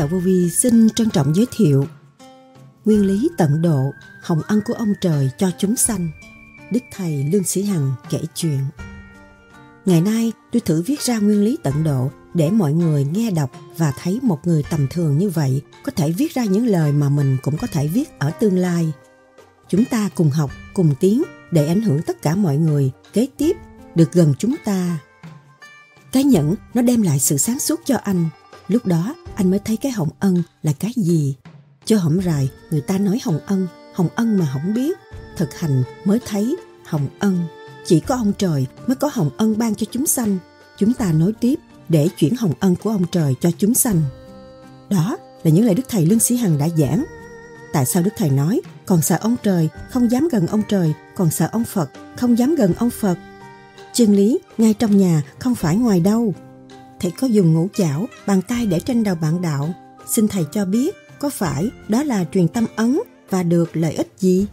Sư Vô Vi xin trân trọng giới thiệu Nguyên lý tận độ, hồng ân của ông trời cho chúng sanh. Đức Thầy Lương Sĩ Hằng kể chuyện. Ngày nay, tôi thử viết ra nguyên lý tận độ để mọi người nghe đọc và thấy một người tầm thường như vậy có thể viết ra những lời mà mình cũng có thể viết ở tương lai. Chúng ta cùng học, cùng tiến để ảnh hưởng tất cả mọi người kế tiếp được gần chúng ta. Cái nhẫn nó đem lại sự sáng suốt cho anh. Lúc đó anh mới thấy cái hồng ân là cái gì. Cho hổng rài người ta nói hồng ân, hồng ân mà không biết. Thực hành mới thấy hồng ân. Chỉ có ông trời mới có hồng ân ban cho chúng sanh. Chúng ta nối tiếp để chuyển hồng ân của ông trời cho chúng sanh. Đó là những lời Đức Thầy Lương Sĩ Hằng đã giảng. Tại sao Đức Thầy nói còn sợ ông trời không dám gần ông trời, còn sợ ông Phật không dám gần ông Phật. Chân lý ngay trong nhà không phải ngoài đâu thầy có dùng ngũ chảo, bàn tay để trên đầu bạn đạo. Xin thầy cho biết, có phải đó là truyền tâm ấn và được lợi ích gì?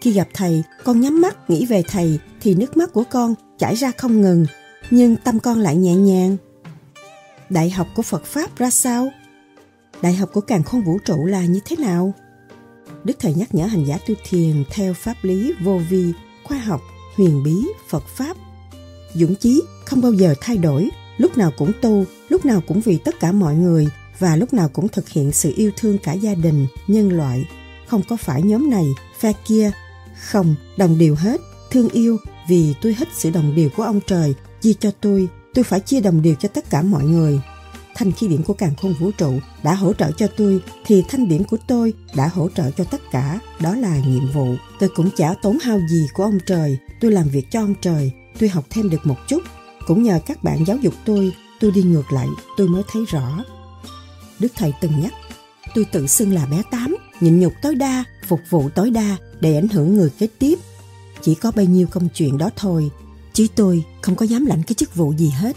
Khi gặp thầy, con nhắm mắt nghĩ về thầy thì nước mắt của con chảy ra không ngừng, nhưng tâm con lại nhẹ nhàng. Đại học của phật pháp ra sao? Đại học của càng khôn vũ trụ là như thế nào? Đức thầy nhắc nhở hành giả tu thiền theo pháp lý vô vi, khoa học, huyền bí phật pháp. Dũng chí không bao giờ thay đổi lúc nào cũng tu, lúc nào cũng vì tất cả mọi người và lúc nào cũng thực hiện sự yêu thương cả gia đình, nhân loại. Không có phải nhóm này, phe kia. Không, đồng điều hết. Thương yêu vì tôi hết sự đồng điều của ông trời. Chia cho tôi, tôi phải chia đồng điều cho tất cả mọi người. Thanh khí điểm của càng khôn vũ trụ đã hỗ trợ cho tôi thì thanh điểm của tôi đã hỗ trợ cho tất cả. Đó là nhiệm vụ. Tôi cũng chả tốn hao gì của ông trời. Tôi làm việc cho ông trời. Tôi học thêm được một chút cũng nhờ các bạn giáo dục tôi, tôi đi ngược lại, tôi mới thấy rõ. Đức Thầy từng nhắc, tôi tự xưng là bé tám, nhịn nhục tối đa, phục vụ tối đa để ảnh hưởng người kế tiếp. Chỉ có bấy nhiêu công chuyện đó thôi, chứ tôi không có dám lãnh cái chức vụ gì hết.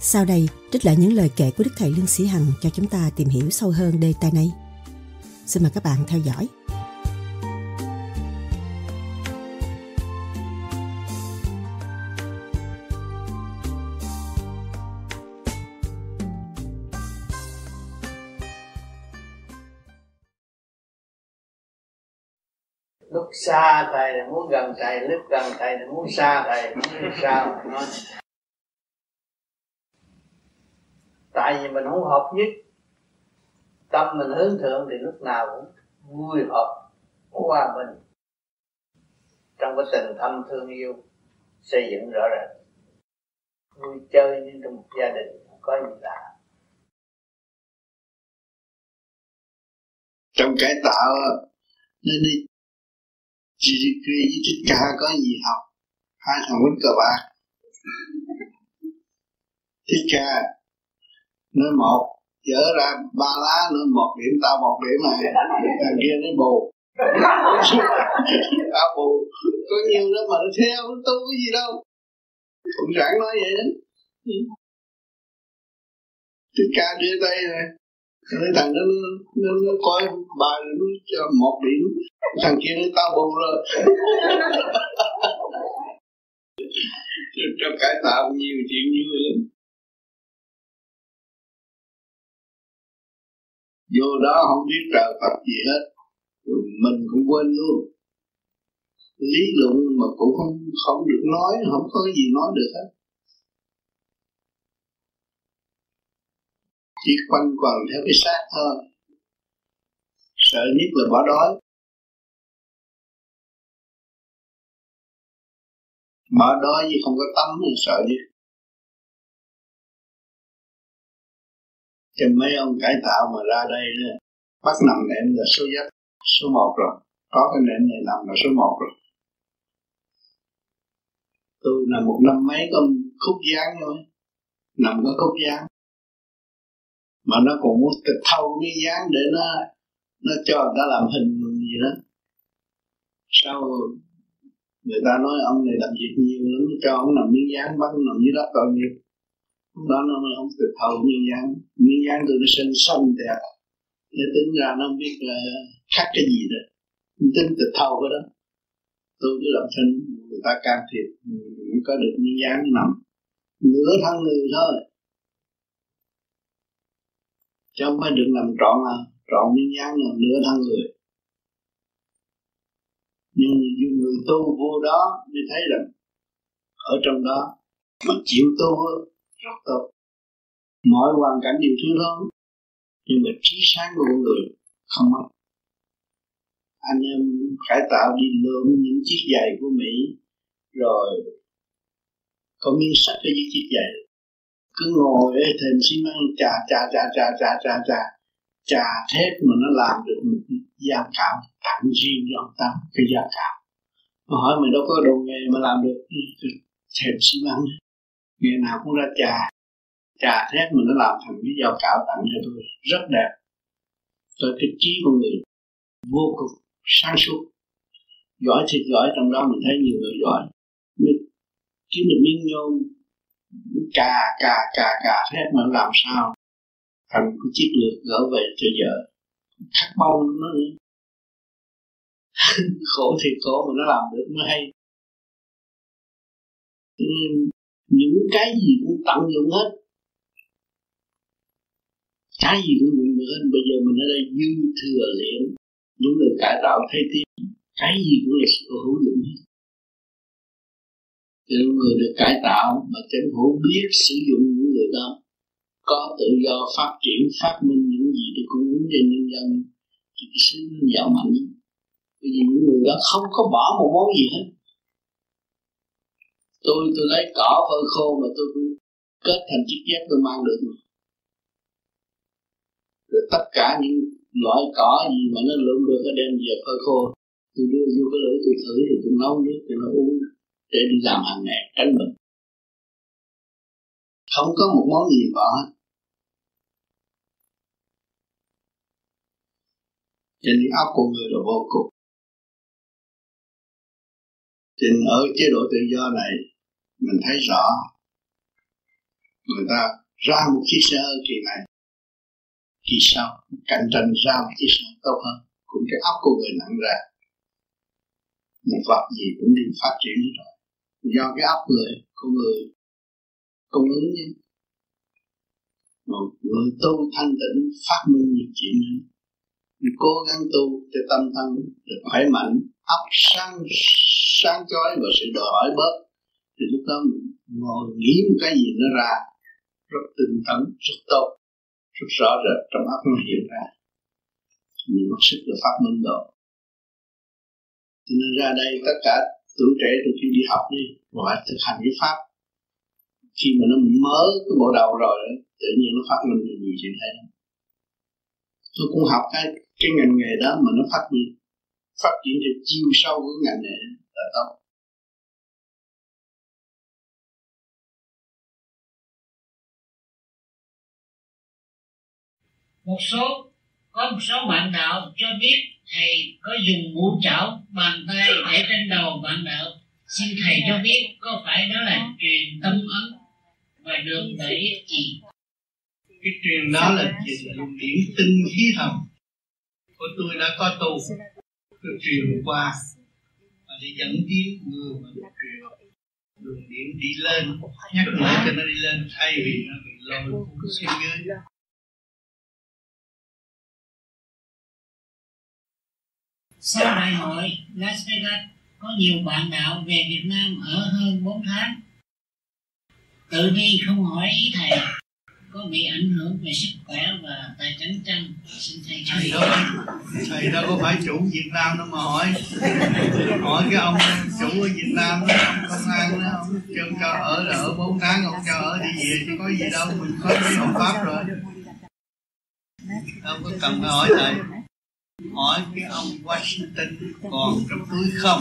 Sau đây, trích lại những lời kể của Đức Thầy Lương Sĩ Hằng cho chúng ta tìm hiểu sâu hơn đề tài này. Xin mời các bạn theo dõi. Xa thầy là muốn gần thầy, lúc gần thầy là muốn xa thầy, muốn xa sao nói. Tại vì mình không hợp nhất. Tâm mình hướng thượng thì lúc nào cũng vui hợp hòa bình. Trong cái tình thâm thương yêu, xây dựng rõ ràng. Vui chơi như trong một gia đình không có gì lạ. Trong cải tạo nên đi GDP với Thích Ca có gì học? Hai thằng quýnh cờ bạc. Thích Ca nói một dở ra ba lá nữa một điểm, tao một điểm này. Thằng kia nói bù. Tao bù. Có nhiều nó mà nó theo, nó tu cái gì đâu. Cũng ráng nói vậy đó. Thích Ca đưa tay rồi cái thằng nó nó, nó coi bài nó cho một điểm. Thằng kia nó tao bù rồi. Trong cải tạo nhiều chuyện vui lắm. Vô đó không biết trời Phật gì hết. Mình cũng quên luôn. Lý luận mà cũng không không được nói không có gì nói được hết. Chỉ quanh quẩn theo cái xác thôi. Sợ nhất là bỏ đói. Bỏ đói chứ không có tâm là sợ nhất. Cho mấy ông cải tạo mà ra đây đó, bắt nằm nệm là số giấc số một rồi. Có cái nệm này nằm là số một rồi. Tôi là một năm mấy con khúc dáng thôi. Nằm có khúc dáng mà nó còn muốn tịch thâu cái dáng để nó nó cho người ta làm hình gì đó. Sau người ta nói ông này làm việc nhiều lắm cho ông nằm miếng dán, bắt nằm dưới đất tội nghiệp lúc đó nó mới ông tịch thâu miếng dán. Miếng dán từ nó sinh xanh đẹp để tính ra nó không biết là khắc cái gì đó tính tịch thâu cái đó. Tôi cứ làm thân người ta can thiệp mới có được miếng dán nằm. Nửa thân người thôi cho mới được làm trọn à trọn miếng dáng là nửa thân người. Nhưng những người tu vô đó mới thấy rằng ở trong đó mà chịu tu rất tốt mọi hoàn cảnh đều thương hơn. Nhưng mà trí sáng của người không mất. Anh em cải tạo đi lượm những chiếc giày của Mỹ, rồi có miếng sắt ở dưới chiếc giày cứ ngồi ấy thêm xi măng chà chà chà chà chà chà chà chà thép mà nó làm được một giao cảm thẳng riêng cho ông ta, cái giao cảm mà hỏi mình đâu có đồ nghề mà làm được thềm xi măng. Nghề nào cũng ra trà trà thép mà nó làm thành cái giao cạo tặng cho tôi, rất đẹp. Tôi cái trí của người vô cùng, sáng suốt. Giỏi thì giỏi, trong đó mình thấy nhiều người giỏi. Mình kiếm được miếng nhôm cà cà cà cà. Thế mà làm sao? Thành cái chiếc lược gỡ về cho vợ. Khắc bông nó nữa khổ thì khổ mà nó làm được mới hay. Ừ, những cái gì cũng tận dụng hết. Cái gì cũng dụng được hết. Bây giờ mình ở đây dư thừa luyện những người cải tạo thay tiếp cái gì cũng là sự hữu dụng hết cho người được cải tạo mà chính phủ biết sử dụng những người đó có tự do phát triển, phát minh những gì để cung ứng cho nhân dân thì cái sự giàu mạnh bởi vì những người đó không có bỏ một món gì hết. Tôi tôi lấy cỏ, phơi khô mà tôi cũng kết thành chiếc dép tôi mang được mà. Rồi tất cả những loại cỏ gì mà nó lượm được nó đem về phơi khô, tôi đưa vô cái lưỡi tôi thử thì tôi nấu nước cho nó uống để đi làm hàng ngày tránh bệnh. Không có một món gì bỏ hết. Cho nên óc của người là vô cùng. Cho nên ở chế độ tự do này, mình thấy rõ. Người ta ra một chiếc xe hơi kỳ này, kỳ sau, cạnh tranh ra một chiếc xe tốt hơn, cũng cái óc của người nặng ra. Một vật gì cũng đi phát triển hết rồi do cái áp người con người cung ứng nhé. Một người tu thanh tịnh phát minh những chuyện nữa cố gắng tu cho tâm thân được khỏe mạnh, ấp sáng sáng chói và sự đòi hỏi bớt. Thì lúc đó mình ngồi nghĩ một cái gì nó ra, rất tinh tấn, rất tốt, rất rõ rệt trong óc nó hiện ra. Mình mất sức là phát minh được. cho nên ra đây tất cả tuổi trẻ từ khi học đi phải thực hành cái pháp. Khi mà nó mở cái bộ đầu rồi, tự nhiên nó phát minh được nhiều chuyện hay. Lắm tôi cũng học cái cái ngành nghề đó mà nó phát triển phát triển được chiều sâu của ngành nghề là tốt. Một số, có một số bạn đạo cho biết thầy có dùng ngũ chảo bàn tay để trên đầu bạn đạo xin thầy cho biết có phải đó là truyền tâm ấn và được để gì cái truyền đó là gì luồng điển tinh khí thần của tôi đã có tu tôi truyền qua và để dẫn tiến người mà được truyền. Luồng điển đi lên nhắc nhở cho nó đi lên thay vì nó bị lôi xuống dưới. Sau đại hội Las Vegas có nhiều bạn đạo về Việt Nam ở hơn 4 tháng. Tự đi không hỏi ý thầy có bị ảnh hưởng về sức khỏe và tài chính chăng? Xin thầy cho thầy đó thầy đó có phải chủ Việt Nam đâu mà hỏi. Hỏi cái ông chủ ở Việt Nam đó ông công an đó ông cho, cho ở là ở bốn tháng ông cho ở đi về chứ có gì đâu mình có cái hợp pháp rồi. Đâu có cần phải hỏi thầy hỏi cái ông Washington còn trong túi không?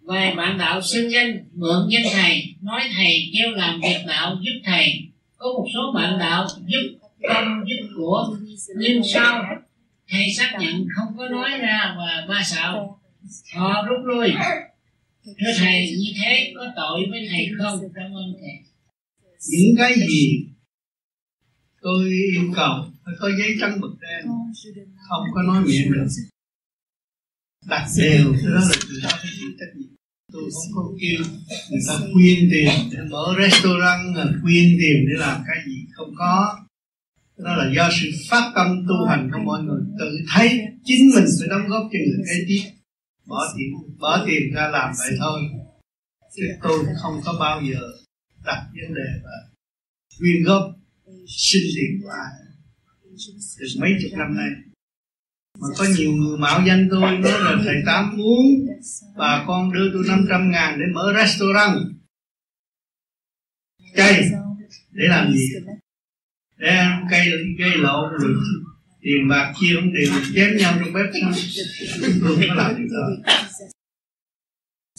Vài bạn đạo xưng danh, mượn danh thầy, nói thầy kêu làm việc đạo giúp thầy. Có một số bạn đạo giúp công giúp của nhưng sau thầy xác nhận không có nói ra và ba xạo. Họ rút lui. Thưa thầy, như thế có tội với thầy không? Cảm ơn thầy những cái gì tôi yêu cầu phải có giấy trắng mực đen, không có nói miệng được. Đặt đều cái đó là từ đó phải chịu trách nhiệm. Tôi không có kêu người ta quyên tiền để mở restaurant à, quyên tiền để làm cái gì không có. Đó là do sự phát tâm tu hành của mọi người. Tự thấy chính mình phải đóng góp cho người kế tiếp. Bỏ tiền bỏ tiền ra làm vậy thôi. Chứ tôi không có bao giờ đặt vấn đề và quyên góp xin tiền của ai. Từ mấy chục năm nay, mà có nhiều người mạo danh tôi nói là thầy tám muốn bà con đưa tôi 500 ngàn để mở restaurant. Cây để làm gì? Để ăn cây cây lộ rồi tiền bạc chia không tiền chém nhau trong bếp xong tôi không có làm được đó.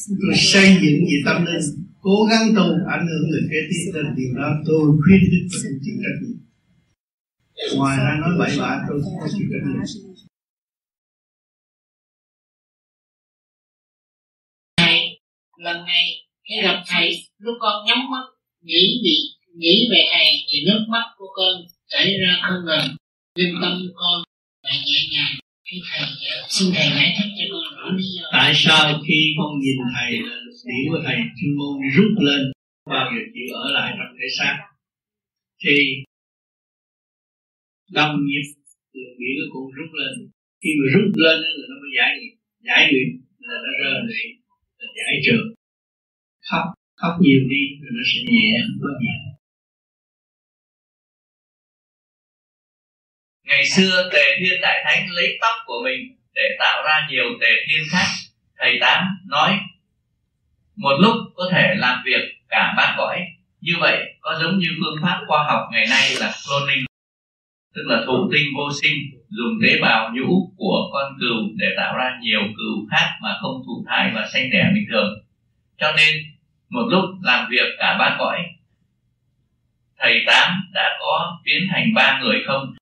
Tôi xây dựng gì tâm linh cố gắng tu ảnh hưởng người kế tiếp nên điều đó tôi khuyên khích và tôi chịu trách nhiệm ngoài ra nói bậy bạ tôi không có chịu trách nhiệm thầy lần này khi gặp thầy, lúc con nhắm mắt, nghĩ bị nghĩ về thầy thì nước mắt của con chảy ra không ngừng nhưng tâm con lại nhẹ nhàng thầy, xin thầy giải thích cho con rõ lý do. Tại sao khi con nhìn thầy điểm của thầy chuyên môn rút lên, bao giờ chịu ở lại trong thể xác? Thì đồng nhịp đường biển nó cũng rút lên. Khi mà rút lên là nó mới giải giải nghiệp là nó rơi luyện là giải trừ khóc khóc nhiều đi, rồi nó sẽ nhẹ có nhẹ. Ngày xưa Tề Thiên Đại Thánh lấy tóc của mình để tạo ra nhiều Tề Thiên khác. Thầy Tám nói một lúc có thể làm việc cả ba cõi. Như vậy có giống như phương pháp khoa học ngày nay là cloning, tức là thụ tinh vô sinh dùng tế bào nhũ của con cừu để tạo ra nhiều cừu khác mà không thụ thai và sanh đẻ bình thường. Cho nên một lúc làm việc cả ba cõi thầy tám đã có biến thành ba người không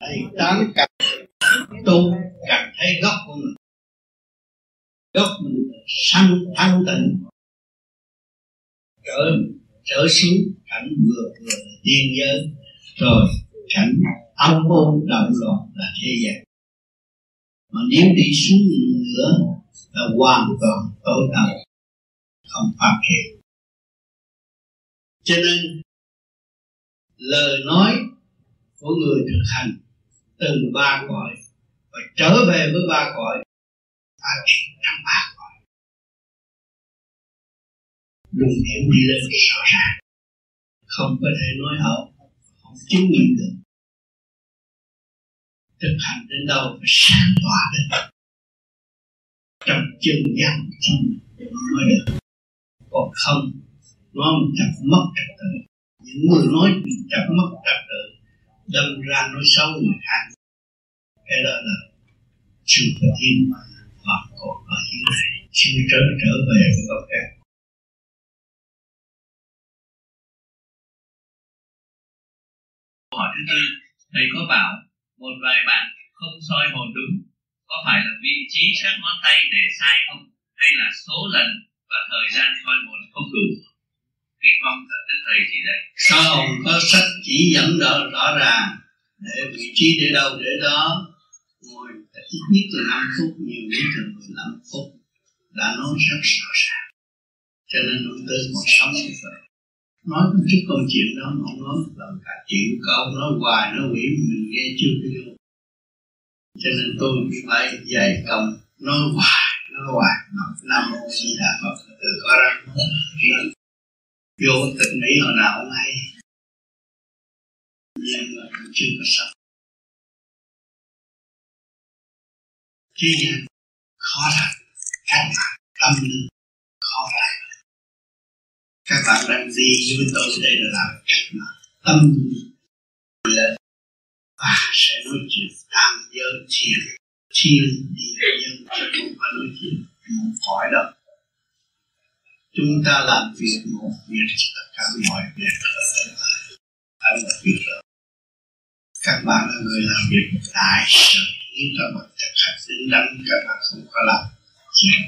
thầy tám cần tu cảm thấy gốc của mình. Gốc mình sanh thanh tịnh. Trở trở xuống, cảnh vừa vừa là tiên giới. Rồi, cảnh âm môn động loạn là thế gian. Mà nếu đi xuống nữa là hoàn toàn tối đạo không phát hiện. Cho nên lời nói của người thực hành từ ba cõi và trở về với ba cõi, ta chỉ trong ba cõi. Luồng điểm đi lên rõ ràng. Không có thể nói hậu không chứng nghiệm được. Thực hành đến đâu phải sáng tỏa đến đâu trong chân gian không nói được. Còn không, nó một chặt mất trật tự những người nói chặt mất trật tự, đâm ra nói xấu người khác. Cái đó là chưa có thiên mà còn ở hiện này. Chưa trở trở về với các các hỏi thứ tư, thầy có bảo một vài bạn không soi hồn đúng, có phải là vị trí các ngón tay để sai không? Hay là số lần và thời gian soi hồn không đủ? Kính mong đức thầy chỉ dạy soi có sách chỉ dẫn đó rõ ràng để vị trí để đâu để đó? Ngồi ít nhất là năm phút, nhiều nhất là 15 phút đã nói rất rõ ràng. Cho nên ông tư một sống như vậy. Nói một chút công chuyện đó, mà ông nói làm cả chuyện câu nói hoài, nói quỷ, mình nghe chưa được cho nên tôi phải dạy công nói hoài nói hoài. Nói nam mô di đà phật, từ có ra vô tịch mỹ hồi nào cũng hay. Nhưng mà chưa có sống chứ khó thật các bạn tâm linh, khó thật các bạn làm gì với tôi đây là làm cách mà tâm lên và sẽ nói chuyện tam giới thiền thiên địa nhân chứ không phải nói chuyện. Một cõi đâu chúng ta làm việc một việc cho tất cả mọi việc ở tương lai anh một việc rồi các bạn là người làm việc đại sự nếu các bạn thực hành đứng đắn các bạn không có làm chuyện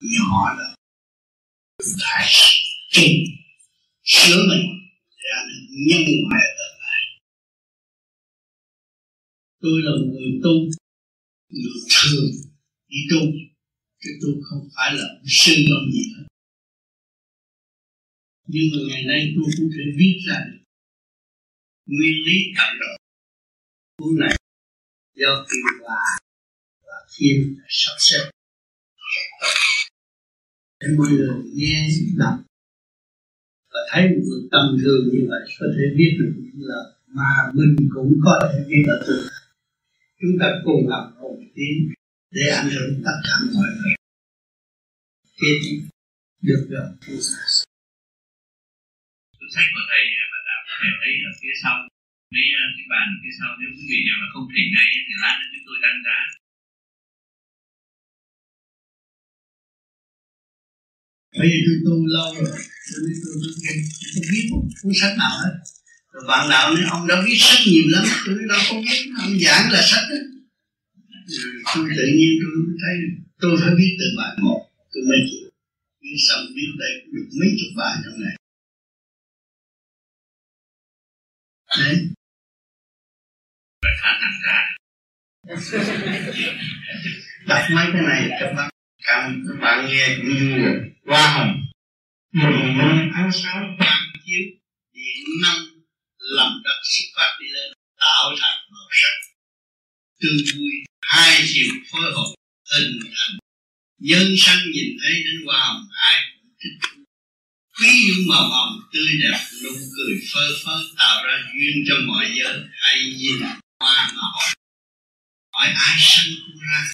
nhỏ đâu đại sự chung sứ mình để anh nhân loại ở tương lai tôi là một người tu, người thường đi tu. Chứ tôi không phải là sư ông gì hết nhưng mà ngày nay tôi cũng thể viết ra nguyên lý tận độ cuốn này do kiều hòa và thiên sắp xếp. Để mọi người nghe đọc và thấy một người tầm thường như vậy, có thể viết được những lời mà mình cũng có thể viết ở tương chúng ta cùng làm một tiếng để ảnh hưởng tất cả mọi người. Kế được được rồi sách của thầy bạn đạo có thể à, thấy ở phía sau mấy à, cái bàn phía sau. Nếu quý vị nào mà không thể ngay thì lát nữa chúng tôi đăng giá. Bởi vì tôi tu lâu rồi cho nên tôi không biết một cuốn sách nào hết. Rồi bạn đạo nói, ông đã viết sách nhiều lắm. Tôi nói, đâu không biết, ông giảng là sách đó rồi tôi tự nhiên tôi thấy, tôi phải biết từ bài một, tôi mới chịu. Viết xong viết đây được mấy chục bài trong này đấy. Khả năng ra đọc mấy cái này các bạn cảm các bạn nghe cũng như hoa hồng. Mừng mừng áo sáng ban chiếu, điện năng, làm đất xuất phát đi lên, tạo thành màu sắc. Tươi vui hai chiều phối hợp, hình thành. Nhân sanh nhìn thấy đến hoa hồng, ai cũng thích quý yêu màu hồng tươi đẹp nụ cười phơ phơ tạo ra duyên cho mọi giới, hãy nhìn hoa mà hỏi. Hỏi ai sanh cô ra?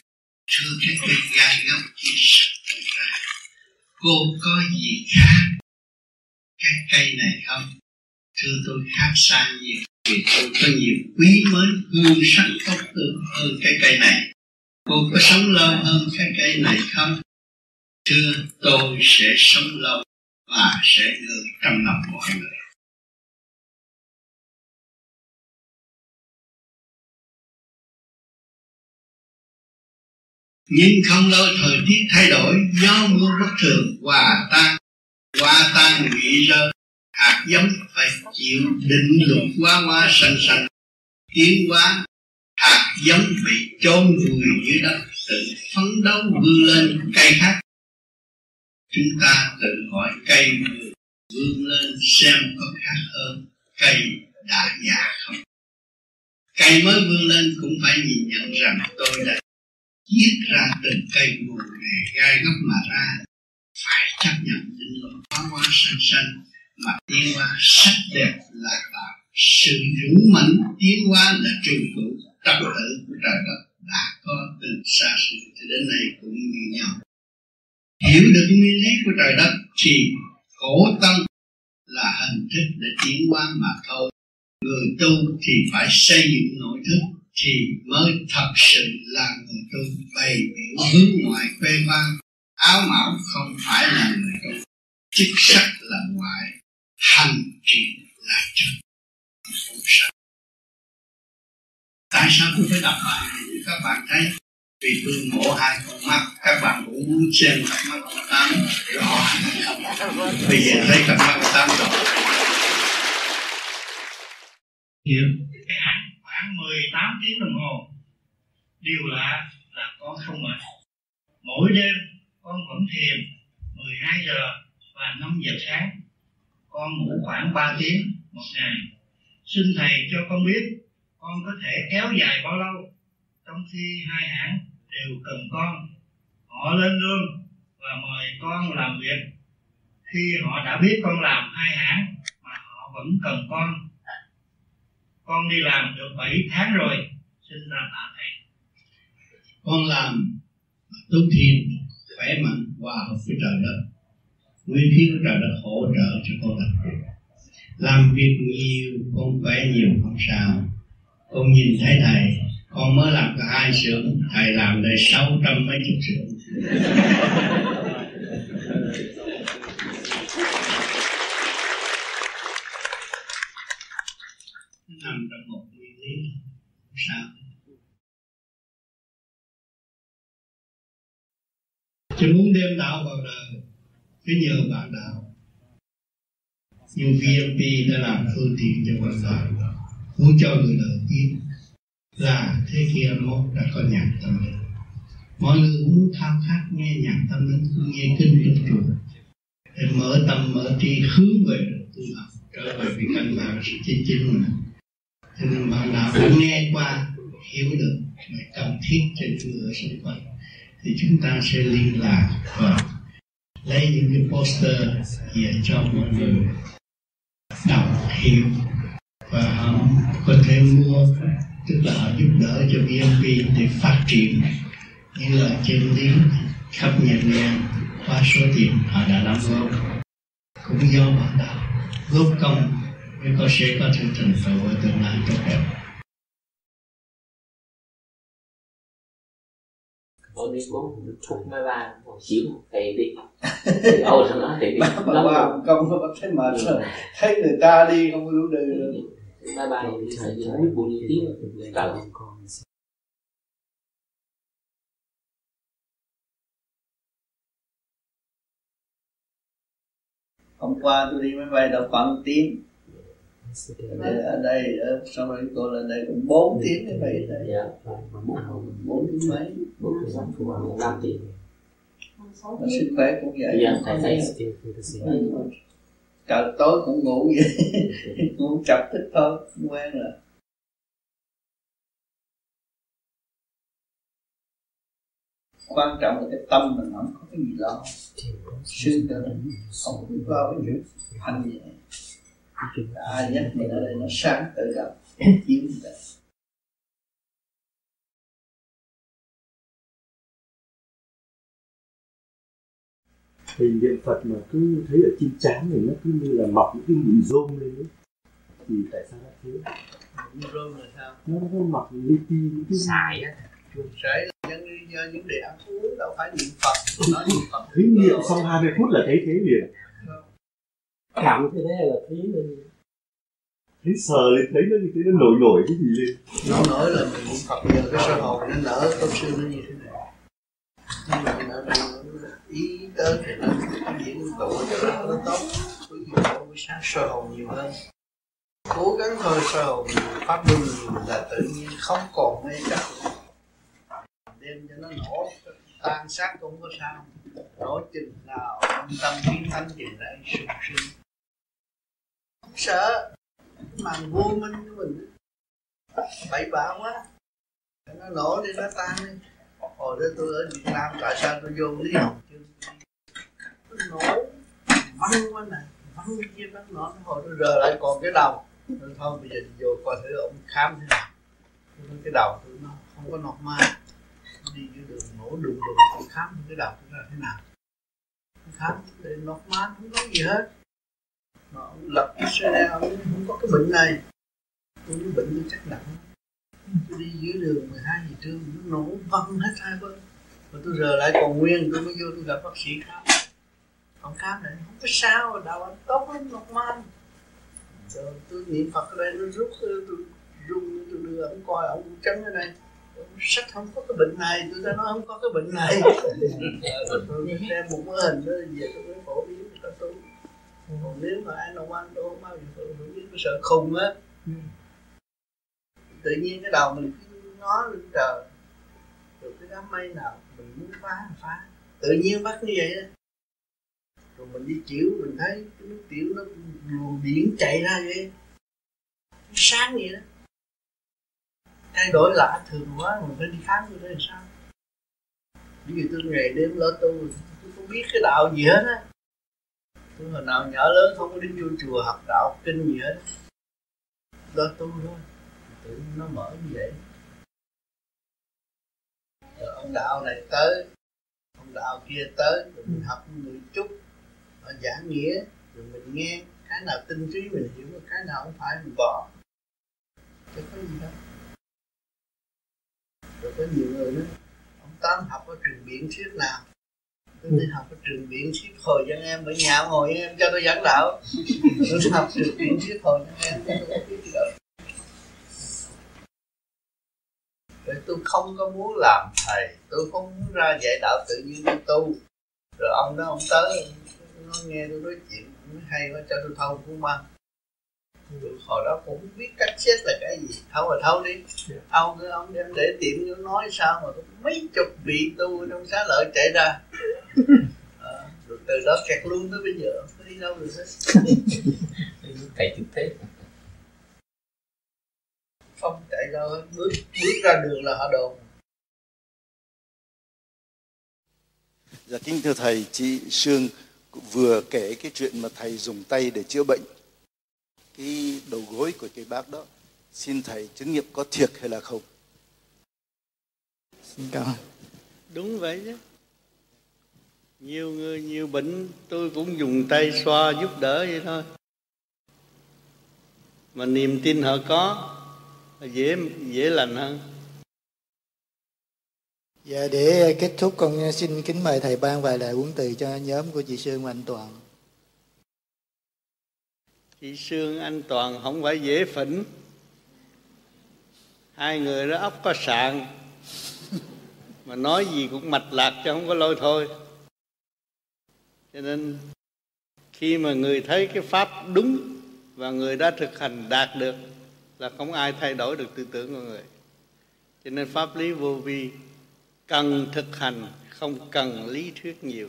Thưa cái cây gai góc kia sanh cô ra. Cô có gì khác? Cái cây này không? Thưa tôi, khác xa nhiều. Vì tôi có nhiều quý mến hương sắc tốt tươi hơn cái cây này. Cô có sống lâu hơn cái cây này không? Thưa, tôi sẽ sống lâu và sẽ gửi trong lòng mọi người. Nhưng không lâu thời tiết thay đổi gió mưa bất thường, hòa tan hòa tan bị rơi, hạt giống phải chịu định luật quá hoa sanh sanh tiến hóa, hạt giống bị chôn vùi dưới đất tự phấn đấu vươn lên cây khác chúng ta tự hỏi cây vươn lên xem có khác hơn cây đã già không? Cây mới vươn lên cũng phải nhìn nhận rằng tôi đã giết ra từng cây mù này gai góc mà ra. Phải chấp nhận định luật hóa hoa xanh xanh mà tiến hóa sắc đẹp là tạo sự dũng mãnh, tiến hóa là trường cửu trật tự của trời đất đã có từ xa xưa cho đến nay cũng như nhau hiểu được nguyên lý của trời đất thì khổ tâm là hình thức để tiến hóa mà thôi. Người tu thì phải xây dựng nội thức thì mới thật sự là người tu, bày biểu hướng ngoại phê khoang áo mão không phải là người tu, chức sắc là ngoại, hành trì là chân. Không sao tại sao tôi phải đọc bài các bạn thấy vì tôi mổ hai con mắt, các bạn cũng muốn xem cặp mắt của tám rõ bây giờ thấy cặp mắt của tám rõ. Hiểu cái hạnh khoảng 18 tiếng đồng hồ. Điều lạ là con không mệt. Mỗi đêm, con vẫn thiền 12 giờ và 5 giờ sáng. Con ngủ khoảng 3 tiếng một ngày. Xin thầy cho con biết, con có thể kéo dài bao lâu trong khi hai hãng đều cần con. Họ lên lương và mời con làm việc. Khi họ đã biết con làm hai hãng mà họ vẫn cần con. Con đi làm được 7 tháng rồi. Xin ra tạ thầy. Con làm tốt thiên khỏe mạnh hòa hợp với trời đất. Nguyên khí của trời đất hỗ trợ cho con làm việc. Làm việc nhiều, con khỏe nhiều không sao. Con nhìn thấy thầy con mới làm có hai xưởng, thầy làm đây sáu trăm mấy chục xưởng. Nằm trong một nguyên lý sao. Chứ muốn đem đạo vào đời, phải nhờ bạn đạo. Như VMP đã làm phương tiện cho bạn đạo muốn cho người đời biết là thế kia mốt đã có nhạc tâm linh. Mọi người muốn khao khát nghe nhạc tâm linh nghe kinh trong chùa để mở tâm, mở trí, hướng về tu học trở về vị căn bản sự chính chính mà cho nên bạn nào cũng nghe qua, hiểu được mà cần thiết cho những người xung quanh. Thì chúng ta sẽ liên lạc và lấy những cái poster về cho mọi người đọc, hiểu và họ có thể mua tức là họ giúp đỡ cho BNP để phát triển. Như là trên lý khắp nhật ngang qua số tiền họ đã đóng góp. Cũng do bạn đạo góp công mới có sẽ có thể thành tựu ở tương lai tốt đẹp. Tôi đi bố thuốc máy ba một xíu thầy đi. Ôi sao nói thầy đi. Mà bà công nó bắt thấy mệt rồi. Thấy người ta đi không có đủ đường rồi Máy ba thì biết bao nhiêu tiếng Trời hôm qua tôi đi máy bay đâu khoảng tiếng ở, ở đây ở San Francisco là đây cũng 4 tiếng máy bay đây. Dạ bốn tiếng mấy? Bốn tiếng năm tiếng mà sức khỏe cũng vậy. Dạ thầy thấy trời, tối cũng ngủ vậy. Ngủ chập thích thôi, không quen rồi. Quan trọng là cái tâm mình không có cái gì lo. Sư tử không có lo cái chuyện hành nhẹ ai nhắc mình ở đây nó sáng tự động, chiếu được thì niệm phật mà cứ thấy ở trên trán này nó cứ như là mọc những cái mụn rôm lên ấy thì tại sao nó thế? Rôm là sao? Nó nó mọc li ti những cái Xài á nhân do những đề ăn uống đâu phải niệm phật nói niệm phật. Thấy niệm sau 20 phút là thấy thế liền. Cảm thế đấy là thấy lên. Thấy sờ lên thấy nó như thế nó nổi nổi cái gì lên. Nó nói là mình niệm phật giờ cái sơ hồn nó nở tâm sư nó như thế này. Nhưng mà nó ý tới thì nó cái diễn tụ cho nó nó tốt. Bởi vì mỗi buổi sáng sơ hồn nhiều hơn. Cố gắng thôi, sơ hồn nhiều, pháp luân nhiều là tự nhiên không còn mê chấp. Đem cho nó nổ, tan xác cũng có sao. Nổ chừng nào tâm tâm kiến thanh chừng đấy sung sướng. Không sợ màn vô minh của mình bậy bạ quá. Nó nổ đi nó tan đi hồi đó tôi ở Việt Nam tại sao tôi vô lý học chưa nó nổ văng quá nè văng kia văng nọ hồi tôi rờ lại còn cái đầu. Tôi thôi bây giờ vô coi thử ông khám thế nào. Tôi cái đầu tôi nó không có nọc ma. Đi dưới đường nổ đùng đùng tôi khám cái đầu tôi là thế nào. Tôi khám để nọc ma không có gì hết. Mà ông lập cái đeo ông không có cái bệnh này. Tôi nói bệnh tôi chắc nặng tôi đi dưới đường 12 giờ trưa nó nổ văng hết hai bên. Mà tôi giờ lại còn nguyên, tôi mới vô tôi gặp bác sĩ khám. Ông khám này, không có sao đầu anh tốt lắm, ngọc man rồi tôi niệm phật ở đây, nó rút, tôi rung, tôi đưa ông coi, ông cũng chấn ở đây sách không có cái bệnh này, tôi ta nói không có cái bệnh này. Tôi đem một cái hình đó về tôi mới phổ biến cho tôi còn nếu mà ai nào ăn tôi không bao giờ tôi không tôi sợ khùng á. Ừ tự nhiên cái đầu mình cứ ngó lên trời. Rồi cái đám mây nào mình muốn phá là phá. Tự nhiên bắt như vậy đó. Rồi mình đi chịu, mình thấy cái nước tiểu nó luồng điện chạy ra vậy. Nó sáng vậy đó. Thay đổi lạ thường quá, mình phải đi khám như thế là sao. Ví dụ tôi ngày đêm lỡ tu, tôi không biết cái đạo gì hết á. Tôi hồi nào nhỏ lớn không có đến vô chùa học đạo kinh gì hết. Lỡ tu thôi tự nhiên nó mở như vậy. Rồi ông đạo này tới, ông đạo kia tới, rồi mình học người chút ở họ giảng nghĩa, rồi mình nghe cái nào tinh trí mình hiểu cái nào không phải mình bỏ. Chứ có gì đâu. Rồi có nhiều người nữa ông tám học ở trường biển thuyết nào? Tôi đi học ở trường biển thuyết hồi cho em ở nhà ngồi em cho tôi giảng đạo. Tôi học trường biển thuyết hồi dân em rồi tôi không có muốn làm thầy tôi không muốn ra dạy đạo tự nhiên đi tu. Rồi ông đó ông tới nó nghe tôi nói chuyện nó hay quá cho tôi thâu băng rồi hồi đó cũng biết cách chết là cái gì. Thâu là thâu đi. Yeah. ông cứ ông đem để tiệm nó nói sao mà mấy chục vị tu trong xá lợi chạy ra. À, rồi từ đó kẹt luôn tới bây giờ đi đâu được hết. Thầy chút thế không chạy đâu bước bước ra đường là họ đồn Dạ kính thưa thầy, chị Sương vừa kể cái chuyện mà thầy dùng tay để chữa bệnh. Cái đầu gối của cái bác đó, xin thầy chứng nghiệm có thiệt hay là không? Xin cảm ơn. Đúng vậy chứ. Nhiều người, nhiều bệnh tôi cũng dùng tay xoa giúp đỡ vậy thôi. Mà niềm tin họ có, dễ dễ lành hơn. Dạ để kết thúc con xin kính mời thầy ban vài lời huấn từ cho nhóm của chị Sương và anh Toàn. Chị Sương anh Toàn không phải dễ phỉnh. Hai người đó ốc có sạn. Mà nói gì cũng mạch lạc chứ không có lôi thôi. Cho nên khi mà người thấy cái pháp đúng và người đã thực hành đạt được là không ai thay đổi được tư tưởng của người. Cho nên pháp lý vô vi cần thực hành không cần lý thuyết nhiều.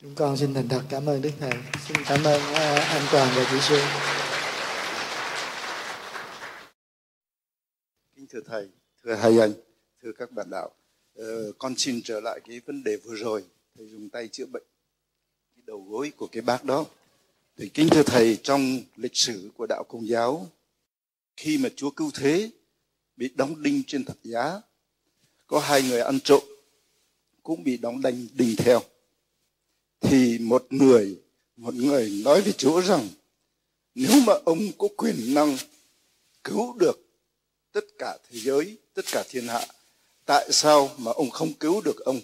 Chúng con xin thành thật cảm ơn đức thầy. Xin cảm ơn à, anh toàn và chị xuân kính thưa thầy thưa hai anh thưa các bạn đạo. Ờ, con xin trở lại cái vấn đề vừa rồi. Thầy dùng tay chữa bệnh cái đầu gối của cái bác đó thì kính thưa thầy, trong lịch sử của đạo công giáo, khi mà chúa cứu thế bị đóng đinh trên thập giá, có hai người ăn trộm cũng bị đóng đinh đinh theo. Thì một người một người nói với chúa rằng, nếu mà ông có quyền năng cứu được tất cả thế giới, tất cả thiên hạ, tại sao mà ông không cứu được ông?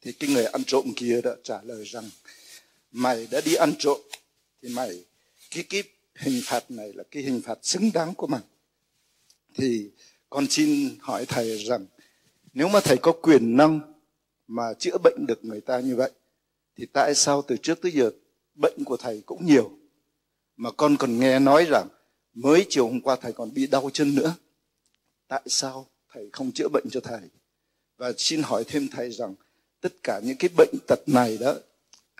Thì cái người ăn trộm kia đã trả lời rằng mày đã đi ăn trộm, thì mày, cái cái hình phạt này là cái hình phạt xứng đáng của mày. Thì con xin hỏi thầy rằng, nếu mà thầy có quyền năng mà chữa bệnh được người ta như vậy, thì tại sao từ trước tới giờ bệnh của thầy cũng nhiều, mà con còn nghe nói rằng mới chiều hôm qua thầy còn bị đau chân nữa? Tại sao thầy không chữa bệnh cho thầy? Và xin hỏi thêm thầy rằng, tất cả những cái bệnh tật này đó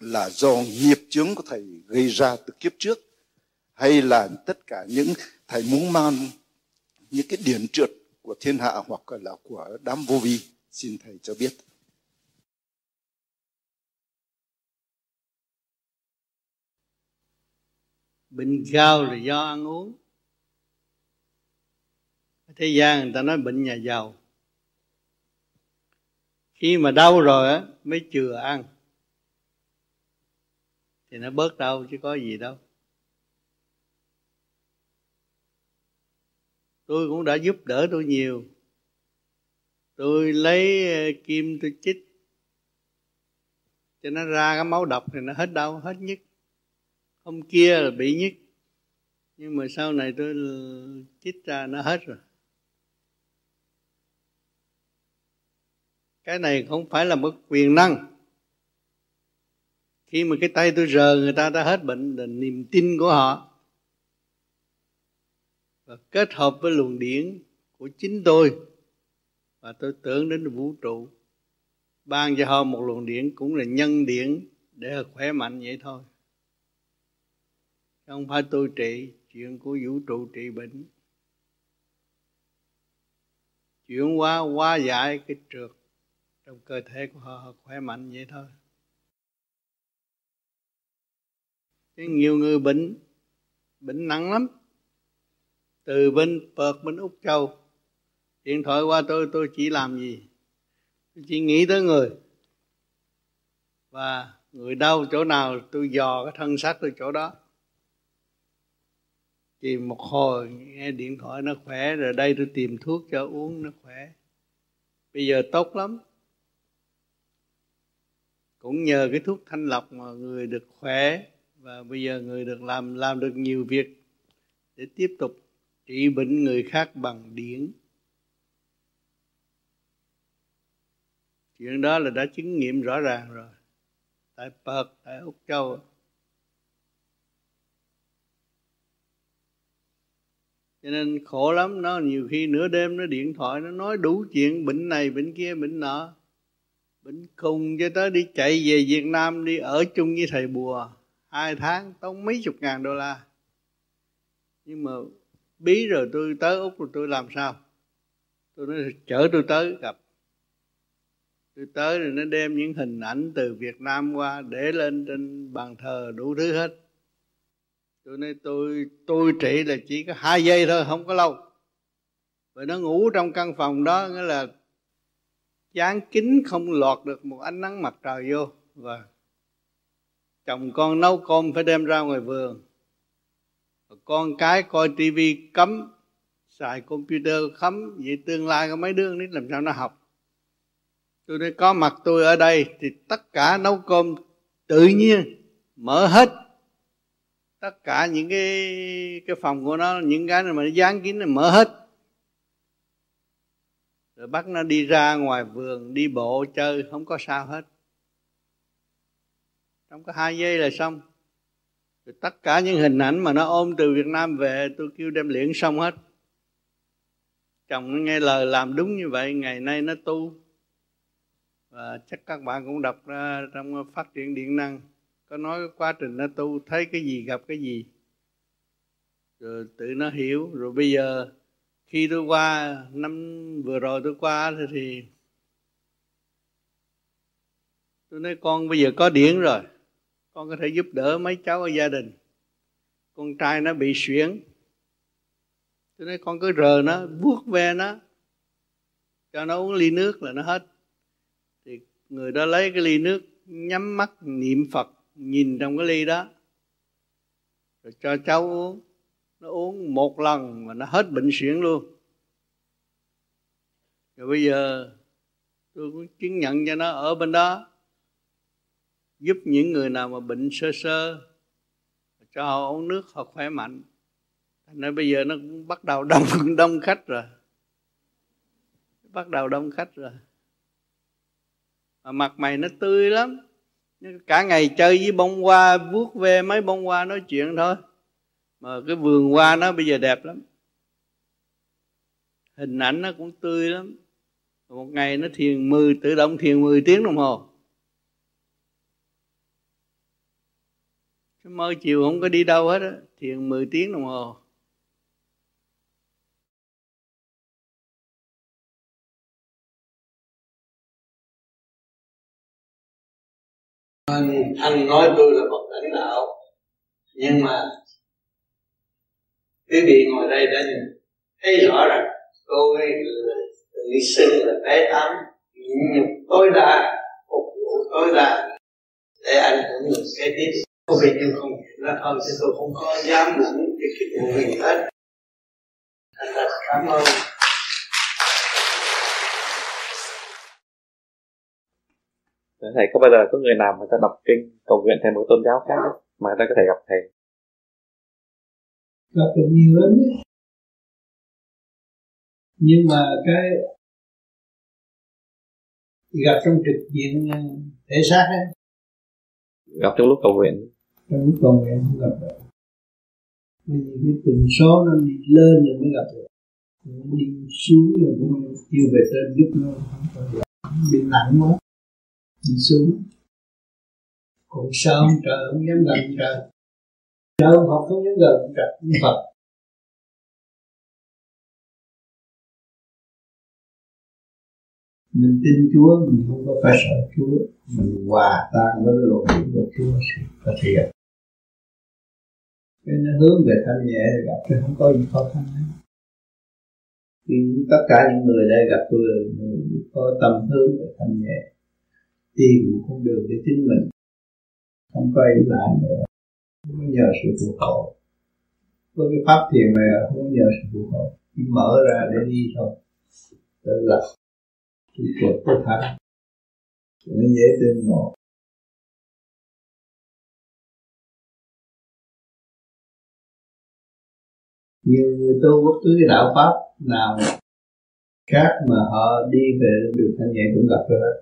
là do nghiệp chướng của thầy gây ra từ kiếp trước, hay là tất cả những thầy muốn mang những cái điển trượt của thiên hạ hoặc là của đám vô vi, xin thầy cho biết. Bệnh cao là do ăn uống. Thế gian người ta nói bệnh nhà giàu. Khi mà đau rồi á, mới chừa ăn thì nó bớt đau chứ có gì đâu. Tôi cũng đã giúp đỡ tôi nhiều. Tôi lấy ờ, kim tôi chích. Cho nó ra cái máu độc thì nó hết đau, hết nhức. Hôm kia là bị nhức. Nhưng mà sau này tôi chích ra nó hết rồi. Cái này không phải là một quyền năng khi mà cái tay tôi rờ người ta đã hết bệnh là niềm tin của họ. Và kết hợp với luồng điển của chính tôi và tôi tưởng đến vũ trụ. Ban cho họ một luồng điển cũng là nhân điển để họ khỏe mạnh vậy thôi. Không phải tôi trị chuyện của vũ trụ trị bệnh. Chuyển hóa hóa giải cái trượt trong cơ thể của họ, họ khỏe mạnh vậy thôi. Thế nhiều người bệnh bệnh nặng lắm. Từ bên Perth, bên Úc Châu, điện thoại qua tôi tôi chỉ làm gì? Tôi chỉ nghĩ tới người. Và người đau chỗ nào, tôi dò cái thân xác tôi chỗ đó. Thì một hồi nghe điện thoại nó khỏe, rồi đây tôi tìm thuốc cho uống, nó khỏe. Bây giờ tốt lắm. Cũng nhờ cái thuốc thanh lọc mà người được khỏe và bây giờ người được làm làm được nhiều việc để tiếp tục trị bệnh người khác bằng điển. Chuyện đó là đã chứng nghiệm rõ ràng rồi. Tại Perth tại Úc Châu. Cho nên khổ lắm, nó nhiều khi nửa đêm nó điện thoại, nó nói đủ chuyện, bệnh này, bệnh kia, bệnh nọ. Bệnh khùng cho tới đi chạy về Việt Nam, đi ở chung với thầy bùa hai tháng tốn mấy chục ngàn đô la. Nhưng mà bí rồi tôi tới úc rồi tôi làm sao? Tôi nói chở tôi tới gặp. Tôi tới rồi nó đem những hình ảnh từ Việt Nam qua để lên trên bàn thờ đủ thứ hết. Tôi nói tôi tôi trị là chỉ có hai giây thôi, không có lâu. Và nó ngủ trong căn phòng đó, nghĩa là dán kính không lọt được một ánh nắng mặt trời vô. Và chồng con nấu cơm phải đem ra ngoài vườn. Con cái coi tivi cấm xài computer cấm vậy tương lai của mấy đứa nít làm sao nó học? Tôi đã có mặt tôi ở đây thì tất cả nấu cơm tự nhiên, mở hết. Tất cả những cái cái phòng của nó, những cái mà nó dán kín nó mở hết. Rồi bắt nó đi ra ngoài vườn, đi bộ chơi, không có sao hết trong có hai giây là xong. Rồi tất cả những hình ảnh mà nó ôm từ Việt Nam về, tôi kêu đem luyện xong hết. Chồng nó nghe lời làm đúng như vậy, ngày nay nó tu. Và chắc các bạn cũng đọc ra trong phát triển điện năng. Có nói quá trình nó tu, thấy cái gì gặp cái gì. Rồi tự nó hiểu. Rồi bây giờ, khi tôi qua, năm vừa rồi tôi qua thì tôi nói, con, bây giờ có điển rồi con có thể giúp đỡ mấy cháu ở gia đình. Con trai nó bị xuyển tôi nói con cứ rờ nó, vuốt ve nó, cho nó uống ly nước là nó hết. Thì người đó lấy cái ly nước, nhắm mắt niệm phật, nhìn trong cái ly đó. Rồi cho cháu uống. Nó uống một lần mà nó hết bệnh suyễn luôn. Rồi bây giờ tôi cũng chứng nhận cho nó ở bên đó giúp những người nào mà bệnh sơ sơ, cho họ uống nước, họ khỏe mạnh. Nên bây giờ nó cũng bắt đầu đông đông khách rồi. Bắt đầu đông khách rồi. Mà mặt mày nó tươi lắm. Cả ngày chơi với bông hoa, vuốt ve mấy bông hoa nói chuyện thôi. Mà cái vườn hoa nó bây giờ đẹp lắm. Hình ảnh nó cũng tươi lắm. Một ngày nó thiền 10 tự động thiền 10 tiếng đồng hồ. Cái mơ chiều không có đi đâu hết á thiền 10 tiếng đồng hồ. Anh, anh nói tôi là một lãnh đạo nhưng mà quý vị ngồi đây đã nhìn thấy rõ rằng tôi tự xưng là bé tám nhịn nhục tối đa phục vụ tối đa. Để ảnh hưởng được kế tiếp có việc nhưng không là thôi chứ tôi không có dám nhận cái chuyện vụ gì hết. Thành thật cảm ơn. Thầy có bao giờ có người nào mà ta đọc kinh cầu nguyện thầy một tôn giáo khác mà ta có thể gặp thầy? Gặp được nhiều lắm nhưng mà cái gặp trong trực diện thể xác ấy. Gặp trong lúc cầu nguyện trong lúc em không gặp được. Bởi vì cái tình số nó đi lên rồi mới gặp được. Nó đi xuống rồi cũng kêu về trên giúp nó. Không còn được bị nặng quá. Đi xuống. Còn sao ông trời, không dám gần trời trời. Ông Phật không dám gần trời ông Phật mình tin Chúa, mình không có phải sợ Chúa. Mình hòa tan với cái luật của Chúa thì có thể cái nó hướng về thanh nhẹ thì gặp thì không có gì khó khăn hết. Thì tất cả những người đây gặp tôi là có tâm hướng về thanh nhẹ tìm một con đường để chính mình. Không quay lại nữa. Không có nhờ sự phù hộ. Với cái pháp thiền này không có nhờ sự phù hộ. Chỉ mở ra để đi thôi. Tự lập. Tự chuột tự thành nó dễ tin ngộ nhiều người tu bất cứ cái đạo pháp nào khác mà họ đi về được thanh nhẹ cũng gặp rồi hết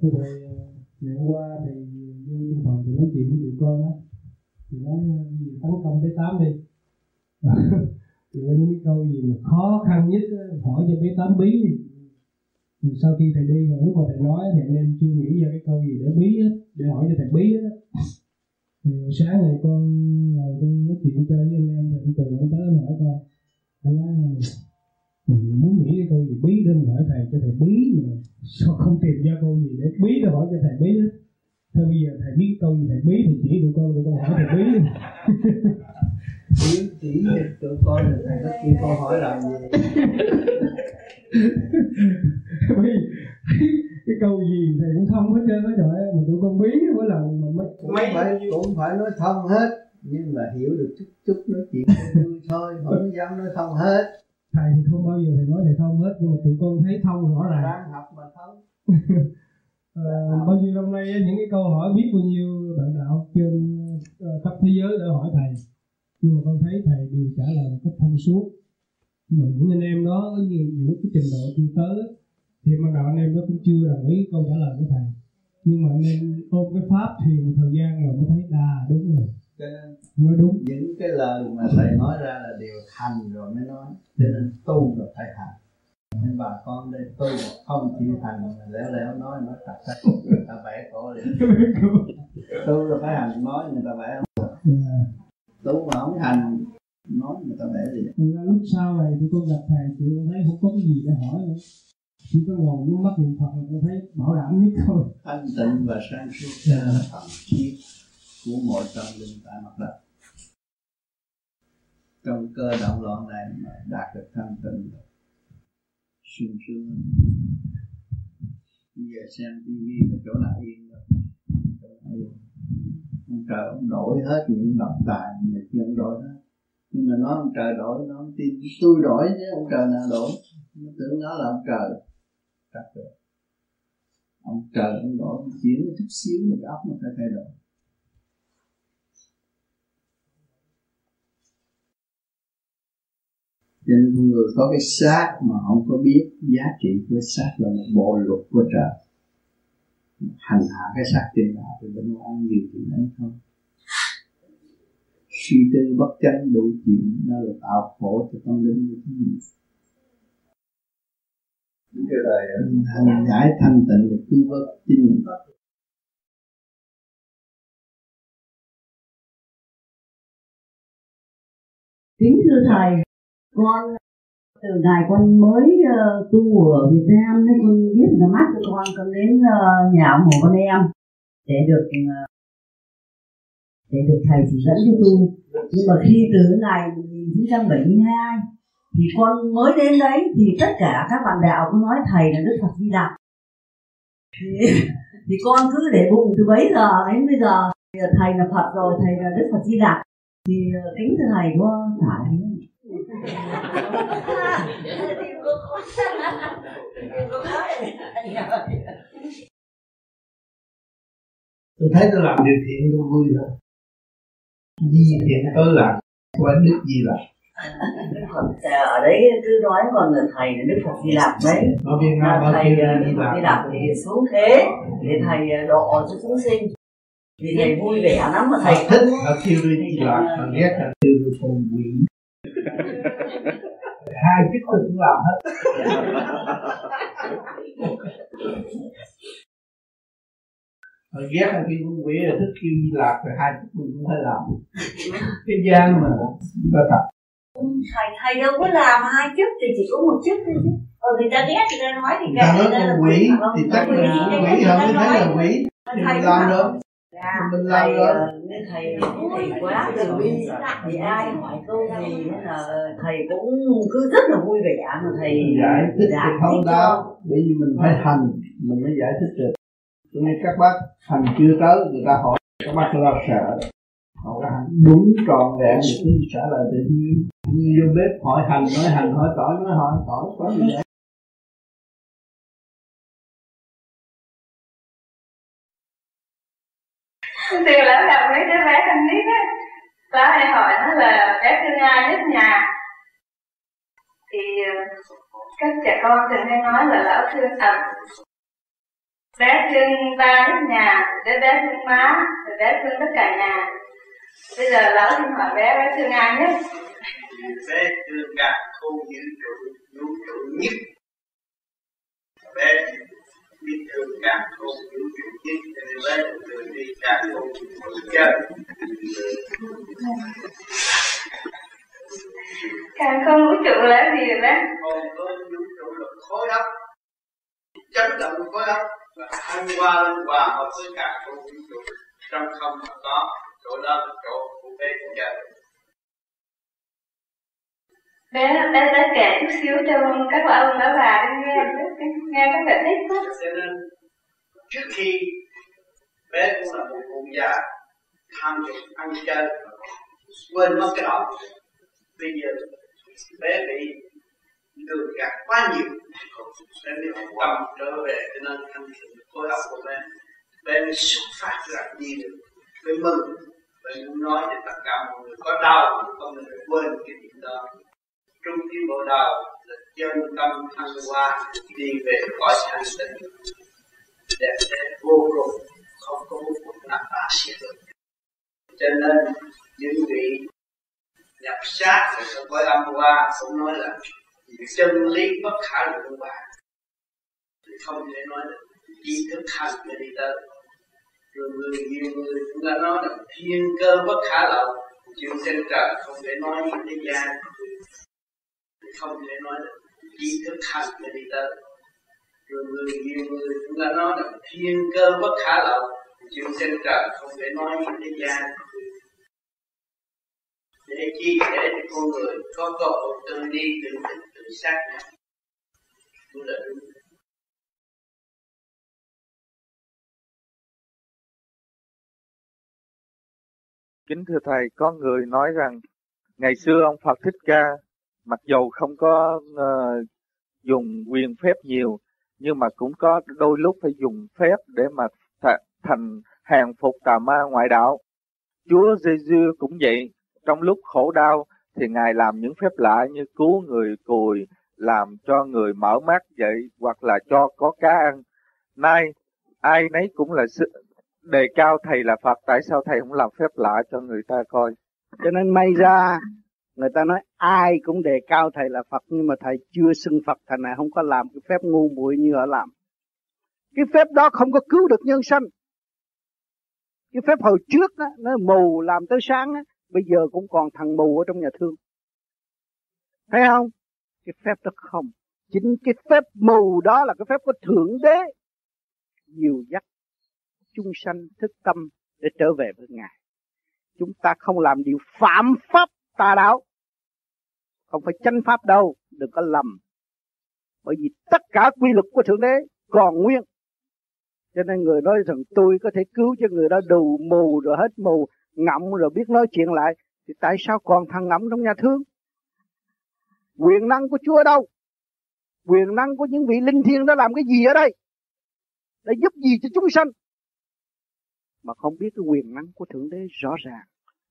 Thưa thầy, ngày hôm qua thì vô trong phòng thì nói chuyện với tụi con á thì nói ờ, gì tấn công bé tám đi. Thì có những cái câu gì mà khó khăn nhất á, hỏi cho bé tám bí đi. Sau khi thầy đi rồi lúc mà thầy nói thì anh em chưa nghĩ ra cái câu gì để bí hết để hỏi cho thầy bí hết á thì sáng này con ngồi con nói chuyện chơi với anh em thì anh từ anh tới anh hỏi con. Anh nói mình muốn nghĩ cái câu gì bí mình hỏi thầy cho thầy bí mà sao không tìm ra câu gì để bí để hỏi cho thầy bí hết? Thôi bây giờ thầy biết câu gì thầy bí thì chỉ tụi con tụi con hỏi thầy bí chỉ chỉ tụi con là thầy có kêu con hỏi làm gì cái câu gì thầy cũng thông hết trơn á trời ơi, mà tụi con bí mỗi lần mà mấy cũng phải cũng phải nói thông hết nhưng mà hiểu được chút chút nói chuyện vui thôi không dám nói thông hết. Thầy thì không bao giờ thầy nói thầy thông hết nhưng mà tụi con thấy thông rõ ràng. Đang học mà thông. Ờ, bao nhiêu năm nay những cái câu hỏi biết bao nhiêu bạn đạo trên ờ, khắp thế giới đã hỏi thầy. Nhưng mà con thấy thầy đều trả lời một cách thông suốt. Nhưng mà những anh em đó có nhiều những cái trình độ chưa tới thì ban đầu anh em đó cũng chưa đồng ý câu trả lời của thầy. Nhưng mà anh em ôm cái pháp thiền một thời gian rồi mới thấy đà đúng rồi. Cho nên nói đúng. những cái lời mà thầy nói ra là đều thành rồi mới nói. Cho nên tu là phải hành nên bà con đây tu không chịu hành mà lẻo lẻo nói nói thật thật người ta vẽ cổ liền. Tu là phải hành nói người ta vẽ không tu mà không hành nói người ta vẽ Thành ra lúc sau này tụi con gặp thầy con thấy không có cái gì để hỏi nữa chỉ có ngồi nhắm mắt niệm phật là con thấy bảo đảm nhất thôi. Thanh tịnh và sáng suốt là thần chiết của mọi tâm linh tại mặt đất. Trong cơ động loạn này mà đạt được thanh tịnh sung sướng. Bây giờ xem tivi là chỗ nào yên chỗ nào yên. Ông trời ông đổi hết những độc tài này kia ông đổi hết. Nhưng mà nói ông trời đổi nó không tin. Tôi đổi chứ ông trời nào đổi? Nó tưởng nó là ông trời Chắc được ông trời ông đó ông chuyển một chút xíu mà cái óc nó phải thay đổi. Cho nên con người có cái xác mà không có biết giá trị của xác là một bộ luật của trời. Hành hạ cái xác trên đạo thì bên nó ăn nhiều thì nấy thôi. Suy tư bất chánh đủ chuyện nó là tạo khổ cho tâm linh của chúng mình những cái lời hành giải thanh tịnh để cứu vớt chính mình. Kính thưa thầy con từ ngày con mới uh, tu ở Việt Nam nên con biết là mắt cho con con đến uh, nhà ông hồ con em để được uh, để được thầy chỉ dẫn cho tu. Nhưng mà khi từ ngày 1972 thì con mới đến đấy thì tất cả các bạn đạo cứ nói thầy là Đức Phật Di Lặc thì, thì con cứ để bụng từ bấy giờ đến bây giờ thì thầy là Phật rồi thầy là Đức Phật Di Lặc thì ờ, kính thưa thầy có phải tôi thấy tôi làm điều thiện tôi vui rồi di thiện tôi làm của đức gì là ở đấy cứ nói còn là thầy là Đức Phật Di Lặc đấy ở Nam Là thầy ờ, đi làm thì xuống thế để thầy ờ, độ cho chúng sinh. Vì thầy vui vẻ lắm mà thầy. Thầy thích họ kêu đi di lạc họ ghét họ kêu đi con quỷ. Hai chức tôi cũng làm hết. Họ ghét họ kêu con quỷ là thích kêu di lạc rồi hai chức mình cũng phải làm. Cái gian mà chúng ta tập thầy thầy đâu có làm hai chức thì chỉ có một chức thôi chứ. Còn người ta ghét người ta nói thì người ta nói người ta là quỷ thì chắc là quỷ ta mới thấy nói. là quỷ. Thì thầy mình làm được mình làm ờ, nên thầy thầy quá từ bi thì ai hỏi câu gì nên là thầy cũng cứ rất là vui vẻ mà thầy giải thích thì không đáo bởi vì mình phải hành. Mình mới giải thích được. Cho nên các bác hành chưa tới người ta hỏi các bác lo sợ họ có đúng tròn vẹn thì cứ trả lời tự nhiên. Như vô bếp hỏi hành nói hành hỏi tỏi nói hỏi tỏi có gì vậy Điều lão gặp mấy cái bé thanh niên á Lão hay hỏi nó là bé thương ai nhất nhà? Thì ờ, các trẻ con thường hay nói là lão thương à, ẩm Bé thương ba nhất nhà, bé bé thương má, bé thương tất cả nhà. Bây giờ lão xin hỏi bé bé thương ai nhất? Bé thương cả khu vũ trụ vũ trụ nhất. Bé biết thương cả khu vũ trụ nhất cho nên bé thường đi cả khu vũ trụ chơi Càng không vũ trụ là gì rồi bé? Không có vũ trụ là khối óc. Chấn động khối óc là thăng hoa lên hòa hợp với cả khu vũ trụ trong không mà có chỗ là chỗ của bé chơi bé bé bé kể chút xíu cho các ông các bà đi nghe nghe có thể thích quá. Cho nên trước khi bé cũng là một cụ già tham dục ăn chơi quên mất cái đó bây giờ bé bị lừa gạt quá nhiều bé mới tâm trở về cho nên ăn khối óc của bé bé mới xuất phát ra gì được. Bé mừng bé muốn nói cho tất cả mọi người, có đau không nên quên cái chuyện đó. Trung tiến bộ đầu là chân tâm thăng hoa, đi về cõi thanh tịnh. Đẹp đẽ vô cùng, không có một cuộc nào phá siết được. Cho nên, những vị nhập sát ở trong cõi âm hoa cũng nói là chân lý bất khả luận bàn thì không thể nói được chỉ thức hành mới đi tới rồi người nhiều người cũng đã nói là thiên cơ bất khả lậu chuyện trên trời không thể nói như thế gian không thể nói được chỉ thức hành để đi tới rồi người nhiều người cũng đã nói là thiên cơ bất khả lậu chuyện trên trời không thể nói như thế gian để chi để cho con người có cơ hội tự đi tự thực tự xác nhận là đúng Kính thưa Thầy, có người nói rằng ngày xưa ông Phật Thích Ca mặc dù không có uh, dùng quyền phép nhiều nhưng mà cũng có đôi lúc phải dùng phép để mà th- thành hàng phục tà ma ngoại đạo. Chúa Giêsu cũng vậy, trong lúc khổ đau thì Ngài làm những phép lạ như cứu người cùi, làm cho người mở mắt dậy hoặc là cho có cá ăn. Nay ai nấy cũng là sự đề cao thầy là Phật, tại sao thầy không làm phép lạ cho người ta coi? Cho nên may ra người ta nói ai cũng đề cao thầy là Phật nhưng mà thầy chưa xưng Phật. Thầy này không có làm cái phép ngu muội như họ làm. Cái phép đó không có cứu được nhân sanh. Cái phép hồi trước đó, nó mù làm tới sáng đó, bây giờ cũng còn thằng mù ở trong nhà thương. Thấy không? Cái phép đó không. Chính cái phép mù đó là cái phép của thượng đế. Nhiều dắt chúng sanh thức tâm để trở về với ngài. Chúng ta không làm điều phạm pháp tà đạo. Không phải chánh pháp đâu, đừng có lầm. Bởi vì tất cả quy luật của thượng đế còn nguyên. Cho nên người nói rằng tôi có thể cứu cho người đó đủ mù rồi hết mù, ngậm rồi biết nói chuyện lại, thì tại sao còn thằng ngậm trong nhà thương? Quyền năng của Chúa đâu? Quyền năng của những vị linh thiêng đã làm cái gì ở đây? Để giúp gì cho chúng sanh? Mà không biết cái quyền năng của thượng đế rõ ràng.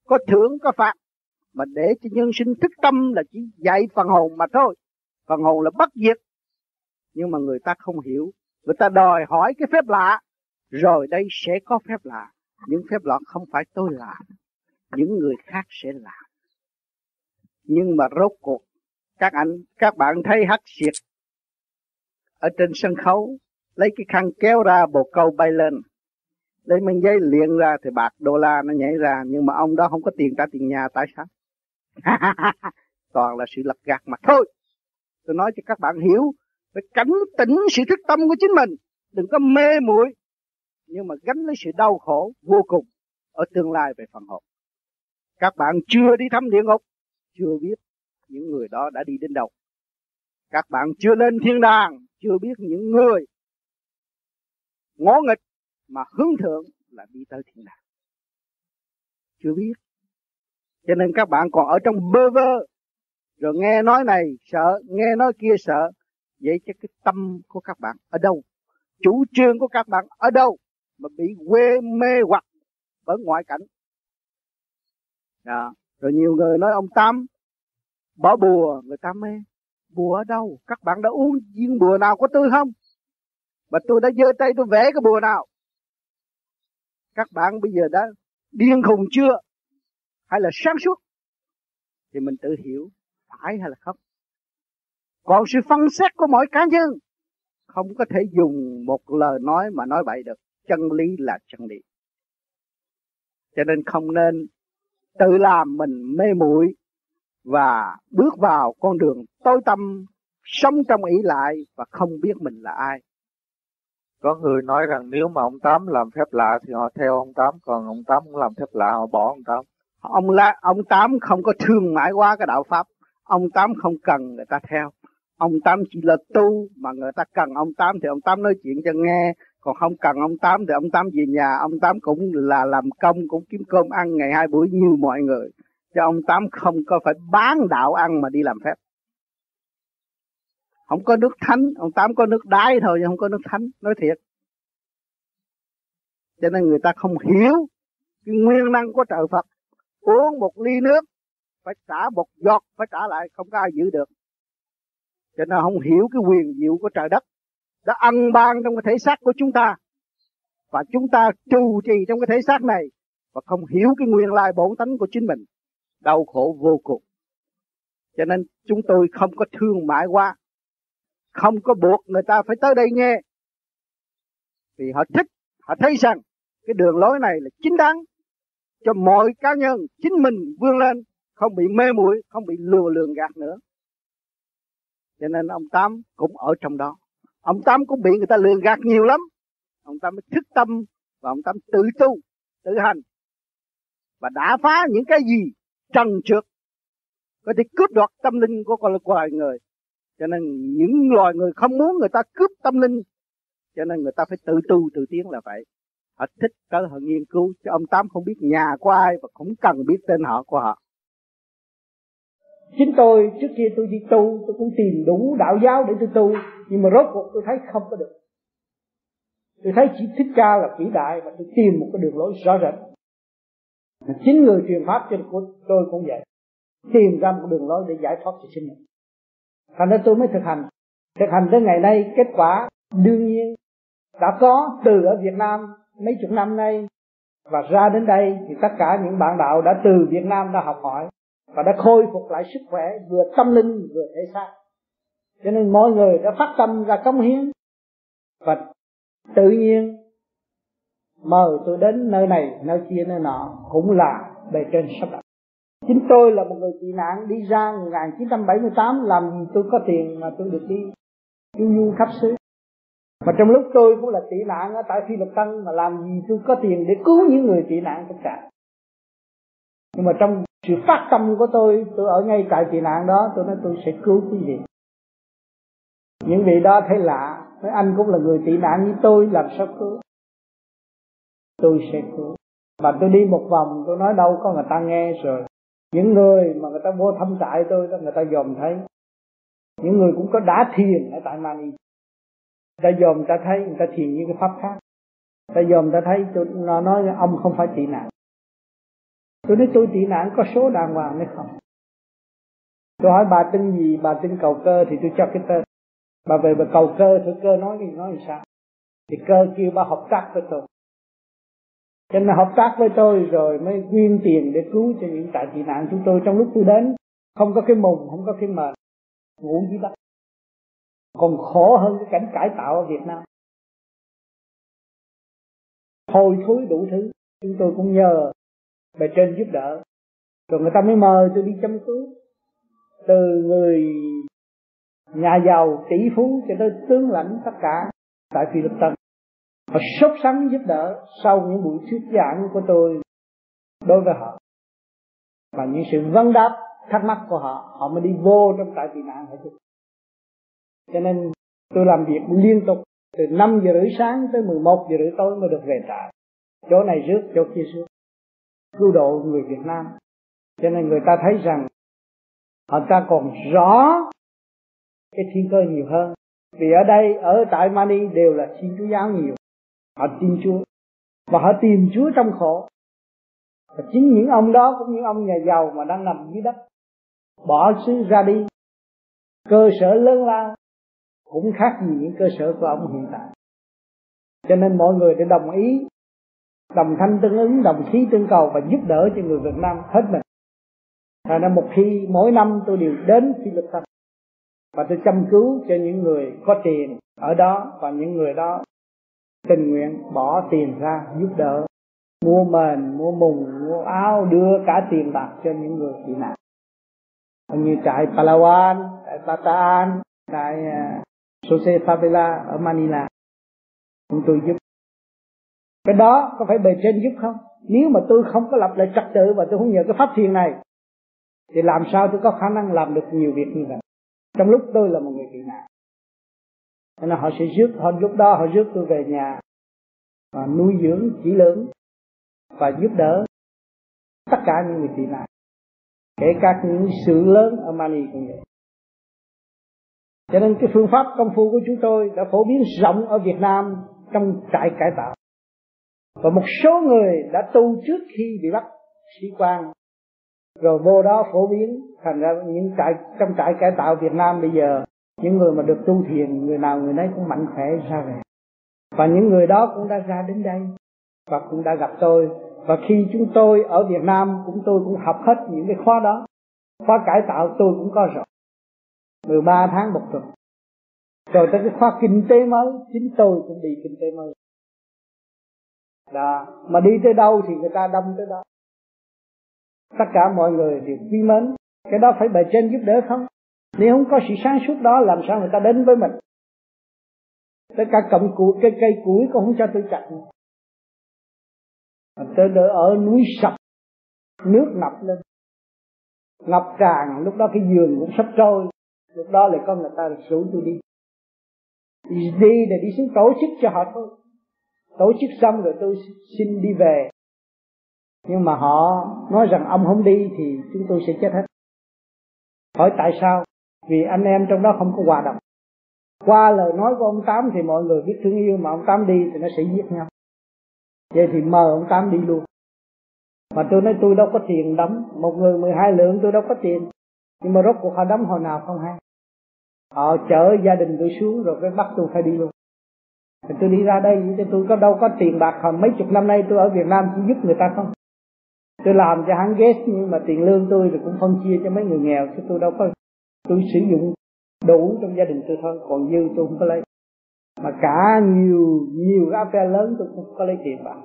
Có thưởng, có phạt, mà để cho nhân sinh thức tâm là chỉ dạy phần hồn mà thôi. Phần hồn là bất diệt. Nhưng mà người ta không hiểu. Người ta đòi hỏi cái phép lạ. Rồi đây sẽ có phép lạ. Những phép lạ không phải tôi làm. Những người khác sẽ làm. Nhưng mà rốt cuộc, các anh, các bạn thấy hắc xiệt ở trên sân khấu, lấy cái khăn kéo ra, bồ câu bay lên lấy mảnh giấy liền ra thì bạc đô la nó nhảy ra, nhưng mà ông đó không có tiền trả tiền nhà, tại sao? Toàn là sự lật gạt mà thôi. Tôi nói cho các bạn hiểu phải cảnh tỉnh sự thức tâm của chính mình, đừng có mê muội, nhưng mà gánh lấy sự đau khổ vô cùng ở tương lai về phần hồn. Các bạn chưa đi thăm địa ngục, chưa biết những người đó đã đi đến đâu. Các bạn chưa lên thiên đàng, chưa biết những người ngó nghịch mà hướng thượng là đi tới thiên đàng. Chưa biết. Cho nên các bạn còn ở trong bơ vơ, rồi nghe nói này sợ, nghe nói kia sợ. Vậy chứ cái tâm của các bạn ở đâu? Chủ trương của các bạn ở đâu mà bị quê mê hoặc bởi ngoại cảnh? Đó. rồi nhiều người nói ông tám, bỏ bùa, người ta mê. Bùa ở đâu? Các bạn đã uống viên bùa nào của tôi không? Mà tôi đã giơ tay tôi vẽ cái bùa nào? Các bạn bây giờ đã điên khùng chưa? Hay là sáng suốt? Thì mình tự hiểu phải hay là không. Còn sự phân xét của mỗi cá nhân không có thể dùng một lời nói mà nói bậy được. Chân lý là chân lý. Cho nên không nên tự làm mình mê muội và bước vào con đường tối tâm sống trong ý lại và không biết mình là ai có người nói rằng nếu mà ông tám làm phép lạ thì họ theo ông tám, còn ông tám cũng làm phép lạ, họ bỏ ông tám. Ông là ông tám không có thương mãi quá cái đạo pháp. Ông tám không cần người ta theo. Ông tám chỉ là tu mà người ta cần ông tám thì ông tám nói chuyện cho nghe. Còn không cần ông tám thì ông tám về nhà. Ông tám cũng là làm công, cũng kiếm cơm ăn ngày hai buổi như mọi người. Cho ông tám không có phải bán đạo ăn mà đi làm phép không có nước thánh, ông tám có nước đái thôi, nhưng không có nước thánh, nói thiệt. Cho nên người ta không hiểu cái nguyên năng của trời Phật. Uống một ly nước, phải trả một giọt, phải trả lại, không có ai giữ được. Cho nên không hiểu cái quyền diệu của trời đất đã ăn ban trong cái thể xác của chúng ta. Và chúng ta trù trì trong cái thể xác này và không hiểu cái nguyên lai bổn tánh của chính mình. Đau khổ vô cùng. Cho nên chúng tôi không có thương mại quá không có buộc người ta phải tới đây nghe. Vì họ thích, họ thấy rằng cái đường lối này là chính đáng cho mọi cá nhân, chính mình vươn lên, không bị mê muội, không bị lừa lường gạt nữa. Cho nên ông tám cũng ở trong đó. Ông tám cũng bị người ta lừa gạt nhiều lắm. Ông tám mới thức tâm và ông tám tự tu, tự hành. Và đã phá những cái gì trần trượt. Có thể cướp đoạt tâm linh của con loài người cho nên những loài người không muốn người ta cướp tâm linh. Cho nên người ta phải tự tu, tự tiến là vậy. Họ thích tới họ nghiên cứu. Chứ ông tám không biết nhà của ai và cũng cần biết tên họ của họ. Chính tôi, trước kia tôi đi tu, tôi cũng tìm đủ đạo giáo để tôi tu, nhưng mà rốt cuộc tôi thấy không có được. Tôi thấy chỉ thích ca là vĩ đại và tôi tìm một cái đường lối rõ rệt. Chính người truyền pháp cho tôi cũng vậy. Tìm ra một đường lối để giải thoát cho sinh mệnh thành ra tôi mới thực hành. Thực hành tới ngày nay, kết quả đương nhiên đã có từ ở Việt Nam mấy chục năm nay. Và ra đến đây thì tất cả những bạn đạo đã từ Việt Nam đã học hỏi và đã khôi phục lại sức khỏe, vừa tâm linh, vừa thể xác. Cho nên mọi người đã phát tâm ra cống hiến. Và tự nhiên, mời tôi đến nơi này, nơi kia, nơi nọ, cũng là bề trên sắp đặt chính tôi là một người tị nạn đi ra 1978 làm gì tôi có tiền mà tôi được đi du du khắp xứ. Mà trong lúc tôi cũng là tị nạn ở tại phi luật tân, mà làm gì tôi có tiền để cứu những người tị nạn tất cả. Nhưng mà trong sự phát tâm của tôi tôi ở ngay tại tị nạn đó, tôi nói tôi sẽ cứu quý vị. Những vị đó thấy lạ, nói anh cũng là người tị nạn như tôi, làm sao cứu? Tôi sẽ cứu. Và tôi đi một vòng, tôi nói đâu có người ta nghe rồi những người mà người ta vô thăm trại tôi người ta dòm thấy. Những người cũng có đá thiền ở tại mani ta dòm ta thấy, người ta thiền như cái pháp khác. Người ta dòm ta thấy, tôi nó nói ông không phải tị nạn. Tôi nói, tôi tị nạn có số đàng hoàng hay không? Tôi hỏi, bà tin gì? Bà tin cầu cơ thì tôi cho cái tên. Bà về bà cầu cơ thử cơ nói gì, nói làm sao? Thì cơ kêu bà hợp tác với tôi cho nên hợp tác với tôi rồi mới quyên tiền để cứu cho những trại tị nạn chúng tôi trong lúc tôi đến. Không có cái mùng, không có cái mệt ngủ dưới đất còn khổ hơn cái cảnh cải tạo ở Việt Nam. Thôi thối đủ thứ. Chúng tôi cũng nhờ bề trên giúp đỡ. Rồi người ta mới mời tôi đi chăm cứu. Từ người nhà giàu, tỷ phú cho tới tướng lãnh tất cả tại Philippines họ sốt sắng giúp đỡ sau những buổi thuyết giảng của tôi đối với họ. Và những sự vấn đáp thắc mắc của họ họ mới đi vô trong trại tị nạn hết cho nên tôi làm việc liên tục từ 5 giờ rưỡi sáng tới 11 giờ rưỡi tối mới được về trại. Chỗ này rước, chỗ kia rước. Cứu độ người Việt Nam. Cho nên người ta thấy rằng họ ta còn rõ cái thiên cơ nhiều hơn. Vì ở đây, ở tại Mani đều là thiên chúa giáo nhiều họ tin chúa. Và họ tìm chúa trong khổ. Và chính những ông đó cũng những ông nhà giàu mà đang nằm dưới đất, bỏ xứ ra đi. Cơ sở lớn lao cũng khác gì những cơ sở của ông hiện tại. Cho nên mọi người để đồng ý, đồng thanh tương ứng, đồng khí tương cầu và giúp đỡ cho người Việt Nam hết mình. Thành ra một khi mỗi năm tôi đều đến Philippines và tôi chăm cứu cho những người có tiền ở đó và những người đó tình nguyện bỏ tiền ra giúp đỡ. Mua mền, mua mùng, mua áo, đưa cả tiền bạc cho những người bị nạn. Như trại Palawan, trại Bataan trại à, Jose Favela ở Manila. Chúng tôi giúp. Cái đó có phải bề trên giúp không? Nếu mà tôi không có lập lại trật tự và tôi không nhờ cái pháp thiền này, thì làm sao tôi có khả năng làm được nhiều việc như vậy? Trong lúc tôi là một người nên là họ sẽ rước, họ lúc đó họ rước tôi về nhà và nuôi dưỡng, chỉ lớn và giúp đỡ tất cả những người tị nạn, kể cả những sự lớn ở Mali cũng vậy. Cho nên cái phương pháp công phu của chúng tôi đã phổ biến rộng ở Việt Nam trong trại cải tạo. Và một số người đã tu trước khi bị bắt sĩ quan. Rồi vô đó phổ biến thành ra những trại, trong trại cải tạo Việt Nam bây giờ những người mà được tu thiền, người nào người nấy cũng mạnh khỏe ra về. Và những người đó cũng đã ra đến đây và cũng đã gặp tôi. Và khi chúng tôi ở Việt Nam, cũng tôi cũng học hết những cái khóa đó. Khóa cải tạo tôi cũng có rồi. 13 tháng một tuần. Rồi tới cái khóa kinh tế mới, chính tôi cũng đi kinh tế mới. Đó. Mà đi tới đâu thì người ta đâm tới đó. Tất cả mọi người đều quý mến. Cái đó phải bề trên giúp đỡ không? Nếu không có sự sáng suốt đó, làm sao người ta đến với mình? Tất cả cọng củi cây cây củi cũng không cho tôi chặt. Tôi đỡ ở núi sập, nước ngập lên. Ngập tràn, lúc đó cái giường cũng sắp trôi. Lúc đó lại có người ta rủ tôi đi đi để đi xuống tổ chức cho họ thôi. Tổ chức xong rồi tôi xin đi về. Nhưng mà họ nói rằng ông không đi thì chúng tôi sẽ chết hết. Hỏi tại sao? Vì anh em trong đó không có hòa đồng. Qua lời nói của ông tám thì mọi người biết thương yêu, mà ông tám đi thì nó sẽ giết nhau. Vậy thì mời ông tám đi luôn. Mà tôi nói tôi đâu có tiền đóng. Một người 12 lượng tôi đâu có tiền. Nhưng mà rốt cuộc họ đóng hồi nào không hay. Họ chở gia đình tôi xuống rồi cái bắt tôi phải đi luôn. Thì tôi đi ra đây thì tôi có đâu có tiền bạc. Còn mấy chục năm nay tôi ở Việt Nam chỉ giúp người ta không. Tôi làm cho hắn ghét nhưng mà tiền lương tôi thì cũng phân chia cho mấy người nghèo chứ tôi đâu có tôi sử dụng đủ trong gia đình tôi thôi, còn dư tôi không có lấy. Mà cả nhiều nhiều cái affair lớn tôi cũng không có lấy tiền bạc.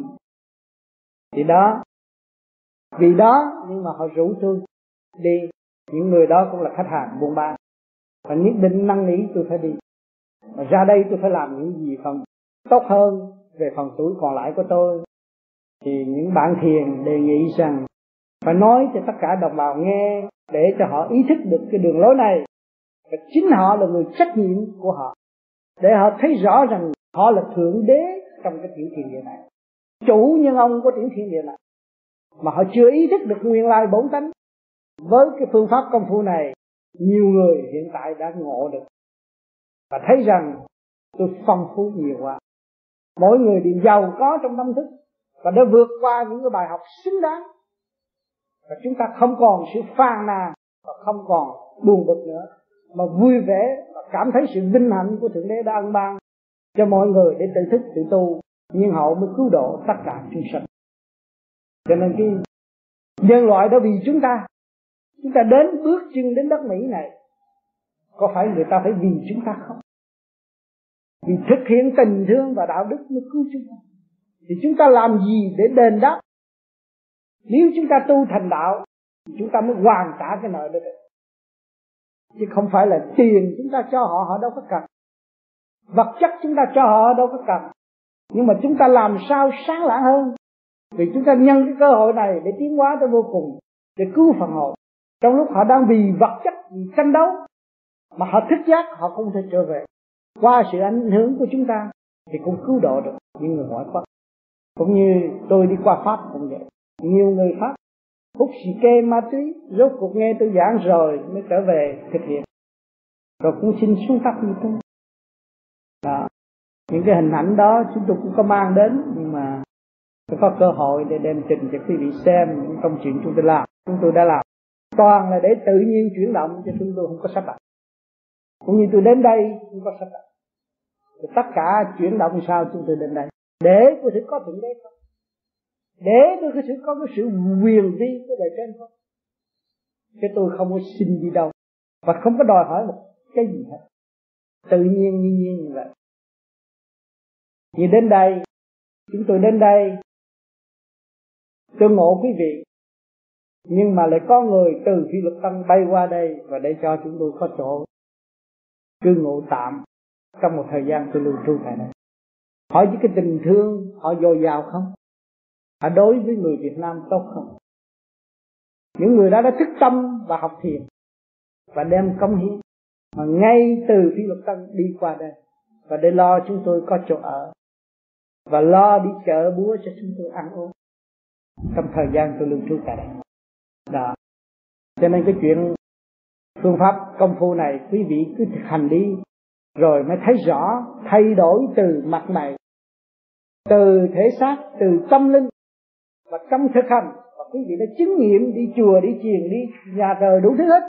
Thì đó, vì đó nhưng mà họ rủ tôi đi. Những người đó cũng là khách hàng buôn bán và nhất định năng lý tôi phải đi. Và ra đây tôi phải làm những gì phần tốt hơn về phần tuổi còn lại của tôi. Thì những bạn thiền đề nghị rằng phải nói cho tất cả đồng bào nghe để cho họ ý thức được cái đường lối này. Và chính họ là người trách nhiệm của họ. Để họ thấy rõ rằng họ là thượng đế trong cái tiểu thiên địa này. Chủ nhân ông của tiểu thiên địa này. Mà họ chưa ý thức được nguyên lai bổn tánh. Với cái phương pháp công phu này, nhiều người hiện tại đã ngộ được. Và thấy rằng tôi phong phú nhiều quá. Mỗi người đều giàu có trong tâm thức và đã vượt qua những cái bài học xứng đáng và chúng ta không còn sự phàn nàn và không còn buồn bực nữa, mà vui vẻ và cảm thấy sự vinh hạnh của thượng đế đã ân ban cho mọi người để tự thức, tự tu, nhưng họ mới cứu độ tất cả chúng sinh. Cho nên cái nhân loại đó vì chúng ta chúng ta đến bước chân đến đất mỹ này, có phải người ta phải vì chúng ta không? Vì thực hiện tình thương và đạo đức mới cứu chúng ta. Thì chúng ta làm gì để đền đáp nếu chúng ta tu thành đạo, chúng ta mới hoàn trả cái nợ đó. Được chứ không phải là tiền chúng ta cho họ họ đâu có cần. Vật chất chúng ta cho họ đâu có cần. Nhưng mà chúng ta làm sao sáng lạng hơn? Vì chúng ta nhân cái cơ hội này để tiến hóa tới vô cùng, để cứu phần hồn. Trong lúc họ đang vì vật chất, vì tranh đấu, mà họ thức giác, họ không thể trở về. Qua sự ảnh hưởng của chúng ta thì cũng cứu độ được những người ngoại quốc. Cũng như tôi đi qua pháp cũng vậy nhiều người pháp hút xì kê ma túy, rốt cuộc nghe tôi giảng rồi mới trở về thực hiện. Rồi cũng xin xuống thấp như tôi đó. Những cái hình ảnh đó chúng tôi cũng có mang đến, nhưng mà tôi có cơ hội để đem trình cho quý vị xem những công chuyện chúng tôi làm. Chúng tôi đã làm. Toàn là để tự nhiên chuyển động cho chúng tôi không có sắp đặt. Cũng như tôi đến đây, không có sắp đặt. Tất cả chuyển động sao chúng tôi đến đây? Để có thể có thượng đế không? Để tôi có sự, có cái sự quyền vi của đời trên không? Chứ tôi không có xin đi đâu. Và không có đòi hỏi một cái gì hết. Tự nhiên như nhiên như vậy. Vì đến đây, chúng tôi đến đây. Tôi ngộ quý vị. Nhưng mà lại có người từ phi luật tăng bay qua đây và để cho chúng tôi có chỗ. Cư ngụ tạm trong một thời gian tôi lưu trú tại đây. Hỏi với cái tình thương, họ dồi dào không? Họ đối với người Việt Nam tốt không? Những người đó đã thức tâm và học thiền và đem công hiến mà ngay từ phi luật tăng đi qua đây và để lo chúng tôi có chỗ ở và lo đi chợ búa cho chúng tôi ăn uống trong thời gian tôi lưu trú tại đây. Đó. Cho nên cái chuyện phương pháp công phu này quý vị cứ thực hành đi rồi mới thấy rõ, thay đổi từ mặt này từ thể xác, từ tâm linh và trong thực hành, và quý vị đã chứng nghiệm đi chùa, đi chiền, đi nhà thờ đủ thứ hết.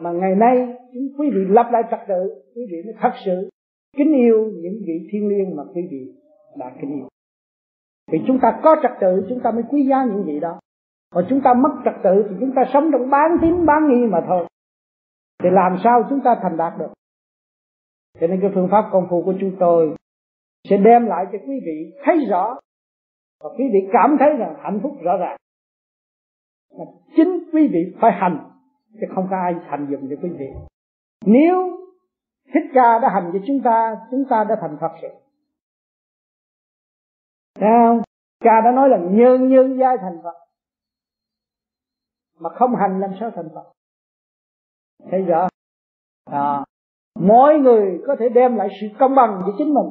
Mà ngày nay quý vị lập lại trật tự, quý vị mới thật sự kính yêu những vị thiên liêng mà quý vị đã kính yêu. Vì chúng ta có trật tự, chúng ta mới quý giá những vị đó. Còn chúng ta mất trật tự thì chúng ta sống trong bán tín bán nghi mà thôi. Thì làm sao chúng ta thành đạt được? Cho nên cái phương pháp công phu của chúng tôi sẽ đem lại cho quý vị thấy rõ và quý vị cảm thấy là hạnh phúc rõ ràng. Mà chính quý vị phải hành chứ không có ai hành dụng cho quý vị. Nếu thích ca đã hành cho chúng ta chúng ta đã thành phật rồi. Thấy không? Cha đã nói là nhân nhân giai thành Phật. Mà không hành làm sao thành Phật? Thấy rõ à, Mỗi người có thể đem lại sự công bằng cho chính mình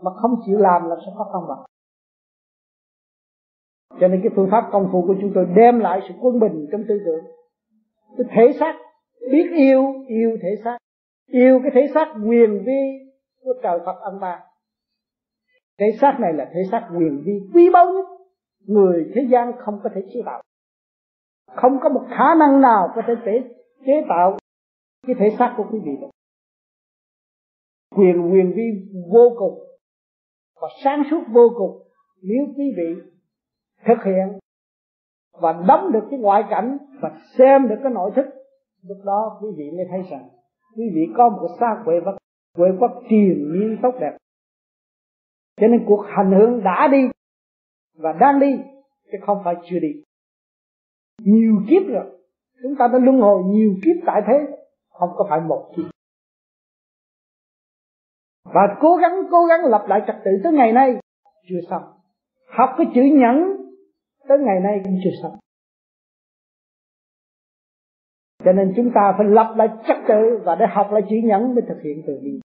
Mà không chịu làm là sẽ có công bằng. Cho nên cái phương pháp công phu của chúng tôi đem lại sự quân bình trong tư tưởng. Cái thể xác biết yêu, yêu thể xác. Yêu cái thể xác quyền vi của trời Phật ân ba, thể xác này là thể xác quyền vi quý báu nhất. Người thế gian không có thể chế tạo. Không có một khả năng nào có thể chế, chế tạo cái thể xác của quý vị được. Quyền quyền vi vô cùng và sáng suốt vô cùng. Nếu quý vị thực hiện và đóng được cái ngoại cảnh và xem được cái nội thức. Lúc đó quý vị mới thấy rằng quý vị có một cái quê vật quê quốc triền miên tốt đẹp. Cho nên cuộc hành hương đã đi và đang đi, chứ không phải chưa đi. Nhiều kiếp rồi, chúng ta đã luân hồi nhiều kiếp tại thế, không có phải một kiếp. Và cố gắng cố gắng lập lại trật tự tới ngày nay, chưa xong. Học cái chữ nhẫn tới ngày nay cũng chưa xong. Cho nên chúng ta phải lập lại trật tự và để học lại chữ nhẫn mới thực hiện từ đi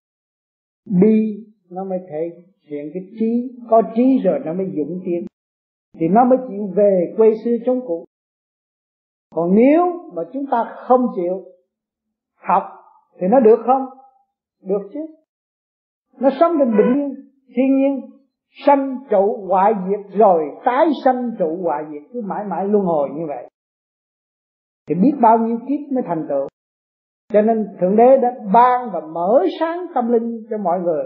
đi nó mới thể hiện cái trí, có trí rồi nó mới dũng tiến. Thì nó mới chịu về quê xưa chống cũ. Còn nếu mà chúng ta không chịu học thì nó được không? Được chứ. Nó sống trên bình yên, thiên nhiên sanh trụ hoại diệt rồi, tái sanh trụ hoại diệt, cứ mãi mãi luân hồi như vậy. Thì biết bao nhiêu kiếp mới thành tựu. Cho nên thượng đế đã ban và mở sáng tâm linh cho mọi người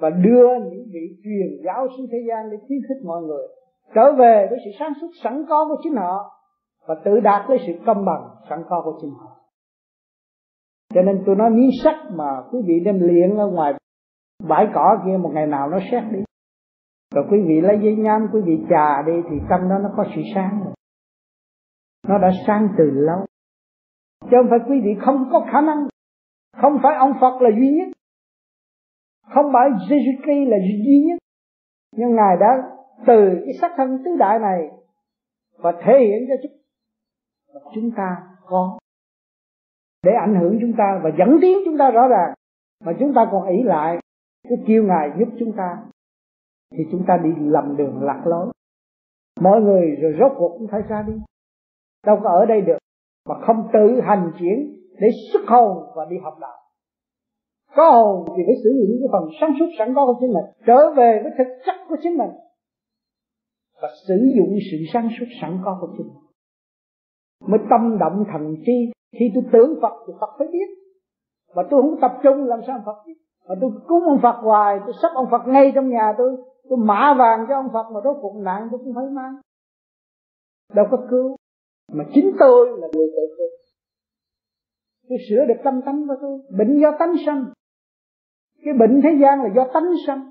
và đưa những vị truyền giáo xuống thế gian để khuyến khích mọi người trở về với sự sáng suốt sẵn có của chính họ và tự đạt lấy sự công bằng sẵn có của chính họ. Cho nên tôi nói miếng sắt mà quý vị đem luyện ở ngoài bãi cỏ kia một ngày nào nó xét đi rồi quý vị lấy giấy nhám quý vị trà đi thì trong đó nó có sự sáng. Rồi nó đã sáng từ lâu. Chứ không phải quý vị không có khả năng. Không phải ông Phật là duy nhất. Không phải Jesus Christ là duy nhất. Nhưng ngài đã từ cái sắc thân tứ đại này và thể hiện cho chúng chúng ta có. Để ảnh hưởng chúng ta và dẫn tiến chúng ta rõ ràng. Mà chúng ta còn ỷ lại cái kêu ngài giúp chúng ta thì chúng ta đi lầm đường lạc lối. Mọi người rồi rốt cuộc cũng phải ra đi. Đâu có ở đây được mà không tự hành chuyển để xuất hồn và đi học đạo. Có hồn thì phải sử dụng cái phần sáng suốt sẵn có của chính mình, trở về với thực chất của chính mình và sử dụng sự sáng suốt sẵn có của chính mình. Mới tâm động thần chi khi tôi tưởng Phật thì Phật phải biết. Mà tôi không tập trung làm sao Phật biết. Mà tôi cúng ông Phật hoài, tôi sắp ông Phật ngay trong nhà tôi tôi mã vàng cho ông Phật mà rốt cuộc nạn tôi cũng phải mang. Đâu có cứu. Mà chính tôi là người tự cứu. Tôi sửa được tâm tánh của tôi. Bệnh do tánh sanh. Cái bệnh thế gian là do tánh sanh.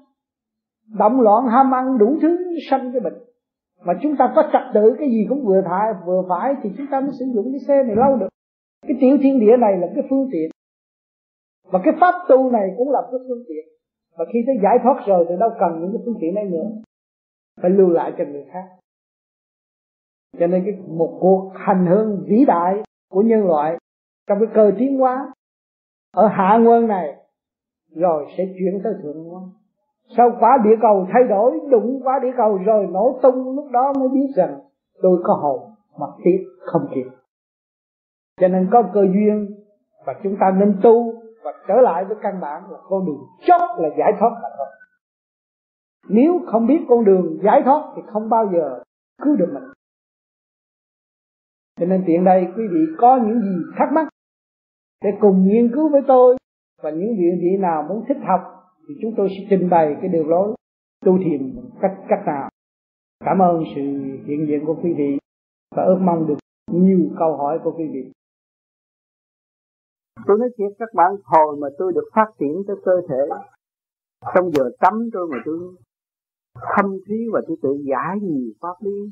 Động loạn ham ăn đủ thứ sanh cái bệnh. Mà chúng ta có trật tự cái gì cũng vừa phải vừa phải thì chúng ta mới sử dụng cái xe này lâu được. Cái tiểu thiên địa này là cái phương tiện. Và cái pháp tu này cũng là cái phương tiện và khi tới giải thoát rồi thì đâu cần những cái phương tiện này nữa. Phải lưu lại cho người khác. Cho nên cái một cuộc hành hương vĩ đại của nhân loại trong cái cơ tiến hóa ở hạ nguyên này rồi sẽ chuyển tới thượng nguyên sau quả địa cầu thay đổi, đụng quả địa cầu rồi nổ tung, lúc đó mới biết rằng tôi có hồn, mà tiếc không kịp. Cho nên có cơ duyên và chúng ta nên tu và trở lại với căn bản là con đường chót là giải thoát mà thôi. Nếu không biết con đường giải thoát thì không bao giờ cứu được mình. Cho nên tiện đây, quý vị có những gì thắc mắc để cùng nghiên cứu với tôi và những vị vị nào muốn thích học thì chúng tôi sẽ trình bày cái đường lối tu thiền cách cách nào. Cảm ơn sự hiện diện của quý vị và ước mong được nhiều câu hỏi của quý vị tôi nói thiệt các bạn hồi mà tôi được phát triển tới cơ thể trong giờ tắm tôi mà tôi thâm thúy và tôi tự giải nhiều pháp lý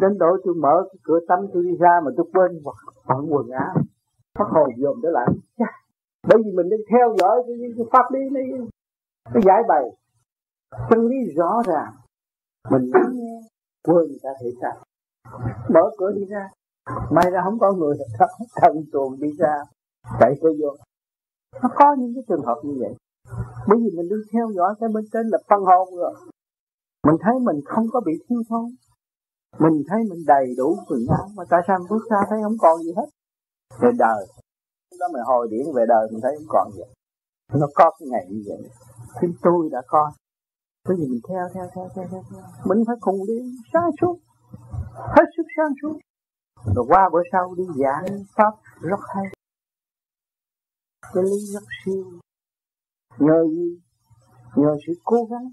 đến độ tôi mở cái cửa tắm tôi đi ra mà tôi quên hoặc bận quần áo. Phát hồn dồn trở lại. Bởi vì mình đang theo dõi cái, cái pháp lý này. Cái giải bày. Chân lý rõ ràng. Mình lắng nghe quên cả thể sao mở cửa đi ra. May ra không có người thật thần tuồn đi ra chạy tới vô. Nó có những cái trường hợp như vậy. Bởi vì mình đi theo dõi cái bên trên là phân hồn rồi. Mình thấy mình không có bị thiếu thốn. Mình thấy mình đầy đủ quần áo mà tại sao bước ra thấy không còn gì hết. Về đời. Đó mình hồi điển về đời mình thấy không còn gì nó có cái ngày như vậy. Thì tôi đã coi cái gì mình theo theo theo theo theo, theo. mình phải cùng đi sáng suốt hết sức sáng suốt rồi qua bữa sau đi giảng pháp rất hay cái lý rất siêu. Nhờ gì? Nhờ sự cố gắng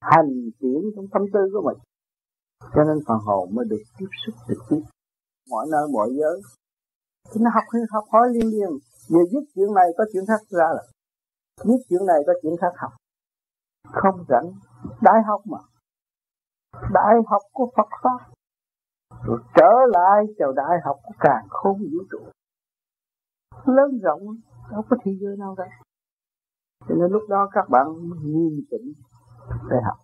hành tiến trong tâm tư của mình. Cho nên phần hồn mới được tiếp xúc trực tiếp. Mọi nơi, mọi giới. Thì nó học học hỏi liên liên. Về giúp chuyện này có chuyện khác ra là giúp chuyện này có chuyện khác học. Không rảnh. Đại học mà. Đại học của Phật pháp. Rồi trở lại chào đại học của càng khôn vũ trụ. Lớn rộng đâu có thế giới nào cả. Cho nên lúc đó các bạn nghiêm chỉnh để học.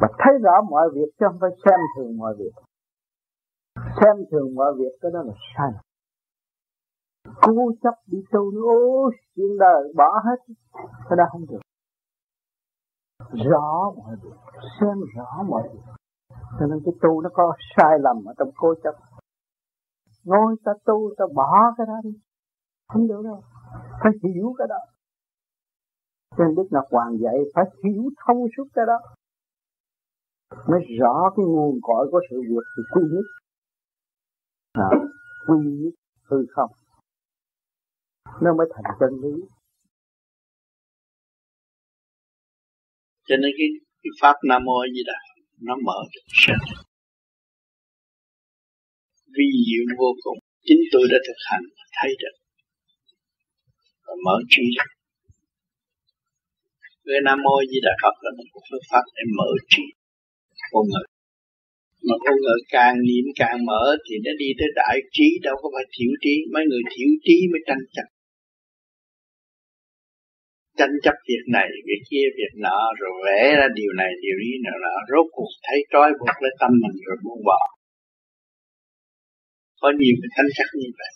Và thấy rõ mọi việc chứ không phải xem thường mọi việc. Xem thường mọi việc cái đó là sai. Cố chấp đi tu nữa. Ô, chuyện đời bỏ hết. Cái đó không được. Rõ mọi việc. Xem rõ mọi việc. Cho nên cái tu nó có sai lầm ở trong cố chấp. Ngồi ta tu ta bỏ cái đó đi. Không được đâu phải hiểu cái đó. Nên Đức Ngọc Hoàng dạy phải hiểu thông suốt cái đó. Mới rõ cái nguồn cội của sự việc thì quy nhất. À, quy nhất hư không. Nó mới thành chân lý. Cho nên cái, cái pháp nam mô gì đó nó mở được sự vi diệu vô cùng. Chính tôi đã thực hành thấy được và mở trí được nam mô di đà phật là một phương pháp để mở trí con người mà con người càng niệm càng mở thì nó đi tới đại trí, đâu có phải thiểu trí. Mấy người thiểu trí mới tranh chấp. Tranh chấp việc này, việc kia, việc nọ, rồi vẽ ra điều này, điều ý nọ nọ. Rốt cuộc thấy trói buộc lấy tâm mình rồi buông bỏ. Có nhiều cái tranh chấp như vậy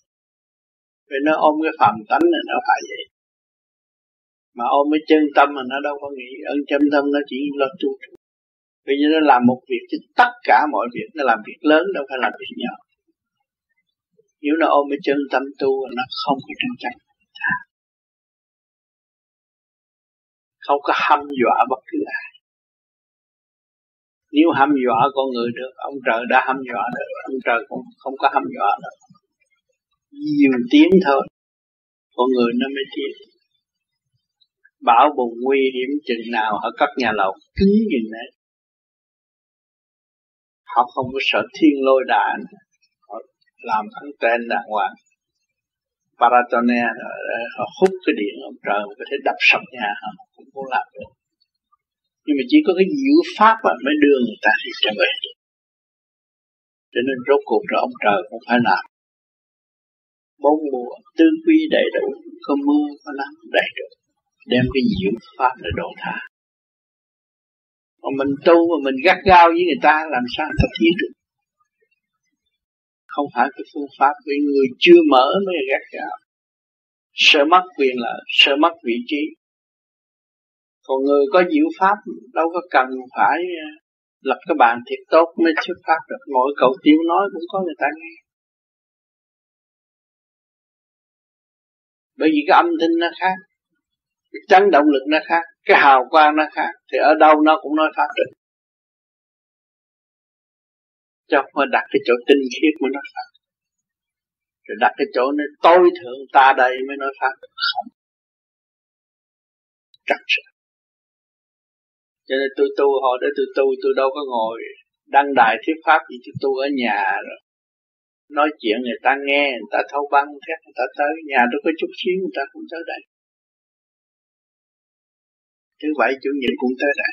vì nó ôm cái phàm tánh này nó phải vậy. Mà ôm cái chân tâm mà nó đâu có nghĩ ơn chân tâm nó chỉ lo tu bây giờ nó làm một việc chứ tất cả mọi việc. Nó làm việc lớn đâu phải làm việc nhỏ. Nếu nó ôm cái chân tâm tu, nó không có tranh chấp. À. Không có hâm dọa bất cứ ai. Nếu hâm dọa con người được, ông trời đã hâm dọa được. Ông trời cũng không có hâm dọa được nhiều tiếng thôi. Con người nó mới tiến. Bão bùng nguy hiểm chừng nào họ các nhà lầu cứng như đấy họ không có sợ thiên lôi đạn, họ làm ăn tên đàng hoàng. Paratone họ hút cái điện ông trời có thể đập sập nhà họ cũng không làm được. Nhưng mà chỉ có cái diệu pháp mà mới đưa người ta đi trở về. Cho nên rốt cuộc rồi ông trời cũng phải làm bốn mùa tư quy đầy đủ có mưa có nắng đầy đủ đem cái diệu pháp để độ tha. Mà mình tu mà mình gắt gao với người ta, làm sao thật ta tiến được? Không phải cái phương pháp vì người chưa mở mới gắt gao. Sợ mất quyền lợi sợ mất vị trí. Còn người có diệu pháp, đâu có cần phải à, lập cái bàn thiệt tốt mới xuất phát được. Mỗi cậu tiêu nói cũng có người ta nghe. Bởi vì cái âm thanh nó khác, cái chấn động lực nó khác, cái hào quang nó khác, thì ở đâu nó cũng nói pháp được. Cho mà đặt cái chỗ tinh khiết mới nói pháp. Rồi đặt cái chỗ nó tối thượng ta đây mới nói pháp. Được không. Chắc chắn cho nên tôi tu họ để tôi tu, tôi đâu có ngồi đăng đài thuyết pháp gì, tôi tu ở nhà rồi nói chuyện người ta nghe, người ta thâu băng thét người ta tới nhà tôi có chút xíu, người ta cũng tới đây. Thứ bảy chủ nhật cũng tới đây.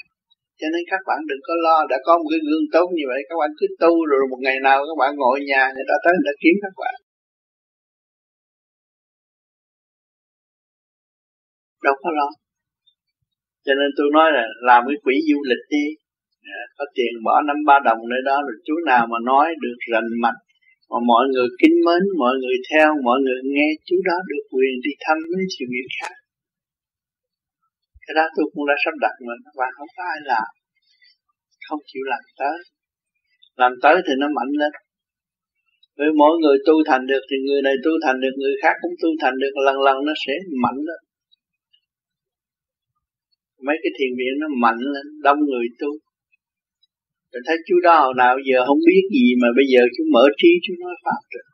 Cho nên các bạn đừng có lo, đã có một cái gương tốt như vậy, các bạn cứ tu rồi một ngày nào các bạn ngồi ở nhà, người ta tới, người ta kiếm các bạn. Đâu có lo. Cho nên tôi nói là làm cái quỹ du lịch đi. À, có tiền bỏ năm ba đồng nơi đó, rồi chú nào mà nói được rành mạch mà mọi người kính mến, mọi người theo, mọi người nghe chú đó được quyền đi thăm với sự nghiệp khác. Cái đó tôi cũng đã sắp đặt mình và không có ai làm. Không chịu làm tới. Làm tới thì nó mạnh lên. Với mỗi người tu thành được thì người này tu thành được, người khác cũng tu thành được, lần lần nó sẽ mạnh lên. Mấy cái thiền viện nó mạnh lên, đông người tu. Mình thấy chú đó hồi nào giờ không biết gì mà bây giờ chú mở trí, chú nói pháp rồi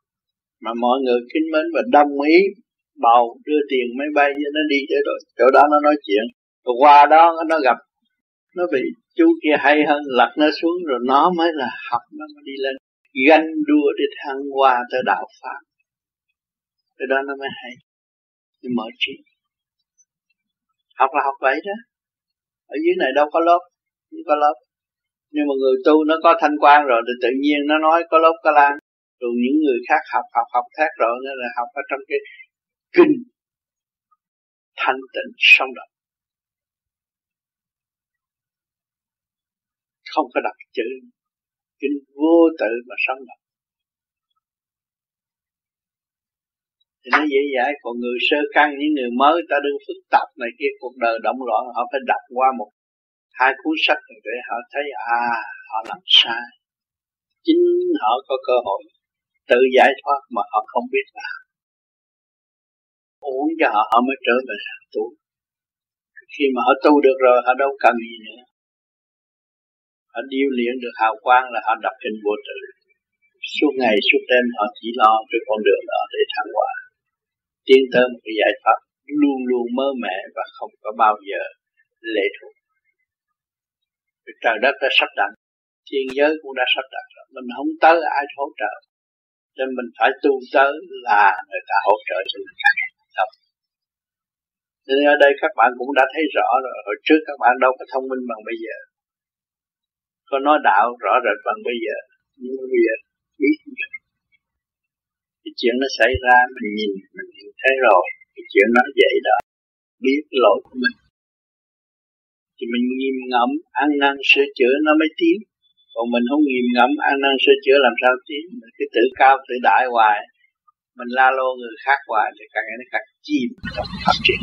mà mọi người kính mến và đồng ý, bầu, đưa tiền máy bay cho nó đi tới rồi chỗ đó nó nói chuyện. Rồi qua đó nó gặp, nó bị chú kia hay hơn, lật nó xuống rồi nó mới là học, nó mới đi lên. Ganh đua để thăng qua tới đạo pháp. Cái đó nó mới hay. Mở trí. Học là học vậy đó. Ở dưới này đâu có lớp, không có lớp nhưng mà người tu nó có thanh quan rồi, thì tự nhiên nó nói có lốp có lan. Rồi những người khác học học học khác rồi, nên là học ở trong cái kinh thanh tịnh sống động. Không có đặt chữ kinh vô tự mà sống động. Thì nó dễ dãi, còn người sơ căn, những người mới ta đương phức tạp này kia, cuộc đời động loạn, họ phải đặt qua một hai cuốn sách để họ thấy à họ làm sai. Chính họ có cơ hội tự giải thoát mà họ không biết làm. Uống cho họ họ mới trở về tu. Khi mà họ tu được rồi, họ đâu cần gì nữa. Họ điêu luyện được hào quang là họ đọc kinh vô tự. Suốt ngày, suốt đêm họ chỉ lo cái con đường đó để thăng hoa. Tiến tới một cái giải pháp luôn luôn mơ mẹ và không có bao giờ lệ thuộc trời đất đã sắp đặt, thiên giới cũng đã sắp đặt rồi. Mình không tới ai hỗ trợ. Cho nên mình phải tu tới là người ta hỗ trợ cho mình. Càng không nên ở đây các bạn cũng đã thấy rõ rồi. Hồi trước các bạn đâu có thông minh bằng bây giờ. Có nói đạo rõ rệt bằng bây giờ. Nhưng mà bây giờ biết cái chuyện nó xảy ra, mình nhìn mình nhìn thấy rồi. Cái chuyện nó vậy đó. Biết lỗi của mình thì mình nghiêm ngẫm, ăn năn, sửa chữa nó mới tiến. Còn mình không nghiêm ngẫm, ăn năn, sửa chữa làm sao tiến? Mình cứ tự cao, tự đại hoài. Mình la lô người khác hoài thì càng ngày nó càng chìm. Trong phát triển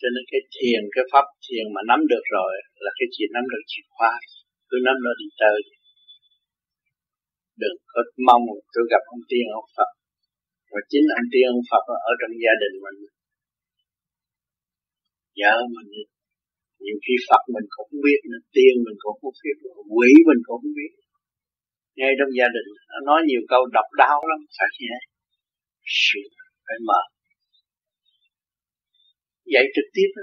cho nên cái thiền, cái pháp thiền mà nắm được rồi là cái chuyện nắm được chìa khóa. Cứ nắm nó đi tới. Đừng có mong tôi gặp ông tiên, ông Phật. Và chính ông tiên, ông Phật ở trong gia đình mình vợ mình. Nhiều khi Phật mình cũng không biết nữa, tiên mình cũng không biết, quỷ mình cũng không biết. Ngay trong gia đình, nó nói nhiều câu độc đáo lắm, phải nhé. Sự phải mở dạy trực tiếp đó.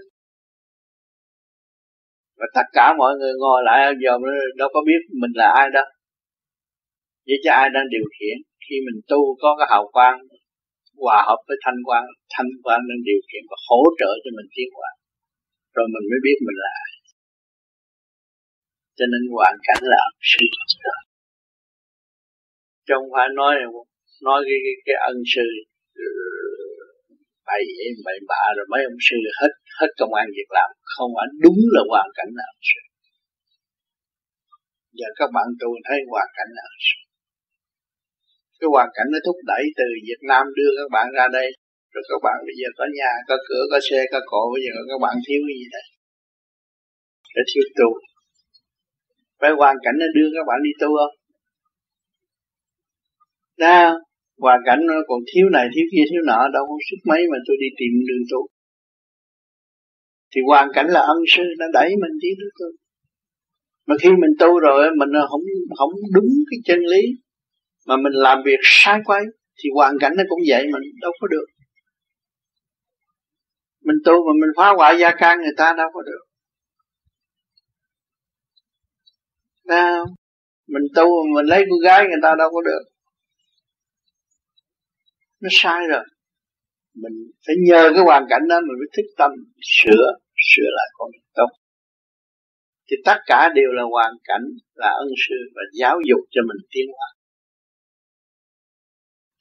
và tất cả mọi người ngồi lại, giờ đâu có biết mình là ai đó vậy cho ai đang điều khiển? Khi mình tu có cái hào quang, hòa hợp với thanh quang thanh quang đang điều khiển và hỗ trợ cho mình tiến hóa rồi mình mới biết mình là ai. Cho nên hoàn cảnh là sự chứ không phải nói nói cái cái, cái ân sư ừ, bày bậy bạ rồi mấy ông sư hết hết công an việc làm. Không phải đúng là hoàn cảnh là ân sư giờ các bạn tu thấy hoàn cảnh là ân sư cái hoàn cảnh nó thúc đẩy từ Việt Nam đưa các bạn ra đây rồi các bạn bây giờ có nhà có cửa có xe có cổ bây giờ các bạn thiếu cái gì đây? Để thiếu tu. Phải hoàn cảnh nó đưa các bạn đi tu không? Đó, hoàn cảnh nó còn thiếu này thiếu kia thiếu nọ đâu có sức mấy mà tôi đi tìm đường tu. Thì hoàn cảnh là ân sư nó đẩy mình đi tới tu. Mà khi mình tu rồi mình không không đúng cái chân lý mà mình làm việc sai quay thì hoàn cảnh nó cũng vậy mình đâu có được mình tu mà mình phá hoại gia can người ta đâu có được. Nào, mình tu mà mình lấy cô gái người ta đâu có được. Nó sai rồi. Mình phải nhờ cái hoàn cảnh đó mình mới thức tâm sửa sửa lại con đường tốt thì tất cả đều là hoàn cảnh là ân sư và giáo dục cho mình tiến hóa.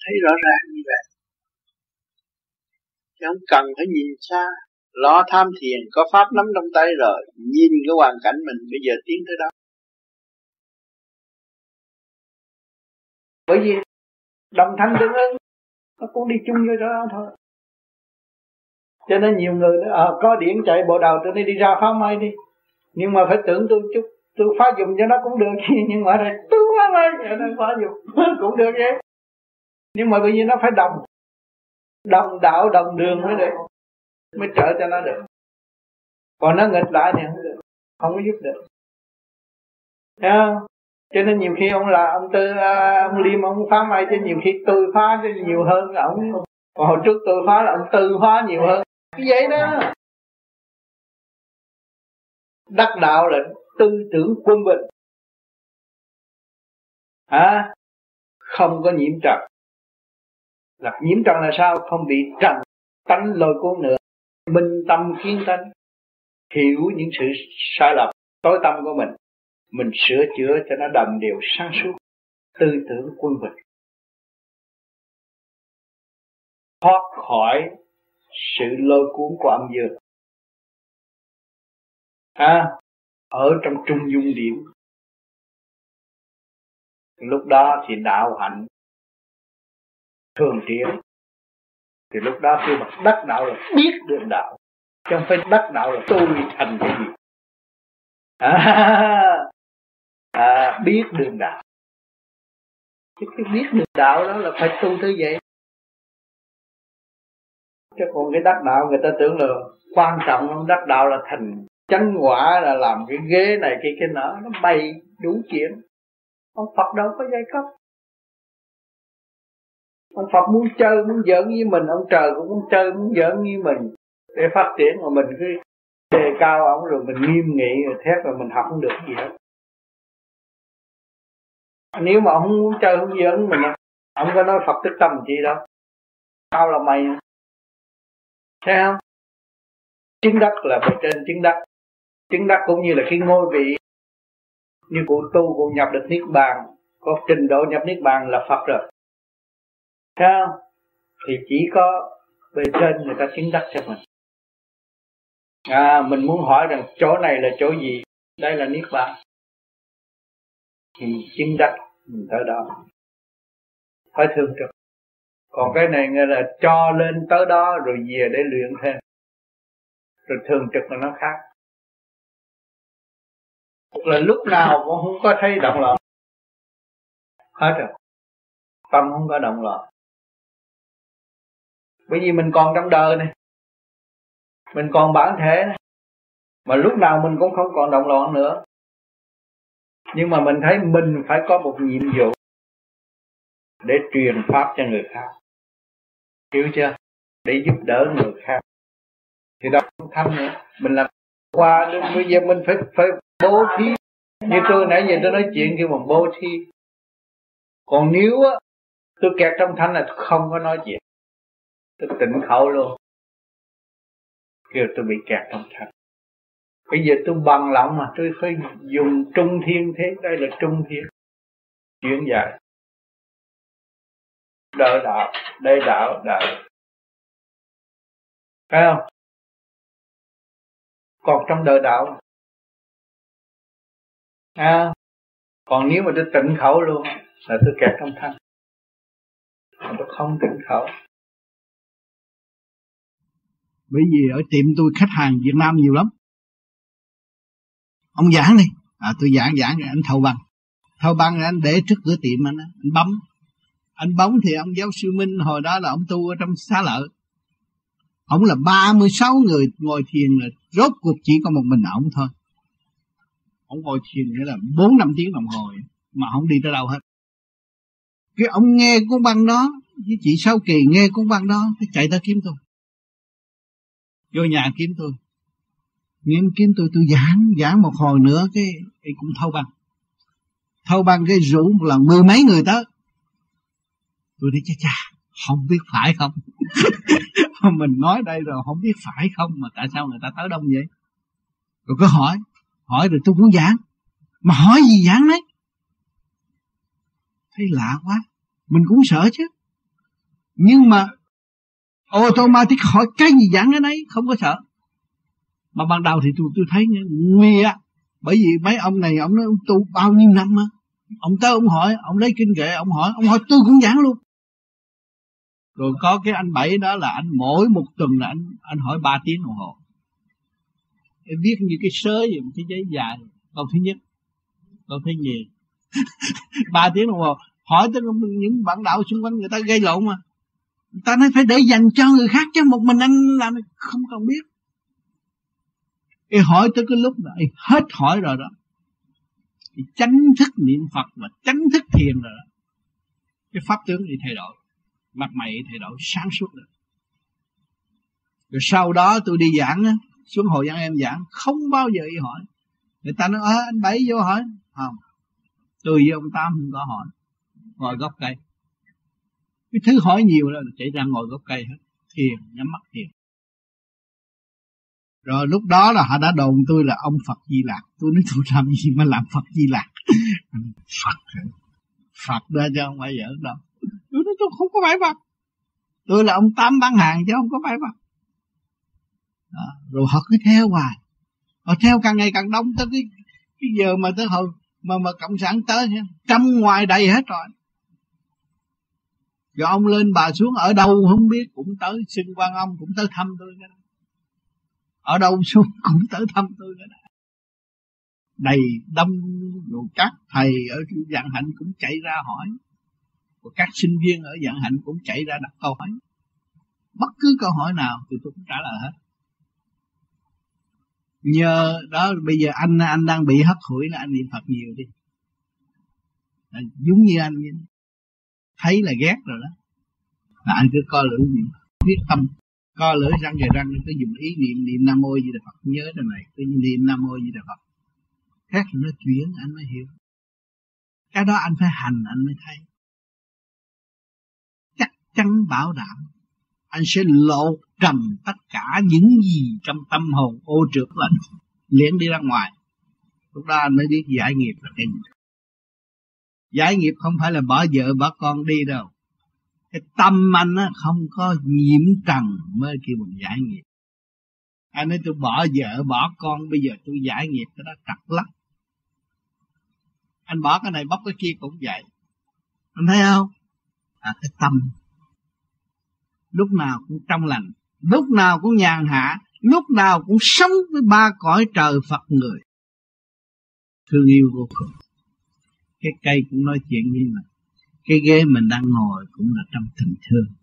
Thấy rõ ràng như vậy chứ không cần phải nhìn xa. Lo tham thiền có pháp nắm trong tay rồi nhìn cái hoàn cảnh mình bây giờ tiến tới đó. Bởi vì đồng thanh tương ứng nó cũng đi chung với đó thôi. Cho nên nhiều người nói à, có điện chạy bộ đầu tôi đi đi ra phá mai đi. Nhưng mà phải tưởng tôi chút tôi phá dùng cho nó cũng được nhưng mà đây tôi phá mai nó phá dùng cũng được vậy. Nhưng mà bởi vì nó phải đồng đồng đạo đồng đường mới được. Mới trợ cho nó được. Còn nó nghịch lại thì không được. Không có giúp được. Thấy không? cho nên nhiều khi ông là ông tư à, ông liêm, ông phá may cho nhiều khi tôi phá cho nhiều hơn ông còn hồi trước tôi phá là ông tư phá nhiều hơn. Cái vậy đó. Đắc đạo là tư tưởng quân bình. Hả? Không có nhiễm trật là nhiễm trần là sao? Không bị trần tánh lôi cuốn nữa. Minh tâm kiến tánh hiểu những sự sai lầm tối tâm của mình. Mình sửa chữa cho nó đầm đều sáng suốt tư tưởng quân bình. Thoát khỏi sự lôi cuốn của âm dương. À, ở trong trung dung điểm lúc đó thì đạo hạnh thường tiến thì lúc đó khi mà đắc đạo là biết được đạo chứ không phải đắc đạo là tôi thành cái gì. À, à, biết đường đạo. Chứ cái biết đường đạo đó là phải tu tới vậy. Chứ còn cái đắc đạo người ta tưởng là quan trọng không đắc đạo là thành chánh quả là làm cái ghế này cái cái nọ nó bày đủ chuyện. Ông Phật đâu có giai cấp ông Phật muốn chơi, muốn giỡn với mình, ông trời cũng muốn chơi, muốn giỡn với mình. Để phát triển mà mình cứ đề cao ông rồi mình nghiêm nghị rồi thét rồi mình học không được gì hết. Nếu mà ông muốn chơi không giỡn mình ông có nói Phật tức tâm chi đâu sao là mày. Thấy không? Chứng đắc là bề trên chứng đắc. Chứng đắc cũng như là cái ngôi vị như cụ tu cụ nhập được niết bàn. Có trình độ nhập niết bàn là Phật rồi thấy không thì chỉ có bề trên người ta chứng đắc cho mình. À mình muốn hỏi rằng chỗ này là chỗ gì? Đây là niết bàn. Thì chứng đắc, mình tới đó. Phải thương trực, còn cái này nghe là cho lên tới đó rồi về để luyện thêm. Rồi thường trực là nó khác. Là lúc nào cũng không có thấy động loạn. Hết rồi. Tâm không có động loạn bởi vì mình còn trong đời này. Mình còn bản thể này. Mà lúc nào mình cũng không còn động loạn nữa. Nhưng mà mình thấy mình phải có một nhiệm vụ để truyền pháp cho người khác. Hiểu chưa? Để giúp đỡ người khác. Thì đó không thanh nữa. Mình làm qua đến bây giờ mình phải phải bố thí. Như tôi nãy giờ tôi nói chuyện kêu bằng bố thí. Còn nếu á, tôi kẹt trong thanh là tôi không có nói chuyện tôi tỉnh khẩu luôn. Kêu tôi bị kẹt trong thật bây giờ tôi bằng lòng mà tôi phải dùng trung thiên thế. Đây là trung thiên. Chuyển dạy đỡ đạo. Đây đạo đạo. Phải không? Còn trong đời đạo. À, còn nếu mà tôi tịnh khẩu luôn là tôi kẹt trong thân mà tôi không tịnh khẩu bởi vì ở tiệm tôi khách hàng Việt Nam nhiều lắm. Ông giảng đi. À tôi giảng giảng anh thâu bằng. Thâu bằng anh để trước cửa tiệm anh anh bấm. Anh bấm thì ông giáo sư Minh hồi đó là ông tu ở trong xá lợi. Ông là 36 người ngồi thiền là rốt cuộc chỉ có một mình ông thôi. Ông ngồi thiền nghĩa là bốn năm tiếng đồng hồ mà không đi tới đâu hết. Cái ông nghe cuốn băng đó, với chị sau Kỳ nghe cuốn băng đó, cái chạy tới kiếm tôi vô nhà kiếm tôi. Nghiên kiếm tôi tôi giảng giảng một hồi nữa cái, cái cũng thâu băng thâu băng cái rủ một lần mười mấy người tới. Tôi đi cha cha không biết phải không? Mình nói đây rồi không biết phải không? Mà tại sao người ta tới đông vậy? Rồi cứ hỏi hỏi rồi tôi cũng giảng. Mà hỏi gì giảng đấy? Thấy lạ quá. Mình cũng sợ chứ. Nhưng mà automatic hỏi cái gì giảng cái đấy, không có sợ. Mà ban đầu thì tôi tôi thấy nguy á, bởi vì mấy ông này, ông nói ông tu bao nhiêu năm á, ông tới ông hỏi, ông lấy kinh kệ, ông hỏi ông hỏi tôi cũng giảng luôn. Rồi có cái anh bảy đó là anh mỗi một tuần là anh anh hỏi ba tiếng đồng hồ. Em viết như cái sớ vậy một cái giấy dài, câu thứ nhất, câu thứ nhì. Ba tiếng đồng hồ, hỏi tới những bạn đạo xung quanh người ta gây lộn mà ta nói phải để dành cho người khác chứ một mình anh làm không cần biết. Ê hỏi tới cái lúc này hết hỏi rồi đó. Thì tránh thức niệm Phật và tránh thức thiền rồi đó. Cái pháp tướng thì thay đổi mặt mày thay đổi sáng suốt được. Rồi sau đó tôi đi giảng á xuống hội dân em giảng không bao giờ y hỏi. Người ta nói à, anh bảy vô hỏi. Không. Tôi với ông tám không có hỏi. Ngồi gốc cây cái thứ hỏi nhiều là chạy ra ngồi gốc cây hết. Thiền, nhắm mắt thiền. Rồi lúc đó là họ đã đồn tôi là ông Phật Di Lạc tôi nói, tôi làm gì mà làm Phật Di Lạc Phật Phật ra cho không phải giỡn đâu. Tôi nói, tôi không có phải Phật. Tôi là ông Tám bán hàng chứ không có phải Phật. Đó. rồi họ cứ theo hoài. Họ theo càng ngày càng đông tới cái cái giờ mà tới hồi mà mà cộng sản tới trăm ngoài đầy hết rồi rồi ông lên bà xuống ở đâu không biết cũng tới xin quan ông cũng tới thăm tôi cái đó ở đâu xuống cũng tới thăm tôi cái đó đầy đông rồi các thầy ở dạng hạnh cũng chạy ra hỏi. Và các sinh viên ở dạng hạnh cũng chạy ra đặt câu hỏi. Bất cứ câu hỏi nào thì tôi cũng trả lời hết. Nhờ đó bây giờ anh anh đang bị hấp hủi là anh niệm phật nhiều đi. À, giống như anh thấy là ghét rồi đó. Là anh cứ coi lưỡi niệm quyết tâm. Co lưỡi răng về răng, cứ dùng ý niệm niệm nam mô di đà phật. Nhớ cái này, cứ niệm nam mô di đà phật. Khác nó chuyển, anh mới hiểu. Cái đó anh phải hành, anh mới thấy. Chắc chắn bảo đảm, anh sẽ lộ trầm tất cả những gì trong tâm hồn ô trượt của anh liền đi ra ngoài. Lúc đó anh mới biết giải nghiệp là cái gì giải nghiệp không phải là bỏ vợ, bỏ con đi đâu. Cái tâm anh á, không có nhiễm trần mới kêu mình giải nghiệp. Anh nói tôi bỏ vợ, bỏ con, bây giờ tôi giải nghiệp, cái đó trật lắm. Anh bỏ cái này, bóc cái kia cũng vậy. Anh thấy không? À cái tâm. Lúc nào cũng trong lành, lúc nào cũng nhàn hạ, lúc nào cũng sống với ba cõi trời Phật người. Thương yêu vô cùng cái cây cũng nói chuyện với mình. Cái ghế mình đang ngồi cũng là trong tình thương.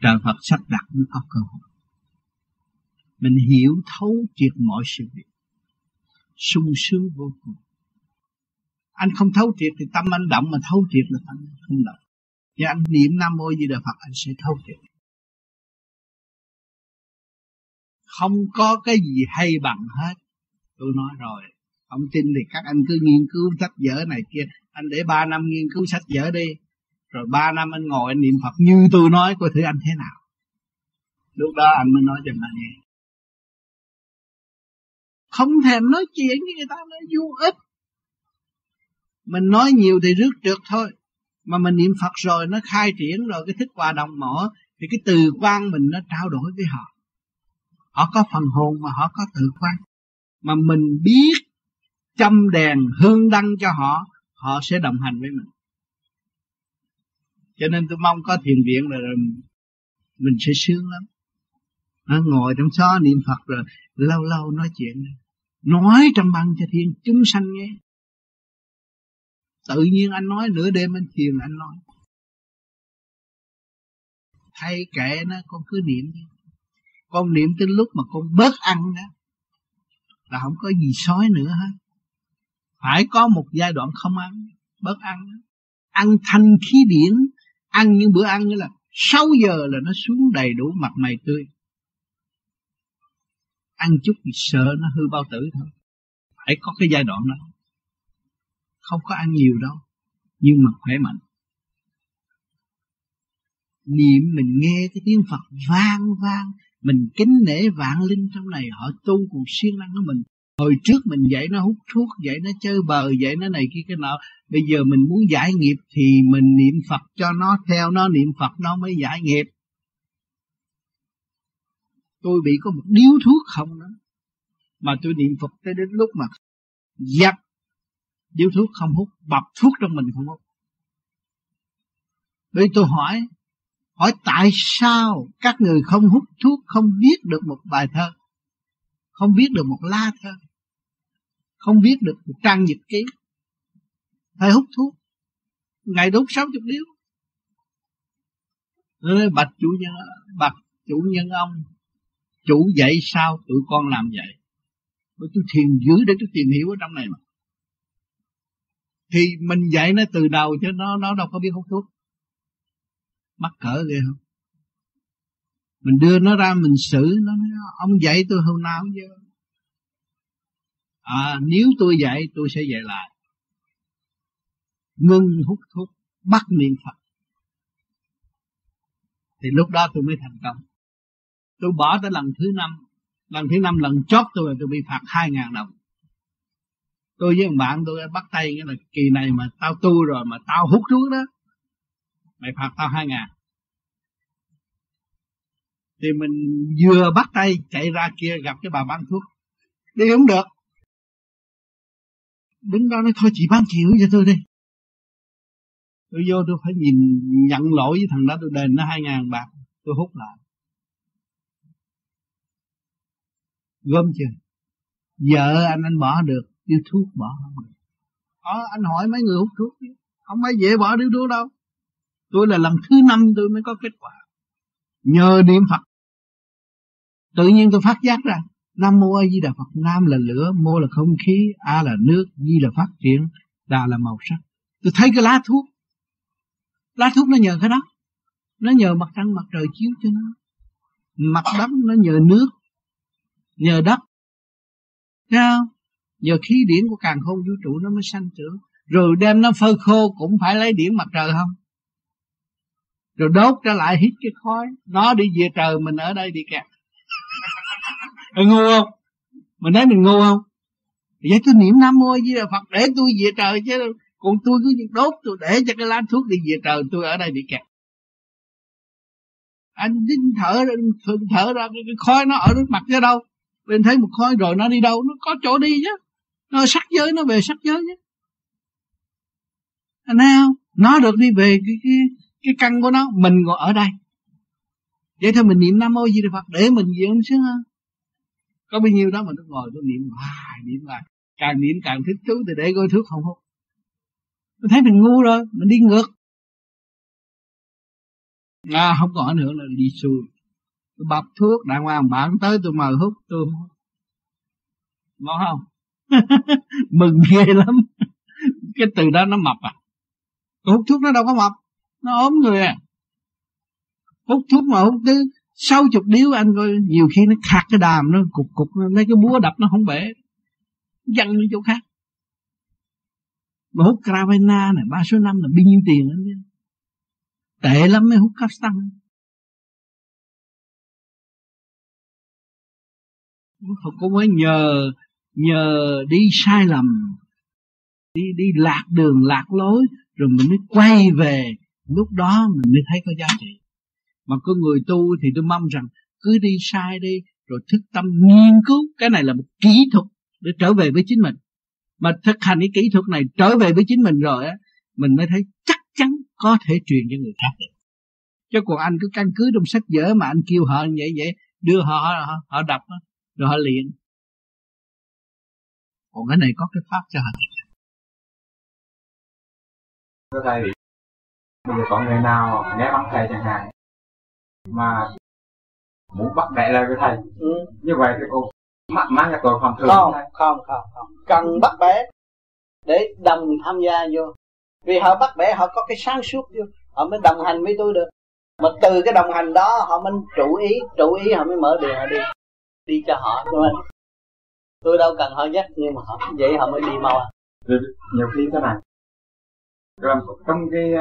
Trời Phật sắp đặt nó có cơ hội. Mình hiểu thấu triệt mọi sự việc. Sung sướng vô cùng. Anh không thấu triệt thì tâm anh động, mà thấu triệt là tâm không động. Nhưng anh niệm nam mô di đà phật, anh sẽ thấu triệt. Không có cái gì hay bằng hết. Tôi nói rồi không tin thì các anh cứ nghiên cứu sách vở này kia. Anh để ba năm nghiên cứu sách vở đi. Rồi ba năm anh ngồi anh niệm phật như tôi nói, coi thử anh thế nào. Lúc đó anh mới nói cho người nghe. Không thèm nói chuyện với người ta, nó vô ích. Mình nói nhiều thì rước trượt thôi. Mà mình niệm phật rồi, nó khai triển rồi, cái thức hòa đồng mở thì cái từ quan mình nó trao đổi với họ. Họ có phần hồn mà họ có tự quan. Mà mình biết châm đèn hương đăng cho họ họ sẽ đồng hành với mình. Cho nên tôi mong có thiền viện là mình sẽ sướng lắm. Nó ngồi trong xó niệm phật rồi lâu lâu nói chuyện. Nói trong băng cho thiên, chúng sanh nghe. Tự nhiên anh nói, nửa đêm anh thiền anh nói. Thay kệ nó, con cứ niệm đi. Con niệm tới lúc mà con bớt ăn đó, là không có gì sói nữa hết phải có một giai đoạn không ăn, bớt ăn ăn thanh khí điển, ăn những bữa ăn là 6 giờ là nó xuống đầy đủ mặt mày tươi. Ăn chút thì sợ nó hư bao tử thôi. Phải có cái giai đoạn đó. Không có ăn nhiều đâu, nhưng mà khỏe mạnh. Niệm mình nghe cái tiếng Phật vang vang, mình kính nể vạn linh trong này, họ tu cùng siêng năng của mình hồi trước mình dạy nó hút thuốc, dạy nó chơi bờ dạy nó này kia cái nọ. Bây giờ mình muốn giải nghiệp thì mình niệm Phật cho nó, theo nó niệm Phật nó mới giải nghiệp. Tôi bị có một điếu thuốc không đó, mà tôi niệm Phật tới đến lúc mà dập điếu thuốc không hút, bập thuốc trong mình không hút. Bởi tôi hỏi hỏi tại sao các người không hút thuốc, không viết được một bài thơ? Không biết được một la thơ. Không biết được một trang nhật ký. Phải hút thuốc. Ngày đốt sáu chục điếu. Nói bạch chủ nhân, bạch chủ nhân ông, chủ dạy sao tụi con làm vậy? Bởi tôi thiền dữ để tôi tìm hiểu ở trong này mà. Thì mình dạy nó từ đầu chứ nó nó đâu có biết hút thuốc. Mắc cỡ ghê không? Mình đưa nó ra mình xử nó nói, ông dạy tôi hôm nào giờ? À nếu tôi dạy tôi sẽ dạy lại. Ngưng hút thuốc bắt niệm phật. Thì lúc đó tôi mới thành công. Tôi bỏ tới lần thứ năm. Lần thứ năm lần chót tôi là tôi bị phạt hai ngàn đồng. Tôi với một bạn tôi bắt tay nghĩa là kỳ này mà tao tu rồi mà tao hút thuốc đó mày phạt tao hai ngàn thì mình vừa bắt tay chạy ra kia gặp cái bà bán thuốc. Đi không được. Đứng đó nói thôi chị bán chịu cho tôi đi. Tôi vô tôi phải nhìn nhận lỗi với thằng đó tôi đền nó hai ngàn bạc tôi hút lại. Gom chưa? Vợ anh anh bỏ được điếu thuốc bỏ không được. Đó, anh hỏi mấy người hút thuốc không phải dễ bỏ điếu thuốc đâu. Tôi là lần thứ năm tôi mới có kết quả. Nhờ niệm phật tự nhiên tôi phát giác ra nam mô a di đà phật, nam là lửa, mô là không khí, a là nước, di là phát triển, đà là màu sắc. Tôi thấy cái lá thuốc. Lá thuốc nó nhờ cái đó. Nó nhờ mặt trăng, mặt trời chiếu cho nó. Mặt đất nó nhờ nước, nhờ đất. Thấy không? Nhờ khí điển của càng khôn vũ trụ nó mới sanh trưởng. Rồi đem nó phơi khô cũng phải lấy điển mặt trời không? Rồi đốt trở lại hít cái khói. Nó đi về trời, mình ở đây bị kẹt. Rồi ngu không? Mình nói mình ngu không? Vậy tôi niệm Nam Mô Di Đà Phật để tôi về trời chứ. Còn tôi cứ đốt tôi để cho cái lá thuốc đi về trời tôi ở đây bị kẹt. Anh đinh thở thở, thở ra cái, khói nó ở trước mặt ra đâu. Bên thấy một khói rồi nó đi đâu? Nó có chỗ đi chứ. Nó sắc giới nó về sắc giới chứ. Anh thấy không? Nó được đi về cái cái cái căn của nó. Mình ngồi ở đây. Vậy thôi mình niệm nam mô di đà phật để mình gì ông sướng hơn có bao nhiêu đó mà nó ngồi tôi niệm hoài niệm hoài. Càng niệm càng thích thú thì để coi thuốc không hút. Tôi thấy mình ngu rồi mình đi ngược. À, không còn ảnh hưởng là đi xuôi. Tôi bập thuốc đàng hoàng bạn tới tôi mời hút tôi không ngon không? Mừng ghê lắm. Cái từ đó nó mập à. Tôi hút thuốc nó đâu có mập. Nó ốm người à. Hút thuốc mà hút tới sáu chục điếu anh coi, nhiều khi nó khạc cái đàm nó cục cục lấy cái búa đập nó không bể, dăng lên chỗ khác. Mà hút Cravena này, ba số năm là bao nhiêu tiền anh biết tệ lắm mới hút cắp tăng cũng mới nhờ nhờ đi sai lầm, đi đi lạc đường, lạc lối, rồi mình mới quay về. Lúc đó mình mới thấy có giá trị mà có người tu thì tôi mong rằng cứ đi sai đi rồi thức tâm nghiên cứu. Cái này là một kỹ thuật để trở về với chính mình. Mà thực hành cái kỹ thuật này trở về với chính mình rồi á mình mới thấy chắc chắn có thể truyền cho người khác được. Chứ còn anh cứ căn cứ trong sách vở mà anh kêu họ như vậy vậy đưa họ họ, họ đọc rồi họ luyện còn cái này có cái pháp cho họ. Thưa thầy bây giờ có người nào né bắn thầy chẳng hạn? Mà muốn bắt bẻ lại với thầy. Ừ. như vậy thì cô mang mang cái tội phạm thường không không không không. Cần bắt bẻ để đồng tham gia vô. Vì họ bắt bẻ họ có cái sáng suốt vô. Họ mới đồng hành với tôi được. Mà từ cái đồng hành đó họ mới chủ ý chủ ý họ mới mở đường họ đi. Đi cho họ cho mình tôi đâu cần họ dắt nhưng mà họ vậy họ mới đi mau à. Nhiều khi thế này. Trong cái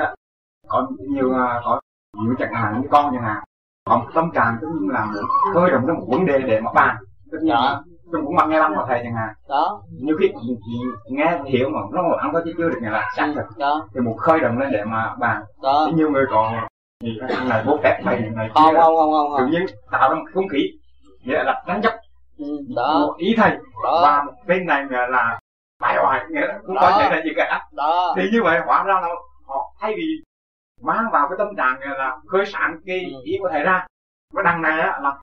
có nhiều có nhiều chẳng hạn như con chẳng hạn một tâm trạng tất nhiên là một khơi động trong một vấn đề để mà bàn. Tất nhiên đó. tôi cũng mặc nghe băng của thầy chẳng hạn. Đó nhiều khi nghe hiểu mà nó không có chưa được nghe là xác thực. Đó thì một khơi động lên để mà bàn. Đó thì nhiều người còn thì cái này bố phép mày này không, không không không không. Tự nhiên tạo ra một không khí. Nghĩa là đánh chấp ừ, đó ý thầy. Đó. và một bên này là bài hoài nghĩa là không có chuyện này gì cả. Đó thì như vậy hóa ra là họ thay vì mang vào cái tâm trạng là khơi sáng cái ừ. ý của thầy ra. Cái đằng này á là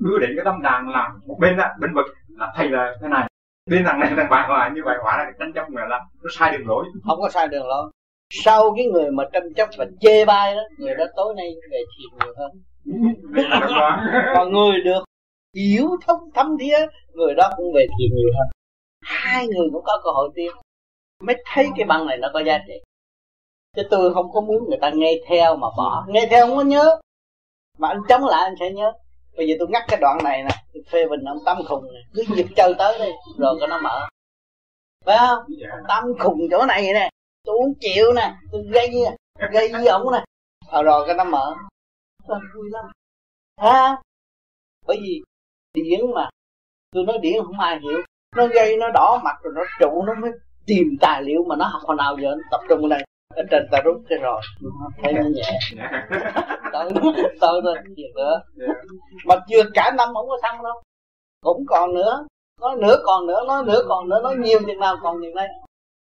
đưa đến cái tâm trạng là một bên á bên vực là thầy là thế này. Bên đằng này thằng bạn là như vậy hóa ra tranh chấp người là nó sai đường lối. Không có sai đường lối. Sau cái người mà tranh chấp và chê bai đó người đó tối nay về thiền nhiều hơn. Còn người được hiểu thông thâm thía người đó cũng về thiền nhiều hơn. Hai người cũng có cơ hội tiến mới thấy cái băng này nó có giá trị chứ tôi không có muốn người ta nghe theo mà bỏ. Nghe theo không có nhớ. Mà anh chống lại anh sẽ nhớ. Bây giờ tôi ngắt cái đoạn này nè. Tôi phê bình ông tâm khùng này cứ giật chơi tới đi. Rồi cái nó mở. Phải không? Dạ. tâm khùng chỗ này nè. Tôi uống chịu nè. Tôi gây gây với ổng nè. À, rồi cái nó mở. Tôi vui lắm. Ha bởi vì điển mà tôi nói điển không ai hiểu. Nó gây nó đỏ mặt rồi nó trụ nó mới tìm tài liệu mà nó học hồi nào giờ nó tập trung ở đây ở trên ta rút cái rồi. Thấy nó nhẹ. Tới tới lên gì nữa? Mà chưa cả năm không có xong đâu. Cũng còn nữa. Nói nữa còn nữa nói nữa còn nữa nói nhiều chừng nào còn chừng đây.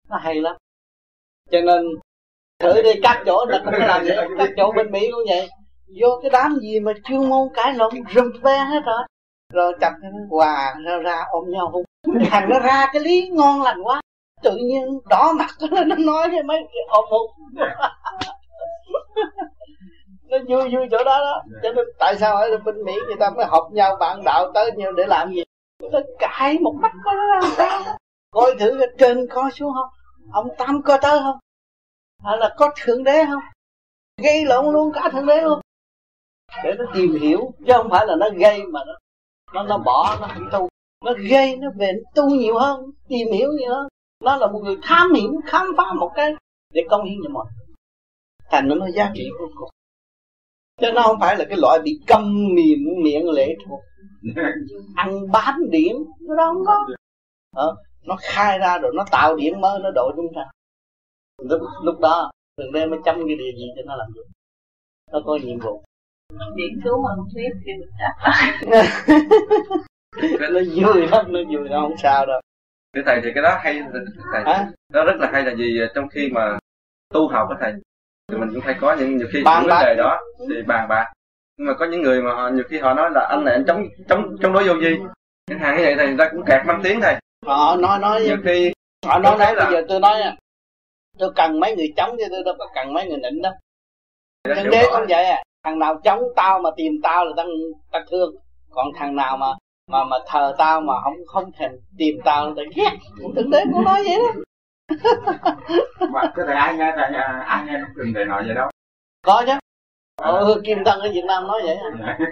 Nó hay lắm. Cho nên thử đi các chỗ là cũng làm vậy. Các chỗ bên mỹ cũng vậy. Vô cái đám gì mà chuyên môn cãi lộn rùm beng hết rồi. Rồi chặt cái quà ra, ra ôm nhau hung thằng nó ra cái lý ngon lành quá tự nhiên đỏ mặt nó nói với mấy ôm hung nó vui vui chỗ đó đó. Cho nên tại sao ở bên mỹ người ta mới học nhau bạn đạo tới nhau để làm gì? Ta cãi một mắt nó làm sao? Coi thử trên coi xuống không? Ông tam có tới không? Hay là có thượng đế không? Gây lộn luôn cả thượng đế luôn. Để nó tìm hiểu chứ không phải là nó gây mà nó nó, nó bỏ nó không tu. Nó gây nó về nó tu nhiều hơn tìm hiểu nhiều hơn nó là một người tham hiểm khám phá một cái để công hiến cho mọi thành nó nó giá trị vô cùng. Chứ nó không phải là cái loại bị câm miệng miệng lệ thuộc. Ăn bám điểm nó đâu không có. Ờ, nó khai ra rồi nó tạo điểm mới nó độ chúng ta. Lúc lúc đó thượng đế mới chấm cái điều gì cho nó làm được. Nó có nhiệm vụ. Điện cứu ân thuyết đã nó vui lắm nó vui nó không sao đâu thưa thầy thì cái đó hay thầy. À? nó rất là hay là gì trong khi mà tu học á thầy thì mình cũng hay có những nhiều khi bàn những vấn đề đó thì bàn bạc. Nhưng mà có những người mà họ, nhiều khi họ nói là anh này anh chống chống chống đối vô vi. Chẳng hạn như vậy thì người ta cũng kẹt năm tiếng thầy. Họ nói nói nhiều khi họ nói nói là- bây giờ tôi nói à tôi cần mấy người chống chứ tôi đâu có cần mấy người nịnh đâu. Hiểu đế cũng vậy à. Thằng nào chống tao mà tìm tao là ta ta thương. Còn thằng nào mà mà mà thờ tao mà không không thèm tìm tao là ghét thượng đế cũng nói vậy đó. Mà cái thầy ai nghe thầy ai nghe trong trường thầy nói vậy đâu. Có chứ. Ờ, kim thân ở việt nam nói vậy à.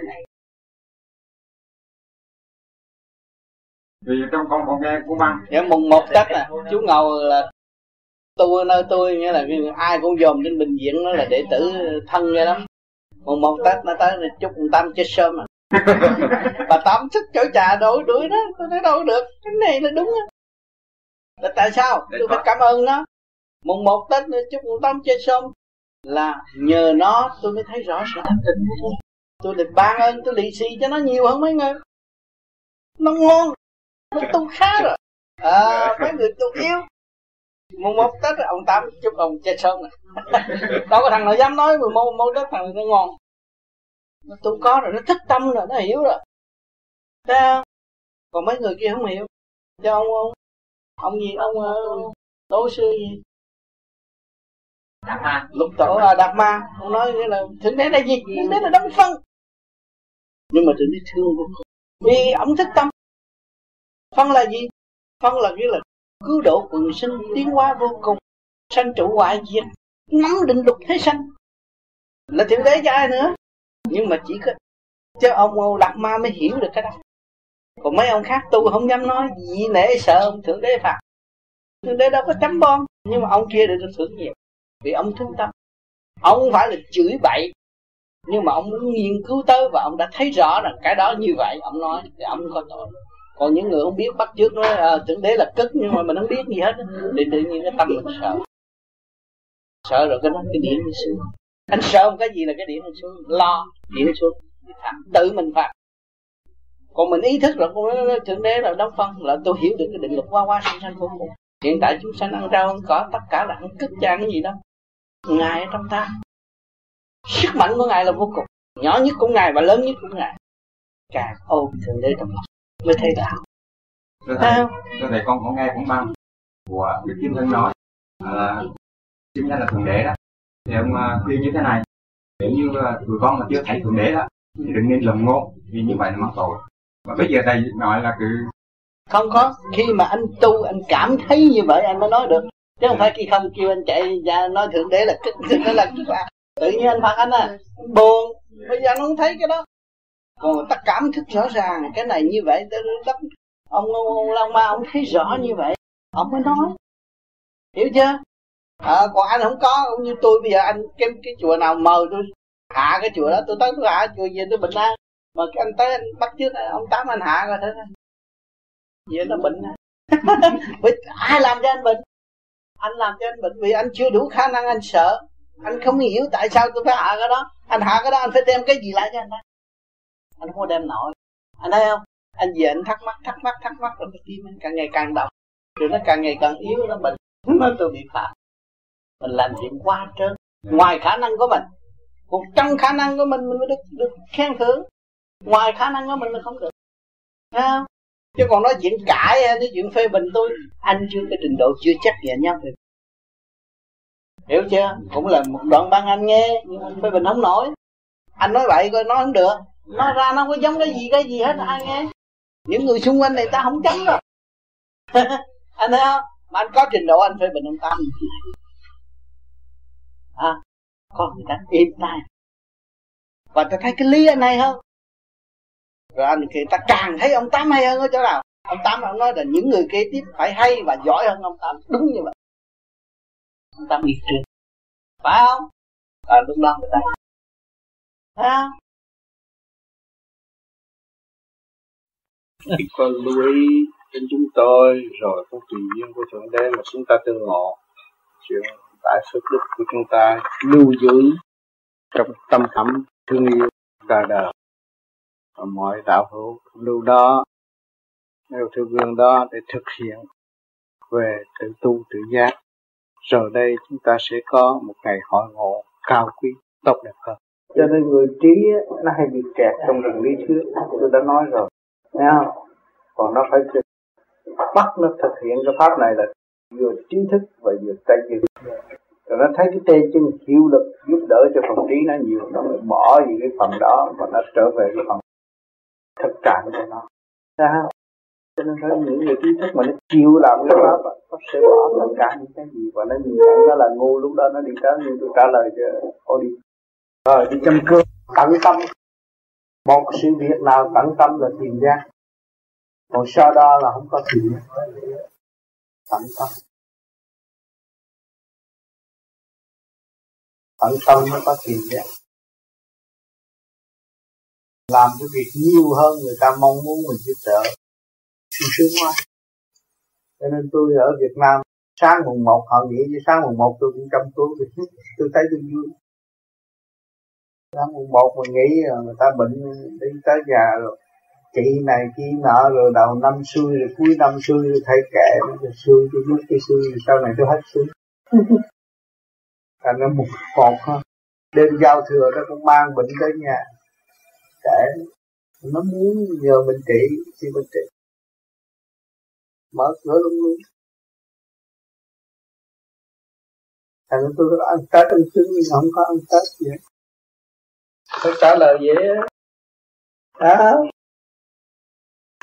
vì trong con con nghe của băng Dạ mùng một tết à chú ngầu là tôi nơi tôi nghĩa là ai cũng dòm trên bệnh viện nó là đệ tử thân vậy lắm. Mùng một tết nó tới là chúc ông tam chết sớm à bà tám thích chổi trà đuổi đuổi đó tôi nói đâu được cái này là đúng á. Là tại sao? Để tôi phải cảm ơn nó. Mùng một tết nữa chúc ông tam chết sớm. Là nhờ nó tôi mới thấy rõ sự thanh tịnh. Của tôi tôi được ban ơn tôi lì xì cho nó nhiều hơn mấy người. Nó ngon nó tu khá rồi. À, mấy người tu yêu mùng một tết ông tám chúc ông sớm này đâu có thằng nào dám nói mười một tết thằng nó ngon nó tu có rồi nó thức tâm rồi nó hiểu rồi. Thấy không? còn mấy người kia không hiểu. Cho ông ông ông gì ông uh, tổ sư gì? Đạt Ma. lục tổ à, đạt ma. Ông nói nghĩa là thượng đế là gì thượng đế là đấng phân. Nhưng mà thượng đế thương vô cùng. Vì ông thức tâm. Phân là gì? Phân là nghĩa là cứu độ quần sinh tiến hóa vô cùng sanh trụ hoại diệt nắm định luật thế sanh. Là thượng đế cho ai nữa nhưng mà chỉ có chứ ông ông lạc Ma mới hiểu được cái đó. Còn mấy ông khác tu không dám nói gì nể sợ ông thượng đế phạt thượng đế đâu có chấm bon nhưng mà ông kia được thưởng nhiều vì ông thương tâm. Ông không phải là chửi bậy nhưng mà ông muốn nghiên cứu tới và ông đã thấy rõ rằng cái đó như vậy ông nói thì ông có tội. Còn những người không biết bắt trước nói à, thượng đế là cất nhưng mà mình không biết gì hết. Thì tự nhiên cái tâm mình sợ. Sợ rồi cái nó cái điểm đi xuống anh sợ một cái gì là cái điện đi xuống. Lo điện xuống. Tự mình phạt. Còn mình ý thức rồi con thượng đế là đóng phân là tôi hiểu được cái định luật qua qua sinh sanh vô cùng hiện tại chúng sanh ăn rau ăn cỏ tất cả là ăn cứt chứ ăn cái gì đâu ngài ở trong ta. Sức mạnh của ngài là vô cùng. Nhỏ nhất của ngài và lớn nhất của ngài. Càng ôm thượng đế trong lòng. Mới thấy đạo. Thưa thầy, thưa thầy con có nghe cũng băng của Đức Kim Thân nói là chính là thượng đế đó. Thì ông à, khuyên như thế này, nếu như à, tụi con mà chưa thấy thượng đế đó, thì đừng nên lầm ngôn, vì như vậy là mắc tội. Và bây giờ thầy nói là cứ không có khi mà anh tu anh cảm thấy như vậy anh mới nói được. Chứ không phải khi không kêu anh chạy ra nói thượng đế là cứt thượng đế là cứt là tự nhiên anh phạt anh à buồn. Bây giờ anh không thấy cái đó. Còn ta cảm thức rõ ràng cái này như vậy đất ông, ông, ông Long Ma ông thấy rõ như vậy. Ông mới nói. Hiểu chưa à, còn anh không có cũng như tôi bây giờ anh cái cái chùa nào mời tôi hạ cái chùa đó tôi tới tôi hạ chùa về tôi bệnh an. Mà cái anh tới anh bắt trước ông tám anh hạ rồi thế vậy nó bệnh vì ai làm cho anh bệnh? Anh làm cho anh bệnh vì anh chưa đủ khả năng anh sợ. Anh không hiểu tại sao tôi phải hạ cái đó. Anh hạ cái đó anh phải đem cái gì lại cho anh ta? Anh không có đem nổi. Anh thấy không? Anh về anh thắc mắc thắc mắc thắc mắc rồi cái tim anh càng ngày càng đau. Rồi nó càng ngày càng yếu nó bệnh. Nó tôi bị phạt mình làm chuyện quá trớn. Ngoài khả năng của mình còn trong khả năng của mình mình mới được được khen thưởng. Ngoài khả năng của mình là không được. Thấy không? Chứ còn nói chuyện cãi hay nói chuyện phê bình tôi, anh chưa cái trình độ chưa chắc về nhau được. Hiểu chưa? Cũng là một đoạn băng anh nghe, nhưng anh phê bình không nổi. Anh nói vậy coi, nói không được. Nói ra nó không có giống cái gì cái gì hết, ai nghe. Những người xung quanh này ta không chấm đâu. Anh thấy không? Mà anh có trình độ anh phê bình ông ta? À con người ta im tay. Và ta thấy cái lý anh này hơn rồi anh thì ta càng thấy ông tám hay hơn ở chỗ nào. Ông tám ông nói là những người kế tiếp phải hay và giỏi hơn ông tám. Đúng như vậy. Ông tám đi trước. Phải không? À, lúc đó người ta phải không? Con lưu ý đến chúng tôi rồi con tùy duyên của thượng đế mà chúng ta tương ngộ. Chuyện tại phước đức của chúng ta, lưu giữ trong tâm khảm thương yêu đời đời. Và mọi đạo hữu lưu đó, nêu theo gương đó để thực hiện về tự tu tự giác. Rồi đây chúng ta sẽ có một ngày hội ngộ cao quý, tốt đẹp hơn. Cho nên người trí nó hay bị kẹt trong đường lý thuyết. Tôi đã nói rồi nghe không? Còn nó phải bắt nó thực hiện cái pháp này là vừa trí thức và vừa tay chân rồi nó thấy cái tay chân hiệu lực giúp đỡ cho phần trí nó nhiều, nó mới bỏ những cái phần đó và nó trở về cái phần thực trạng của nó. Ra cho nên thấy những người trí thức mà nó chịu làm cái pháp nó sẽ bỏ tất cả những cái gì và nó nhìn nhận nó là ngu. Lúc đó nó đi tới như tôi trả lời cho ô đi. Rồi, đi chăm cơm tận tâm. Một sự việc nào tận tâm là tìm ra. Còn sau đó là không có tìm tận tâm tận tâm mới có tìm giác làm cái việc nhiều hơn người ta mong muốn mình giúp đỡ. Sung sướng quá. Cho nên tôi ở Việt Nam sáng mùng một họ nghĩ chứ sáng mùng một tôi cũng chăm chú tôi, tôi thấy tôi vui. Sáng mùng một mình nghĩ người ta bệnh đi tới nhà rồi chị này chị nọ rồi đầu năm xuôi rồi cuối năm xuôi rồi thay kệ rồi xuôi tôi biết cái xuôi sau này tôi hết xuôi thành nó một cột ha đêm giao thừa nó cũng mang bệnh tới nhà kệ nó muốn nhờ mình trị thì mình trị. Mở cửa luôn luôn. Thành tôi ăn tết ăn trứng nhưng không có ăn tết gì hết. Tôi trả lời dễ à,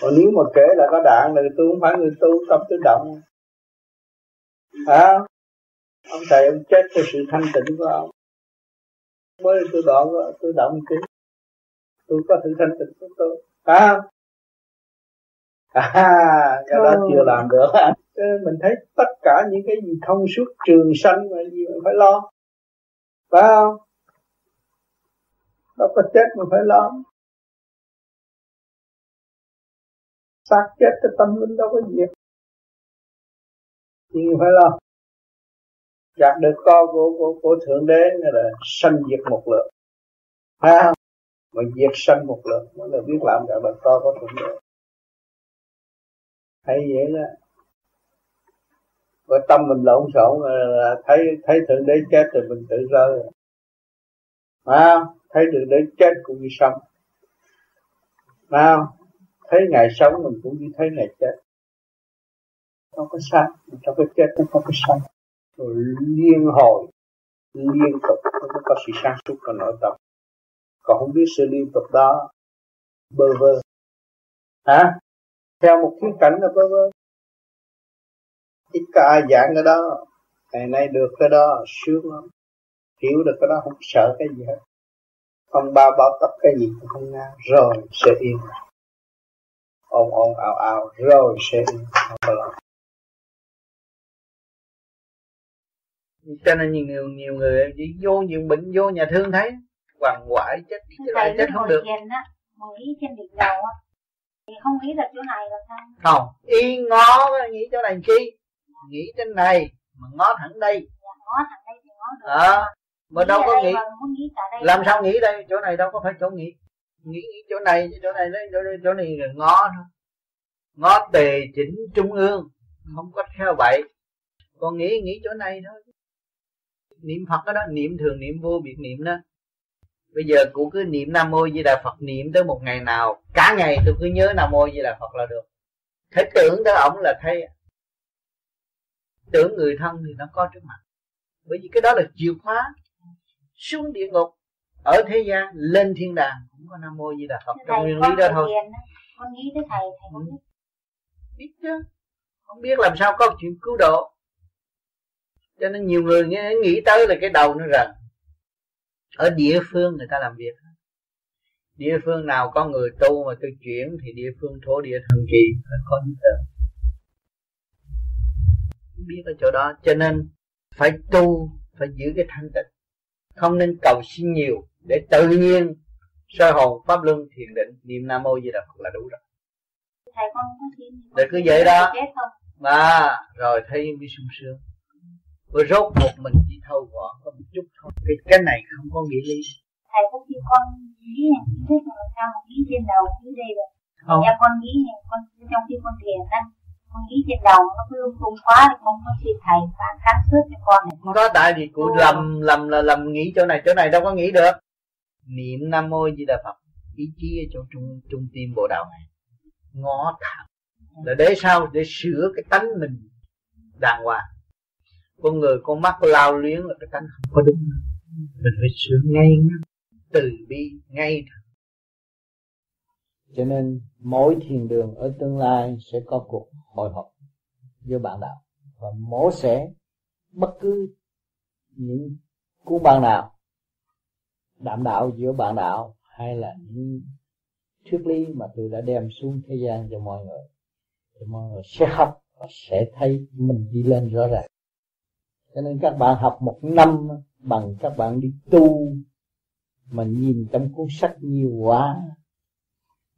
còn nếu mà kể là có đạn là tôi không phải người tu tâm tôi động. À, ông thầy ông chết cho sự thanh tịnh của ông. Mới tôi đoạn tôi động cái tôi có sự thanh tịnh của tôi. À, à cái đó chưa làm được. Mình thấy tất cả những cái gì thông suốt trường sanh mà gì mình phải lo. Phải không? Đâu có chết mà phải lo xác chết cái tâm linh đâu có diệt nhưng phải lo. Gạt được co của, của, của thượng đế là sanh diệt một lượt phải không? Mà diệt sanh một lượt mới là biết làm gạt được co của thượng đế. Hay vậy đó. Và tâm mình lộn xộn là thấy thấy thượng đế chết rồi mình tự rơi phải không? Thấy thượng đế chết cũng như sống. Phải không? Thấy ngày sống mình cũng như thấy ngày chết. Không có sai trong cái chết nó không có sai rồi liên hồi, liên tục, nó có sự sáng suốt và nội tâm. Còn không biết sự liên tục đó, bơ vơ. Hả? Theo một khía cảnh là bơ vơ. Ít có ai dạng cái đó. Ngày nay được cái đó, sướng lắm. Hiểu được cái đó, không sợ cái gì hết. Không bao bao tập cái gì cũng không nghe rồi, sẽ yên ồn ồn ào ào rồi sẽ yên không có lo cho nên nhiều nhiều nhiều người chỉ vô nhiều bệnh vô nhà thương thấy hoàng hoại chết thầy chết không được. á, nghĩ trên đỉnh đầu á, thì không nghĩ là chỗ này là sao? không y ngó nghĩ chỗ này chi? Nghĩ trên này mà ngó thẳng đây. Dạ, ngó thẳng đây thì ngó được. À, mà đâu có nghĩ. nghĩ đây làm sao nghĩ đây? Chỗ này đâu có phải chỗ nghĩ nghĩ, nghĩ chỗ này chỗ này đấy chỗ này chỗ này là ngó thôi. Ngó tề chỉnh trung ương không có theo vậy còn nghĩ nghĩ chỗ này thôi. Niệm phật đó, đó niệm thường niệm vô biệt niệm đó. Bây giờ cụ cứ niệm nam mô di đà phật niệm tới một ngày nào cả ngày tôi cứ nhớ nam mô di đà phật là được. Thấy tưởng tới ổng là thấy. Tưởng người thân thì nó có trước mặt. Bởi vì cái đó là chìa khóa xuống địa ngục ở thế gian lên thiên đàng cũng có nam mô di đà phật trong nguyên lý đó thôi. con nghĩ tới thầy thầy không biết. Biết chứ. Không biết làm sao có chuyện cứu độ. Cho nên nhiều người nghĩ tới là cái đầu nó rần. Ở địa phương người ta làm việc. Địa phương nào có người tu mà tôi chuyển thì địa phương thổ địa thần kỳ phải có như thế biết ở chỗ đó. Cho nên phải tu phải giữ cái thanh tịnh. Không nên cầu xin nhiều để tự nhiên soi hồn pháp luân thiền định niệm nam mô di đà phật là đủ rồi. Thầy con để cứ vậy đó. Mà rồi thấy mới sung sướng rồi rốt cuộc mình chỉ thâu gọn có một chút thôi. Cái cái này không có nghĩa lý. Thầy có khi con nghĩ thế là sao mà nghĩ trên đầu nghĩ đây? Rồi không. Dạ con nghĩ con trong khi con thiền á con nghĩ trên đầu nó cứ lung tung quá thì con có xin thầy phản kháng trước cho con này. Không có tại vì cụ lầm lầm là lầm nghĩ chỗ này chỗ này đâu có nghĩ được niệm nam mô di đà phật, ý chí ở chỗ trung trung tim bộ đạo này ngó thẳng. Là để sao? Để sửa cái tánh mình đàng hoàng. Con người con mắt lao luyến là cái tánh không có đúng. Mình phải sửa ngay ngắn. Từ bi ngay cho nên mỗi thiền đường ở tương lai sẽ có cuộc hội họp với bạn đạo và mỗi sẽ bất cứ những cuốn bạn nào đảm đạo giữa bạn đạo hay là những thuyết lý mà tôi đã đem xuống thế gian cho mọi người thì mọi người sẽ học và sẽ thấy mình đi lên rõ ràng. Cho nên các bạn học một năm bằng các bạn đi tu mà nhìn trong cuốn sách nhiều quá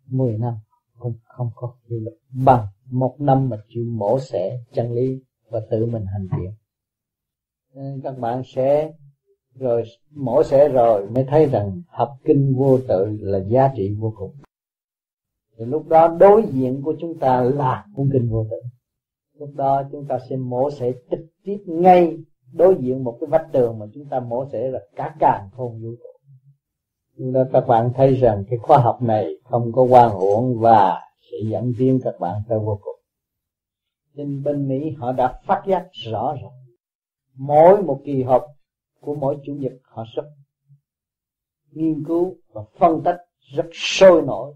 10 năm không, không có hiệu lực. Bằng một năm mà chịu mổ xẻ chân lý và tự mình hành thiện. Nên các bạn sẽ rồi mổ xẻ rồi mới thấy rằng học kinh vô tự là giá trị vô cùng thì lúc đó đối diện của chúng ta là cuốn kinh vô tự lúc đó chúng ta sẽ mổ xẻ trực tiếp ngay đối diện một cái vách tường mà chúng ta mổ xẻ là cả càng không vũ trụ nên các bạn thấy rằng cái khoa học này không có quan uổng và sẽ dẫn tiến các bạn tới vô cùng. trên bên Mỹ họ đã phát giác rõ rồi. Mỗi một kỳ họp của mỗi chủ nhật họ rất nghiên cứu và phân tích, rất sôi nổi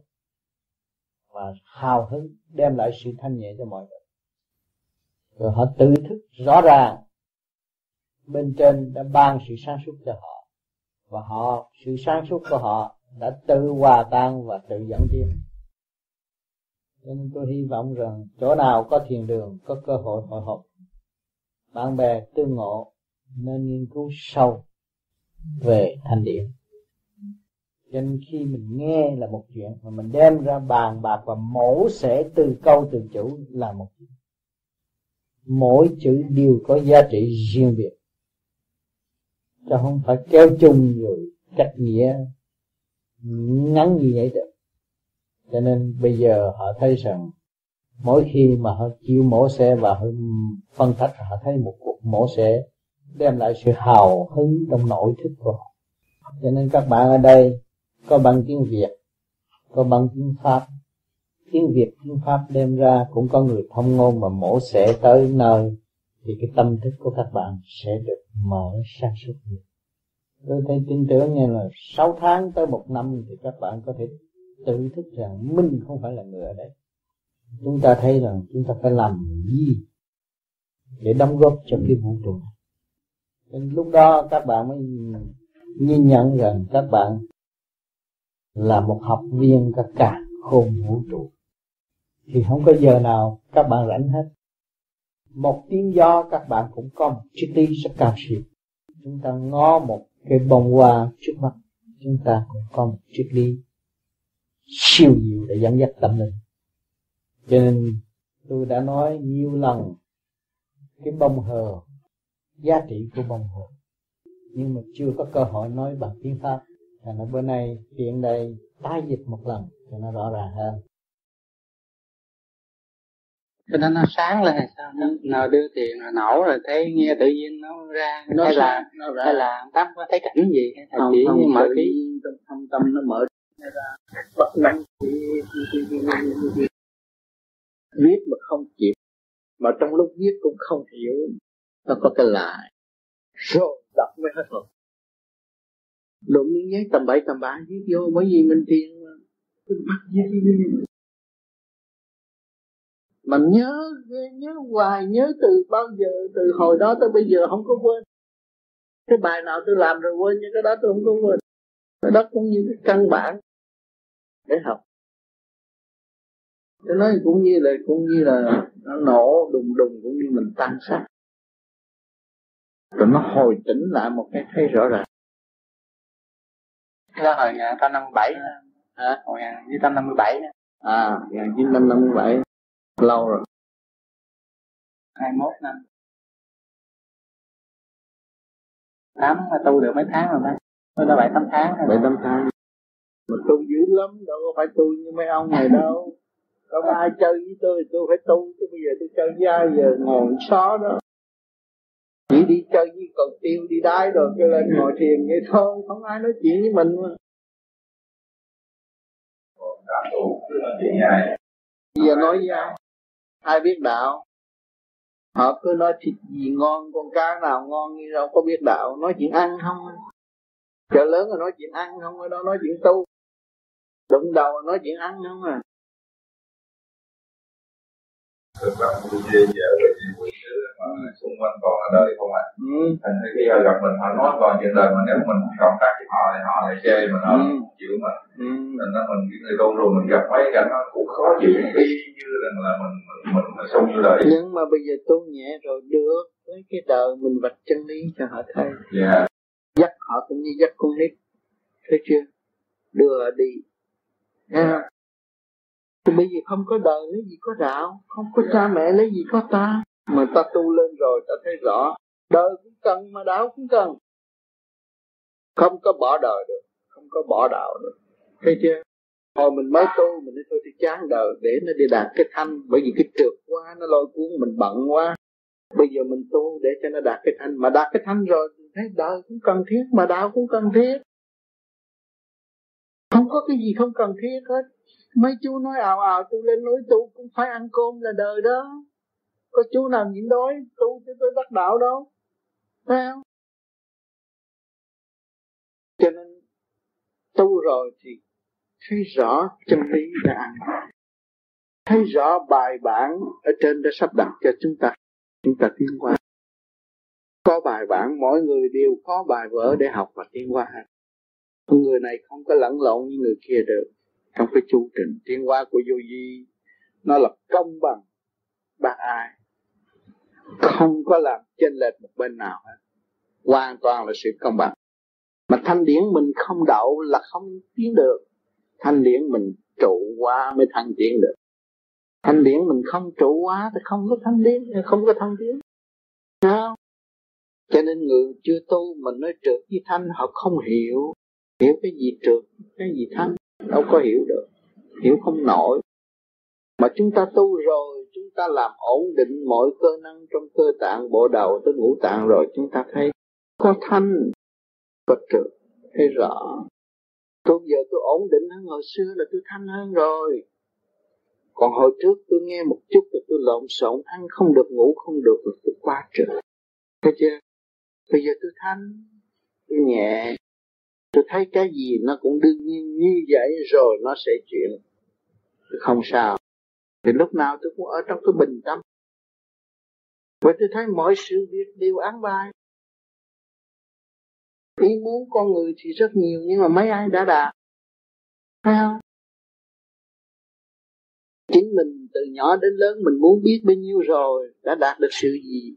và hào hứng đem lại sự thanh nhẹ cho mọi người. Rồi họ tự thức rõ ràng bên trên đã ban sự sáng suốt cho họ và họ, sự sáng suốt của họ đã tự hòa tan và tự dẫn tiến cho nên tôi hy vọng rằng chỗ nào có thiền đường, có cơ hội hội họp, bạn bè tương ngộ nên nghiên cứu sâu về thanh điển. Cho nên khi mình nghe là một chuyện mà mình đem ra bàn bạc và mổ xẻ từ câu từ chữ là một chuyện. Mỗi chữ đều có giá trị riêng biệt. Chứ không phải kéo chung rồi cách nghĩa, ngắn như vậy được. Cho nên bây giờ họ thấy rằng mỗi khi mà họ chịu mổ xe và họ phân tích họ thấy một cuộc mổ xe đem lại sự hào hứng trong nội thức của họ. Cho nên các bạn ở đây có bằng tiếng Việt, có bằng tiếng Pháp. Tiếng Việt, tiếng Pháp đem ra cũng có người thông ngôn mà mổ xẻ tới nơi thì cái tâm thức của các bạn sẽ được mở sáng suốt nhiều. Tôi thấy tin tưởng như là 6 tháng tới một năm thì các bạn có thể tự thức rằng mình không phải là người ở đây. Chúng ta thấy rằng chúng ta phải làm gì để đóng góp cho cái vũ trụ này? Lúc đó các bạn mới nhìn nhận rằng các bạn là một học viên cả cả khôn vũ trụ. Thì không có giờ nào các bạn rảnh hết. Một tiếng gió các bạn cũng có một chiếc ly rất cao siêu chúng ta ngó một cái bông hoa trước mắt. Chúng ta cũng có một chiếc lý siêu diệu để dẫn dắt tâm linh. Cho nên tôi đã nói nhiều lần, cái bông hờ giá trị của bông hờ nhưng mà chưa có cơ hội nói bằng tiếng pháp thành ra bữa nay tiện đây tái dịch một lần cho nó rõ ràng hơn cho nên nó sáng lên hay sao nó, nó đưa tiền rồi nổ rồi thấy nghe tự nhiên nó ra nó hay sáng, là nó ra. hay là tắt có thấy cảnh gì hay là không, chỉ không, mở nhiên trong thâm tâm nó mở ra bất năng viết mà không chịu mà trong lúc viết cũng không hiểu nó có cái lại rồi đọc mới hết hồn. Đụng những giấy tầm bậy tầm bạ viết vô, bởi vì mình tiền mà. Mình bắt viết mà nhớ nhớ hoài, nhớ từ bao giờ, từ hồi đó tới bây giờ không có quên. Cái bài nào tôi làm rồi quên, nhưng cái đó tôi không có quên. Cái đó cũng như cái căn bản để học. Tôi nói cũng như là, cũng như là nó nổ đùng đùng, cũng như mình tan xác rồi nó hồi tỉnh lại một cái thấy rõ ràng. Đó hồi 1957 hả? Hồi 1957 à 1957 lâu rồi. 21 năm. Tám là tu được mấy tháng rồi bác tôi đã bảy tám tháng rồi bảy tám tháng. Mà tu dữ lắm đâu có phải tu như mấy ông này đâu có ai chơi với tôi tôi phải tu chứ bây giờ tôi chơi với ai giờ ngồi xó đó chỉ đi chơi với còn tiêu, đi đái rồi cứ lên ngồi thiền vậy thôi, không ai nói chuyện với mình mà. Bây giờ nói với ai? Ai biết đạo? Họ cứ nói thịt gì ngon, con cá nào ngon như đâu có biết đạo, nói chuyện ăn không? Chợ lớn là nói chuyện ăn không, ở đó nói chuyện tu. Đụng đầu nói chuyện ăn không à? thực ra cũng về xung quanh còn ở đời không ạ à. ừ. thành khi họ gặp mình họ nói còn chuyện đời mà nếu mình cộng tác với họ thì họ lại chê mình họ ừ. chịu mà ừ. thành ra mình cái người tu rồi mình gặp mấy cảnh nó cũng khó chịu y như là, là mình mình mình, mình sống như đời nhưng mà bây giờ tu nhẹ rồi được với cái đời mình vạch chân lý cho họ thấy yeah. dắt họ cũng như dắt con nít thấy chưa đưa họ đi yeah. Thì bây giờ không có đời lấy gì có đạo Không có cha mẹ lấy gì có ta mà ta tu lên rồi, ta thấy rõ, Đời cũng cần mà đạo cũng cần. Không có bỏ đời được, Không có bỏ đạo được. Thấy chưa? Hồi mình mới tu, mình nói thôi thì chán đời, Để nó đi đạt cái thanh. Bởi vì cái trượt quá, nó lôi cuốn, mình bận quá. Bây giờ mình tu để cho nó đạt cái thanh. Mà đạt cái thanh rồi, mình thấy đời cũng cần thiết, Mà đạo cũng cần thiết. Không có cái gì không cần thiết hết. Mấy chú nói ào ào, tôi lên núi tu cũng phải ăn cơm là đời đó có chú nào nhịn đói, tu cho tôi đắc đạo đâu. Phải không? Cho nên, tu rồi thì thấy rõ chân lý đã ăn. Thấy rõ bài bản ở trên đã sắp đặt cho chúng ta. Chúng ta tiến qua. Có bài bản, mỗi người đều có bài vở để học và tiến qua. Người này không có lẫn lộn như người kia được. Trong cái chu trình. Tiến hóa của vô vi, nó là công bằng. Bác ai không có làm chênh lệch một bên nào hết. Hoàn toàn là sự công bằng. Mà thanh điển mình không đậu là không tiến được. Thanh điển mình trụ quá mới thăng tiến được. Thanh điển mình không trụ quá thì không có thanh điển, không có thăng tiến. Sao cho nên người chưa tu mình nói trượt với thanh, họ không hiểu. Hiểu cái gì trượt, cái gì thanh đâu có hiểu được. Hiểu không nổi. Mà chúng ta tu rồi ta làm ổn định mọi cơ năng trong cơ tạng, bộ đầu tới ngũ tạng rồi, chúng ta thấy có thanh. Có trực thấy rõ. Tôi giờ tôi ổn định hơn hồi xưa là tôi thanh hơn rồi. Còn hồi trước tôi nghe một chút là tôi lộn xộn, ăn không được, ngủ không được, là tôi quá trời. Thấy chưa? Bây giờ tôi thanh, tôi nhẹ. Tôi thấy cái gì nó cũng đương nhiên như vậy rồi, nó sẽ chuyển. Không sao thì lúc nào tôi cũng ở trong cái bình tâm. Bởi tôi thấy mọi sự việc đều án bài ý muốn con người thì rất nhiều, nhưng mà mấy ai đã đạt? Phải không? Chính mình từ nhỏ đến lớn mình muốn biết bao nhiêu rồi đã đạt được sự gì.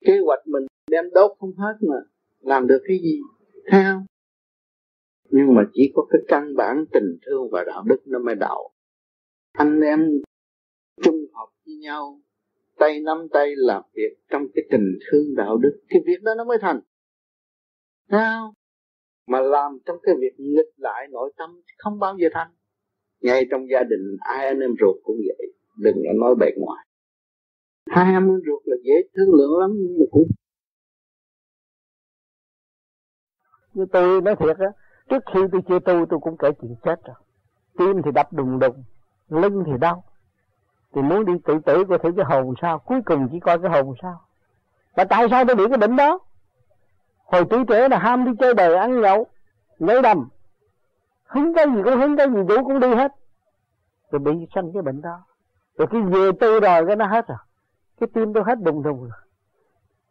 Kế hoạch mình đem đốt không hết mà làm được cái gì. Thấy không? Nhưng mà chỉ có cái căn bản tình thương và đạo đức nó mới đạo. Anh em nhau. Tay nắm tay làm việc trong cái tình thương đạo đức. Cái việc đó nó mới thành. Sao? Mà làm trong cái việc nghịch lại nội tâm không bao giờ thành. Ngay trong gia đình ai anh em ruột cũng vậy. Đừng có nói bề ngoài. Hai anh em ruột là dễ thương lượng lắm nhưng mà cũng như tôi nói thiệt á trước khi tôi chưa tu tôi cũng kể chuyện chết rồi. Tim thì đập đùng đùng lưng thì đau thì muốn đi tự tử coi thử cái hồn sao? Cuối cùng chỉ coi cái hồn sao? Mà tại sao tôi bị cái bệnh đó? Hồi tuổi trẻ là ham đi chơi bời, ăn nhậu, nhảy đầm. Hứng cái gì cũng hứng, cái gì đủ cũng đi hết. Rồi bị sanh cái bệnh đó. Rồi khi về tư rồi, cái nó hết rồi. Cái tim tôi hết đùng đùng rồi.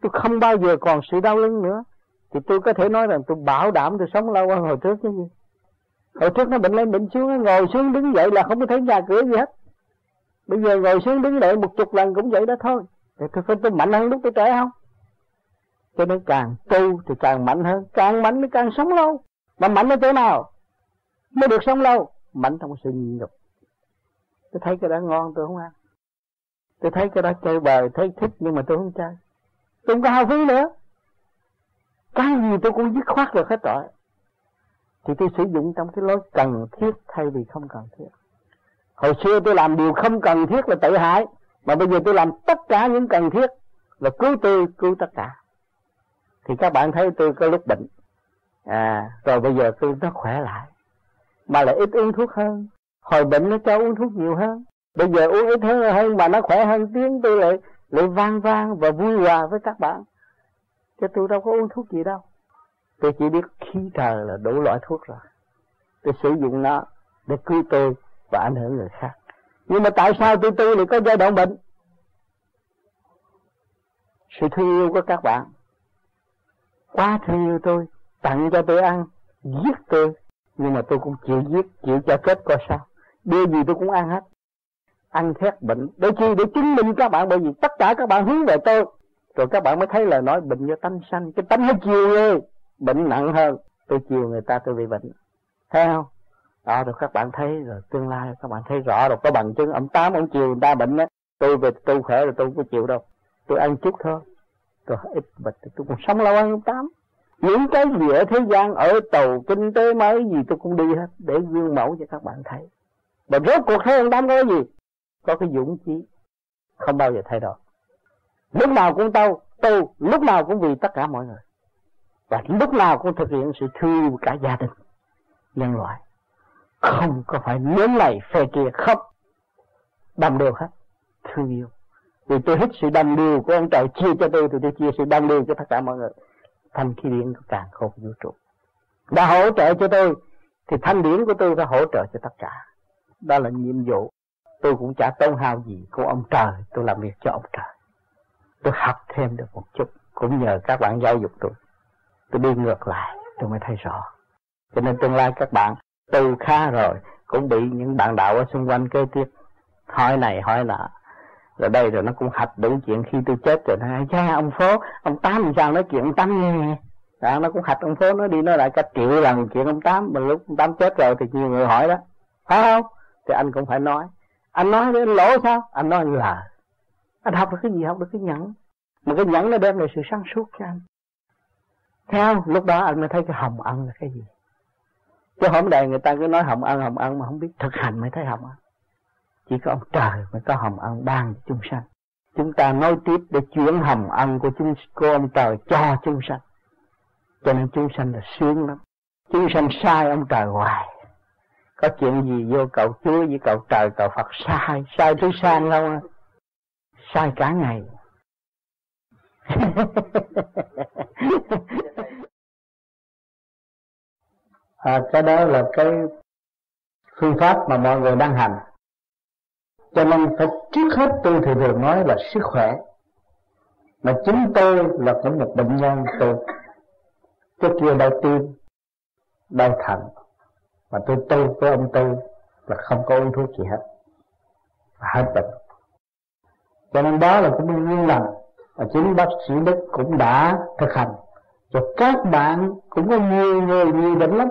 Tôi không bao giờ còn sự đau lưng nữa. Thì tôi có thể nói rằng tôi bảo đảm tôi sống lâu hơn hồi trước chứ. Gì hồi trước nó bệnh lên, bệnh xuống ngồi xuống đứng dậy là không có thấy nhà cửa gì hết bây giờ ngồi xuống đứng dậy một chục lần cũng vậy đó thôi. Thì tôi phải tôi mạnh hơn lúc tôi trẻ không? Cho nên càng tu thì càng mạnh hơn. Càng mạnh thì càng sống lâu. Mà mạnh ở chỗ nào? Mới được sống lâu. Mạnh trong sự nhịn nhục tôi thấy cái đó ngon, tôi không ăn. Tôi thấy cái đó chơi bời thấy thích nhưng mà tôi không chơi. Tôi không có hao phí nữa. Cái gì tôi cũng dứt khoát được hết rồi. Thì tôi sử dụng trong cái lối cần thiết thay vì không cần thiết hồi xưa tôi làm điều không cần thiết là tự hại, mà bây giờ tôi làm tất cả những cần thiết là cứu tôi, cứu tất cả. Thì các bạn thấy tôi có lúc bệnh. À rồi bây giờ tôi nó khỏe lại. Mà lại ít uống thuốc hơn. Hồi bệnh nó cho uống thuốc nhiều hơn. Bây giờ uống ít hơn hơn mà nó khỏe hơn, tiếng tôi lại lại vang vang và vui hòa với các bạn. Chứ tôi đâu có uống thuốc gì đâu. Tôi chỉ biết khí trời là đủ loại thuốc rồi. Tôi sử dụng nó để cứu tôi và ảnh hưởng người khác. Nhưng mà tại sao tôi tu lại có giai đoạn bệnh? Sự thương yêu của các bạn. Quá thương yêu tôi, tặng cho tôi ăn, giết tôi. Nhưng mà tôi cũng chịu giết, chịu cho chết coi sao. Đưa gì tôi cũng ăn hết. Ăn thét bệnh. Để chi? Để chứng minh các bạn, bởi vì tất cả các bạn hướng về tôi. Rồi các bạn mới thấy lời nói, bệnh do tánh sanh. Cái tánh nó chiều ghê bệnh nặng hơn. Tôi chiều người ta, tôi bị bệnh. Thấy không? Đó rồi các bạn thấy rồi, tương lai các bạn thấy rõ rồi. Có bằng chứng, ông tám, ông chiều người ta bệnh đó tôi về tôi khỏe rồi, tôi không có chịu đâu. Tôi ăn chút thôi. Tôi ít bệnh, tôi cũng sống lâu hơn ông tám? Những cái gì ở thế gian ở tàu kinh tế mới gì tôi cũng đi hết, để gương mẫu cho các bạn thấy. Mà rốt cuộc thấy ông tám có cái gì? Có cái dũng chí. Không bao giờ thay đổi. Lúc nào cũng tâu tu, lúc nào cũng vì tất cả mọi người. Và lúc nào cũng thực hiện sự thương cả gia đình, nhân loại không có phải nhóm này phe kia không đồng đều hết thương yêu. Vì tôi hít sự đồng đều của ông trời chia cho tôi, thì tôi chia sự đồng đều cho tất cả mọi người. Thanh khí điển của càng không vũ trụ. Đã hỗ trợ cho tôi, thì thanh điển của tôi đã hỗ trợ cho tất cả. Đó là nhiệm vụ. Tôi cũng chả tốn hao gì của ông trời, tôi làm việc cho ông trời. Tôi học thêm được một chút, cũng nhờ các bạn giáo dục tôi. Tôi đi ngược lại, tôi mới thấy rõ. Cho nên tương lai các bạn tu khá rồi cũng bị những bạn đạo ở xung quanh kế tiếp hỏi này hỏi nọ. Rồi đây rồi nó cũng hạch đủ chuyện khi tôi chết rồi nó cha ông phố ông tám làm sao nói chuyện ông tám nghe? Đó, nó cũng hạch ông phố nó đi nói lại cả triệu lần chuyện ông tám. Mà lúc ông tám chết rồi thì nhiều người hỏi đó phải không? Thì anh cũng phải nói anh nói đến lỗ sao? Anh nói là anh học được cái gì học được cái nhẫn. Mà cái nhẫn nó đem lại sự sáng suốt cho anh. Theo lúc đó anh mới thấy cái hồng ân là cái gì? Chứ hôm đề người ta cứ nói hồng ân hồng ân mà không biết thực hành mới thấy hồng ân. Chỉ có ông trời mới có hồng ân ban chúng sanh. Chúng ta nói tiếp để chuyển hồng ân của chúng, của ông trời cho chúng sanh. Cho nên chúng sanh là sướng lắm. Chúng sanh sai, ông trời hoài. Có chuyện gì vô cầu chúa với cầu trời, cầu phật sai? Sai thứ sang không? À sai cả ngày. à, cái đó là cái phương pháp mà mọi người đang hành. Cho nên phải trước hết tôi thì thường nói là sức khỏe. Mà chính tôi là cũng một bệnh nhân tôi cái kia đau tim đau thận. Mà tôi tu với ông tư là không có uống thuốc gì hết. Và hết bệnh. Cho nên đó là cũng nguyên lần và chính bác sĩ Đức cũng đã thực hành. Rồi các bạn cũng có nhiều người nhiều bệnh lắm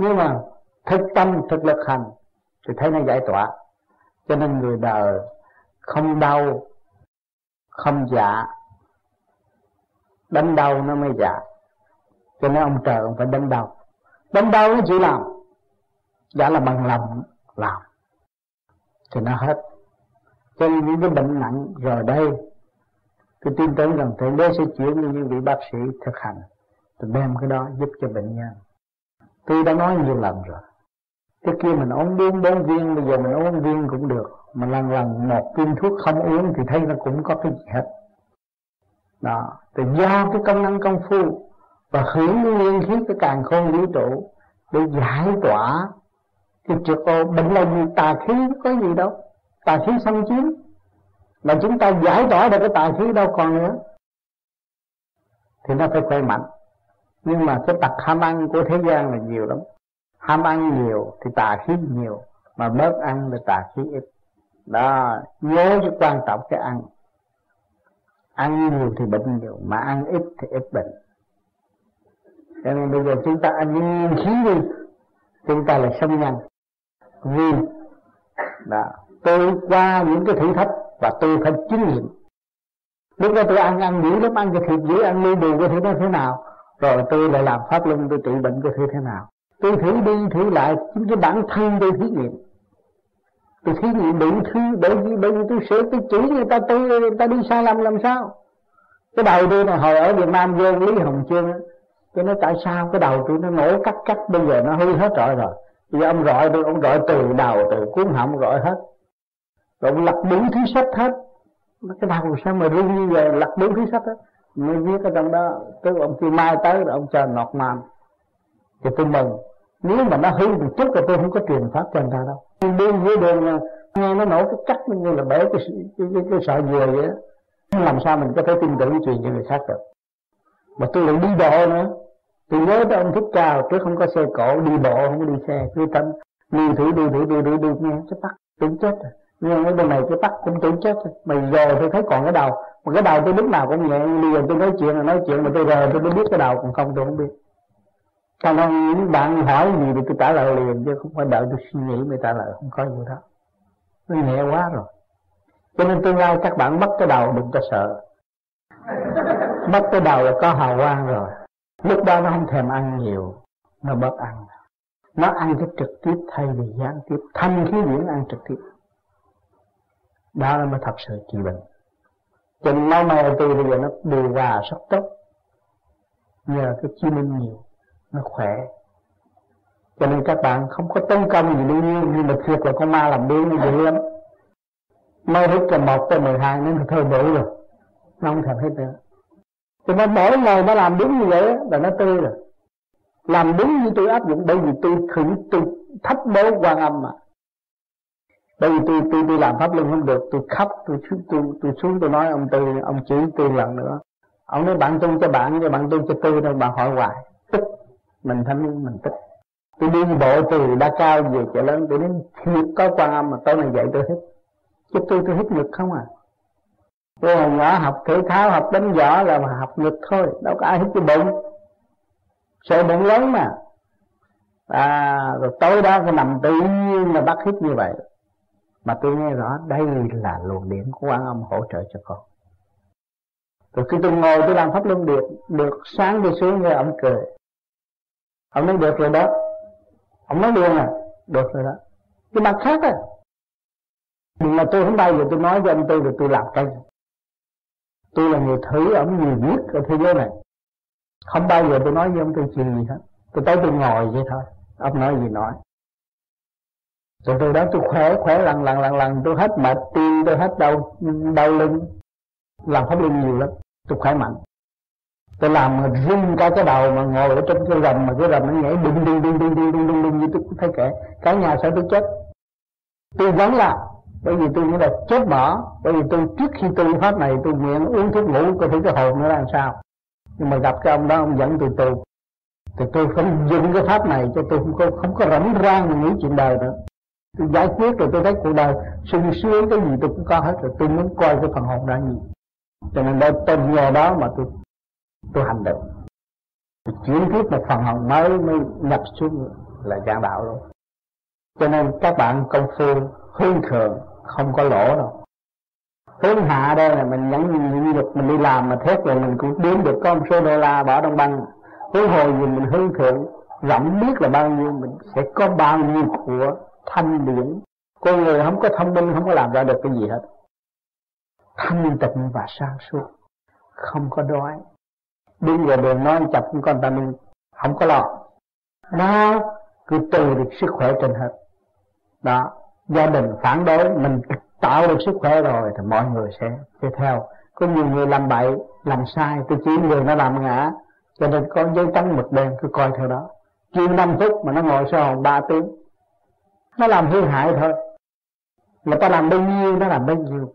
nếu mà thực tâm, thực lực hành thì thấy nó giải tỏa. Cho nên người đời không đau, không dạ đánh đau nó mới dạ cho nên ông trời ông phải đánh đau. Đánh đau nó chịu làm, giả là bằng lòng làm. Thì nó hết. Cho nên những cái bệnh nặng rồi đây, tôi tin tưởng rằng thượng đế sẽ chuyển như những vị bác sĩ thực hành, tôi đem cái đó giúp cho bệnh nhân tôi đã nói nhiều lần rồi trước kia mình uống bốn bốn viên, bây giờ mình uống viên cũng được, mà lần lần một viên thuốc không uống thì thấy nó cũng có cái gì hết. Đó, thì do cái công năng công phu và hưởng nguyên khí cái càng khôn vũ trụ để giải tỏa thì trực ô bệnh là gì? Tà khí có gì đâu, tà khí xâm chiếm. Mà chúng ta giải tỏa được cái tà khí đâu còn nữa, thì nó phải khỏe mạnh nhưng mà cái tật ham ăn của thế gian là nhiều lắm. Ham ăn nhiều thì tà khí nhiều, mà bớt ăn thì tà khí ít. Đó, nhớ cái quan trọng cái ăn. Ăn nhiều thì bệnh nhiều, mà ăn ít thì ít bệnh. Cho nên bây giờ chúng ta ăn nhiên khí đi, chúng ta là sống nhanh. Vì, đó, tôi qua những cái thử thách và tôi phải chứng nghiệm. Lúc đó tôi ăn ăn dữ lắm, ăn cái thịt dữ, ăn lưu đồ cái thứ nó thế nào? Rồi tôi lại làm pháp luân, tôi trị bệnh tôi thử thế nào. Tôi thử đi, thử lại, chính cái bản thân tôi thí nghiệm. Tôi thí nghiệm đủ thứ, bởi vì bởi vì tôi sửa tôi chỉ người ta, tôi, người ta đi sai lầm làm sao? Cái đầu tôi này hồi ở Việt Nam vô Lý Hồng Chương tôi nói, tại sao cái đầu tôi nó nổ cắt cắt, bây giờ nó hư hết rồi rồi. Bây giờ ông gọi tôi, ông gọi từ đầu, từ cuốn họng gọi hết. Rồi ông lật đủ thứ sách hết. Cái đầu sao mà rung như vậy, lật đủ thứ sách hết mới viết ở trong đó tức ông kêu mai tới rồi ông chờ nọt màn thì tôi mừng. Nếu mà nó hư một chút thì tôi không có truyền pháp cho người ta đâu. Đi đi dưới đường nghe nó nổ cái cắt như là bể cái cái, cái, cái, cái sợi dừa vậy đó. Làm sao mình có thể tin tưởng truyền cho người khác được? Mà tôi lại đi bộ nữa. Tôi nhớ tới ông thích ca trước không có xe cổ đi bộ không có đi xe. Cứ tâm đi thử đi thử đi thử đi nghe cái tắt tưởng chết rồi. Nghe ở bên này cái tắt cũng tưởng chết rồi. Mà giờ tôi thấy còn cái đầu mà cái đầu tôi lúc nào cũng nhẹ, bây giờ tôi nói chuyện là nói chuyện, mà tôi rờ tôi mới biết cái đầu còn không, tôi không biết. Cho nên những bạn hỏi gì thì tôi trả lời liền, chứ không phải đợi tôi suy nghĩ mới trả lời, không có gì đó nó nhẹ quá rồi. Cho nên tương lai các bạn mất cái đầu đừng có sợ. Mất cái đầu là có hào quang rồi. Lúc đó nó không thèm ăn nhiều, nó bớt ăn. Nó ăn cái trực tiếp thay vì gián tiếp. Thanh khí điển ăn trực tiếp. Đó là mới thật sự trị bệnh cho nên máu me tôi bây giờ nó điều hòa rất tốt. Nhờ cái chi minh nhiều, nó khỏe. Cho nên các bạn không có tấn công gì đương nhiêu nhưng mà thiệt là con ma làm đứa nó dữ lắm. Mới hít từ một tới mười hai nó thôi đủ rồi, nó không thèm hết nữa. Thì nó mỗi ngày nó làm đúng như vậy là nó tươi rồi. Làm đúng như tôi áp dụng, bởi vì tôi thử tôi thách đố quan âm mà bởi vì tôi tôi tôi làm pháp luân không được, tôi khóc, tôi xuống tôi tôi xuống, tôi nói ông tư, ông chỉ tôi lần nữa. Ông nói bạn tu cho bạn cho bạn tu cho tôi đâu bạn hỏi hoài. Tức, mình thanh mình tức. Tôi đi bộ từ đa cao về chợ lớn, tôi đến thiệt có quan âm mà tối nay dậy tôi hít chứ tôi tôi hít ngực không à? Tôi hồi nhỏ học thể thao, học đánh võ là mà học ngực thôi, đâu có ai hít cái bụng. Sợ bụng lớn mà. À rồi tối đó cái nằm tự nhiên là bắt hít như vậy mà tôi nghe rõ đây là luồng điện của quan âm hỗ trợ cho con. Rồi khi tôi ngồi tôi làm pháp luân được được sáng đi xuống nghe ông cười. Ông nói được rồi đó. Ông nói luôn à được rồi đó. Cái mặt khác à. Nhưng mà tôi không bao giờ tôi nói với ông tôi được tôi làm cái tôi là người thử ông nhiều biết ở thế giới này. Không bao giờ tôi nói với ông tôi chuyện gì hết. Tôi tới tôi ngồi vậy thôi. Ông nói gì nói rồi từ đó tôi khỏe khỏe lần lần lần lần tôi hết mệt, tim tôi hết đau đau lưng. Làm pháp luân nhiều lắm, tôi khỏe mạnh. Tôi làm mà rung cả cái đầu mà ngồi ở trong cái rầm mà cái rầm nó nhảy đùng đùng đùng đùng đùng đùng đùng đùng như tôi cũng thấy kể cả nhà sợ tôi chết. Tôi vẫn là bởi vì tôi nghĩ là chết bỏ. Bởi vì tôi trước khi tôi pháp này, tôi nguyện uống thuốc ngủ coi thử cái hồn nó làm sao. Nhưng mà gặp cái ông đó, ông dẫn tôi tu. Thì tôi không dùng cái pháp này cho tôi không có không có rảnh rang mà nghĩ chuyện đời nữa tôi giải quyết rồi tôi thấy cuộc đời sung sướng cái gì tôi cũng có hết rồi. Tôi muốn coi cái phần hồn ra gì cho nên đây tôi nhờ đó mà tôi tôi hành động. Tôi chuyển tiếp một phần hồn mới mới nhập xuống là giảng đạo luôn cho nên các bạn công phu hướng thường, không có lỗ đâu. Hướng hạ đây là mình nhẫn nhịn được mình đi làm mà thét rồi mình cũng đếm được có một số đô la bỏ trong băng. Hướng hồi gì mình hướng thượng rộng biết là bao nhiêu, mình sẽ có bao nhiêu của thanh điển. Con người không có thông minh, không có làm ra được cái gì hết. Thanh tịnh và sáng suốt. Không có đói. Đi vào đường nói chập con ta mình không có lo. Nó cứ từ được sức khỏe trên hết. Đó. Gia đình phản đối, mình tạo được sức khỏe rồi thì mọi người sẽ sẽ theo. Có nhiều người làm bậy, làm sai, tôi chỉ người nó làm ngã. Cho nên có giấy trắng mực đen cứ coi theo đó. Chuyên năm phút mà nó ngồi sau ba tiếng nó làm hư hại thôi. Người ta làm bao nhiêu, nó làm bấy nhiêu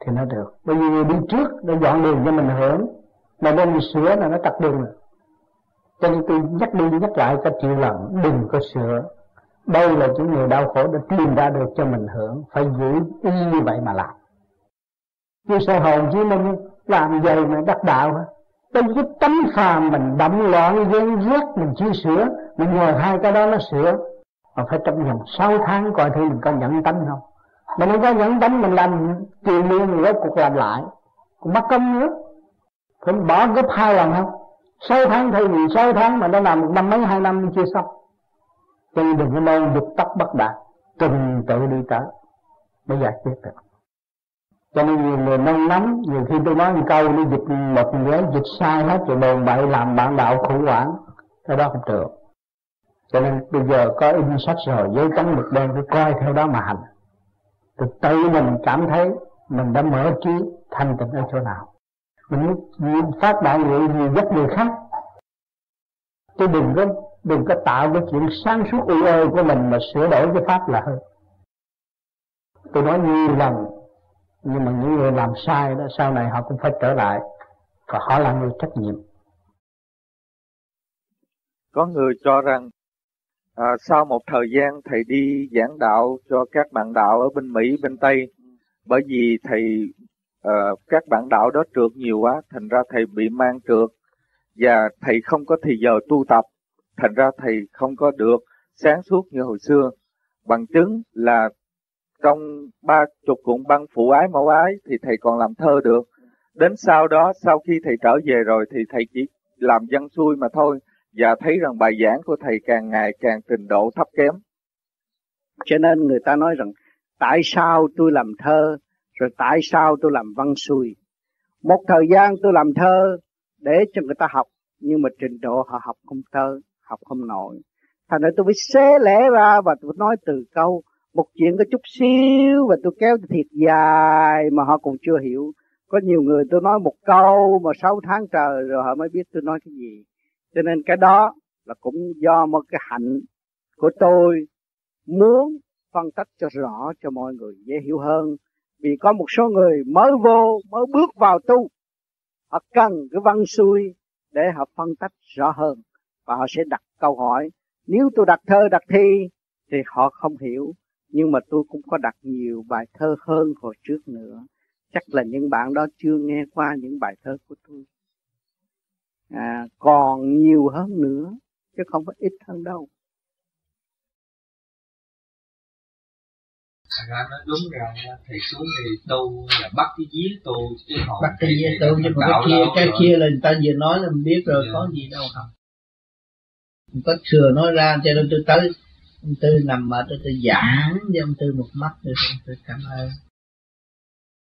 thì nó được. Bởi vì đi trước nó dọn đường cho mình hưởng, mà đem đi sửa là nó tắt đường. Rồi cho nên tôi nhắc đi nhắc lại cả triệu lần đừng có sửa. Đây là những người đau khổ đã tìm ra được cho mình hưởng, phải giữ y như vậy mà làm. Như sơ hồn chứ mình làm vậy mà đắc đạo. Hả Tại cái tánh phàm mình đậm loạn, ghen ghét, mình chưa sửa, Mình nhờ hai cái đó nó sửa. Mà phải trong vòng 6 tháng coi thử mình có nhận tâm không? Mình không có nhận tâm mình làm chuyện liên mình rốt cuộc làm lại, Cũng mất công nữa. Phải bỏ gấp hai lần không? Sáu tháng thay vì sáu tháng mà nó làm một năm mấy, hai năm chưa xong. Cho nên đừng có mong dục tóc bất đạt trình tự đi tới. Mới giải quyết được cho nên nhiều người nông nóng, nhiều khi tôi nói một câu, đi dịch một người dịch sai hết, rồi đồn bậy làm bạn đạo khủng hoảng, cái đó không được cho nên bây giờ có in sách rồi, giấy trắng mực đen, cứ coi theo đó mà hành. Từ tự mình cảm thấy mình đã mở trí, thanh tịnh ở chỗ nào. Mình phát đại nguyện gì giúp người khác. Chứ đừng có đừng có tạo cái chuyện sáng suốt u ơ của mình mà sửa đổi cái pháp là hơn. Tôi nói nhiều lần, nhưng mà những người làm sai đó, sau này họ cũng phải trở lại và họ là người trách nhiệm. Có người cho rằng à, sau một thời gian thầy đi giảng đạo cho các bạn đạo ở bên Mỹ bên Tây. Bởi vì thầy à, các bạn đạo đó trượt nhiều quá thành ra thầy bị mang trượt. Và thầy không có thì giờ tu tập thành ra thầy không có được sáng suốt như hồi xưa. Bằng chứng là trong ba chục cuộn băng phụ ái mẫu ái thì thầy còn làm thơ được. Đến sau đó sau khi thầy trở về rồi thì thầy chỉ làm văn xuôi mà thôi và thấy rằng bài giảng của thầy càng ngày càng trình độ thấp kém. Cho nên người ta nói rằng, tại sao tôi làm thơ, rồi tại sao tôi làm văn xuôi? Một thời gian tôi làm thơ để cho người ta học, nhưng mà trình độ họ học không thơ, học không nổi. Thành ra tôi phải xé lẻ ra và tôi nói từ câu, một chuyện có chút xíu và tôi kéo thiệt dài mà họ còn chưa hiểu. Có nhiều người tôi nói một câu mà sáu tháng trời rồi họ mới biết tôi nói cái gì cho nên cái đó là cũng do một cái hạnh của tôi muốn phân tích cho rõ cho mọi người dễ hiểu hơn. Vì có một số người mới vô, mới bước vào tu, họ cần cái văn xuôi để họ phân tích rõ hơn. Và họ sẽ đặt câu hỏi, nếu tôi đặt thơ, đặt thi thì họ không hiểu, nhưng mà tôi cũng có đặt nhiều bài thơ hơn hồi trước nữa. Chắc là những bạn đó chưa nghe qua những bài thơ của tôi à, còn nhiều hơn nữa chứ không phải ít hơn đâu. Thật ra nó đúng rồi thầy xuống thì tu là bắt cái vía tu chứ không bắt cái vía tu nhưng mà cái kia cái kia là người ta vừa nói là mình biết rồi yeah. có gì đâu không có thừa nói ra cho nên tôi tới ông tư nằm ở tôi tôi giảng cho ông tư một mắt tôi tôi cảm ơn.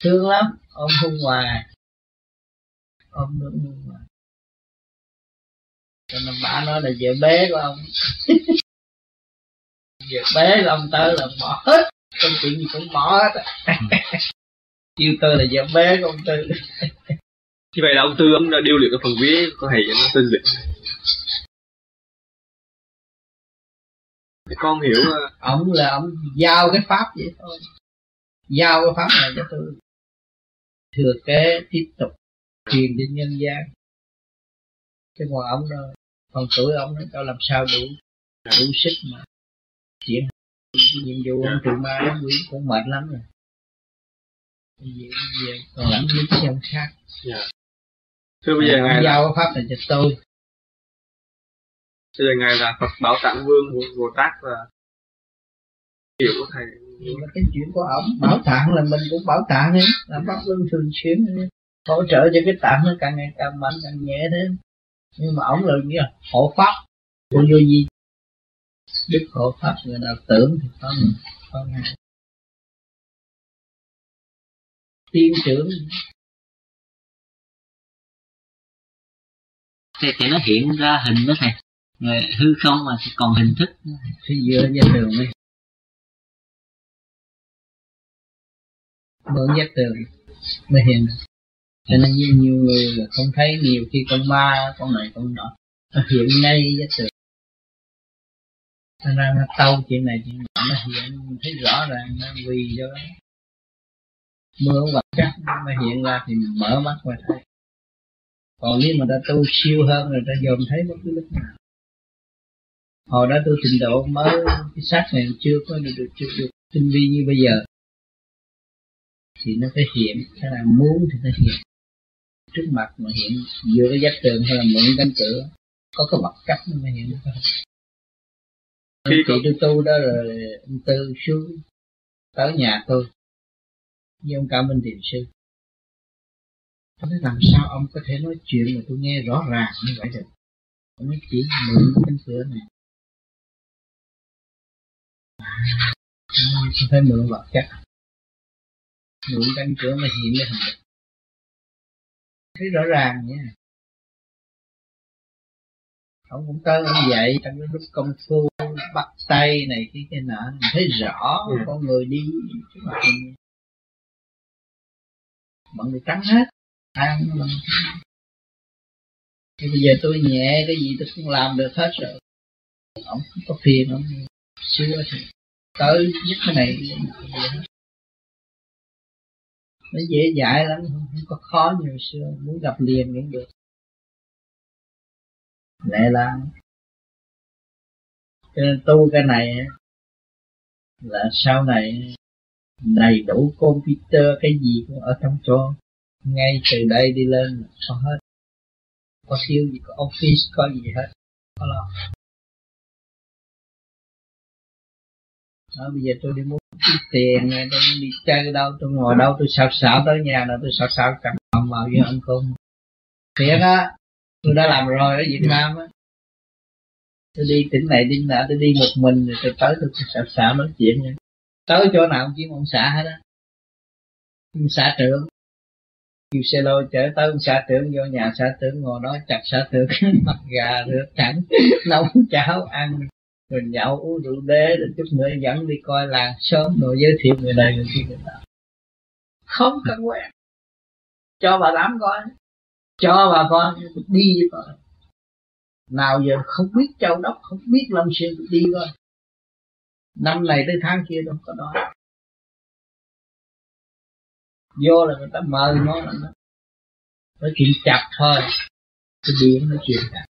Thương lắm ông hung hoài. Ông đúng hung hoài cho nên bà nói là vợ bé của ông. Vợ bé của ông tới là bỏ hết. Trong chuyện gì cũng bỏ hết. Yêu tôi là vợ bé của ông tư như vậy là ông tư ông đã điêu luyện cái phần vía có thầy nó tinh luyện. Thì con hiểu ông là ông giao cái pháp vậy thôi. Giao cái pháp này cho tôi thừa kế tiếp tục truyền cho nhân gian chứ ngoài ông đó còn tuổi ông nó cho làm sao đủ đủ sức mà chuyện nhiệm vụ ông trừ ma ông quỷ cũng mệt lắm rồi. Bây giờ còn lý cho ông khác. Yeah. Thưa bây giờ ngài giao pháp này cho tôi. Bây giờ ngài là Phật Bảo Tạng Vương Bồ Tát và hiểu của thầy. Là cái chuyện của ông. Bảo tạng là mình cũng bảo tạng ấy. Làm pháp luân thường xuyên hỗ trợ cho cái tạng nó càng ngày càng mạnh càng nhẹ thêm nhưng mà ông là như hộ pháp. Của vô gì đức hộ pháp người nào tưởng thì có mình có ngài. Tiên trưởng. Thì, thì nó hiện ra hình đó thầy. Rồi hư không mà còn hình thức. Thì dựa ra đường đi. Mượn giác tường mới hiện cho nên như nhiều người không thấy nhiều khi con ma con này con nọ nó hiện ngay giác sự. Thành ra nó tâu chuyện này chuyện nọ nó hiện thấy rõ ràng nó vì cho đó. Mưa vật chất nó hiện ra thì mình mở mắt mà thấy. Còn nếu mà ta tu siêu hơn rồi ta dòm thấy bất cứ lúc nào. Hồi đó tôi trình độ mới cái xác này chưa có được, được chưa được tinh vi như bây giờ. Thì nó phải hiện cái là muốn thì nó hiện trước mặt mà hiện vừa cái vách tường hay là mượn cánh cửa có cái vật chất nó mới hiện được khi chị tôi tu đó rồi ông tư xuống tới nhà tôi với ông cao minh thiền sư. Tôi nói làm sao ông có thể nói chuyện mà tôi nghe rõ ràng như vậy được? Ông nói chỉ mượn cánh cửa này. À, tôi phải mượn vật chất. Mượn cánh cửa mà hiện lên hình thấy rõ ràng nha ông cũng tới ông dạy trong cái lúc công phu bắt tay này cái cái nọ mình thấy rõ ừ. con người đi mọi người trắng hết. Ăn mình thì bây giờ tôi nhẹ cái gì tôi cũng làm được hết rồi. Ông có phiền ông xưa thì. Tới nhất cái này nó dễ dãi lắm không có khó như xưa muốn gặp liền cũng được. Lệ là cho nên tu cái này là sau này đầy đủ computer cái gì cũng ở trong chỗ. Ngay từ đây đi lên có hết. Có thiếu gì có office có gì hết. Có lo. Đó, bây giờ tôi đi mua tiền này, tôi đi chơi đâu, tôi ngồi đâu, tôi xạo xạo tới nhà là tôi xạo xạo cầm hòm vào với ông cung thiệt á, tôi đã làm rồi ở Việt Nam á. Tôi đi tỉnh này, tỉnh nọ, tôi đi một mình, rồi tôi tới tôi xạo xạo nói chuyện nha. Tới chỗ nào cũng kiếm ông xã hết á. Ông xã trưởng. Kêu xe lô chở tới ông xã trưởng, vô nhà xã trưởng ngồi nói chặt xã trưởng, mặt gà rửa chẳng nấu cháo ăn rồi nhậu, uống rượu đế, rồi chút nữa dẫn đi coi làng sớm rồi giới thiệu người này người kia. Người ta không cần quen. Cho bà tám coi. Cho bà con đi với coi nào giờ không biết châu đốc, không biết lâm xuyên đi coi. Năm này tới tháng kia đâu có đó vô là người ta mời nó là nó. Nói chuyện chặt thôi. Cái điện nói chuyện chặt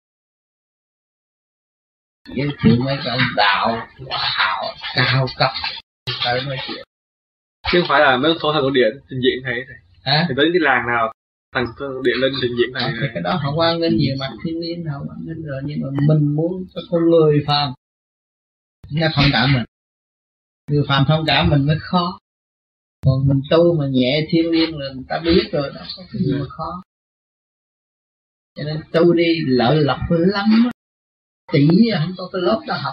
giới thiệu mấy cái ông đạo hảo cao cấp. Tới nói chuyện. Chứ không phải là mấy số thằng điện trình diễn thế này. À? thì tới cái làng nào thằng điện lên trình diễn này, à, cái đó họ quan nghênh nhiều mặt thiên liên họ quan nghênh rồi nhưng mà mình muốn cho con người phàm nó thông cảm mình. Người phàm thông cảm mình mới khó. Còn mình tu mà nhẹ thiên liêng là người ta biết rồi đó có cái gì mà khó. Cho nên tu đi lợi lộc lắm tỷ không có cái lớp đó học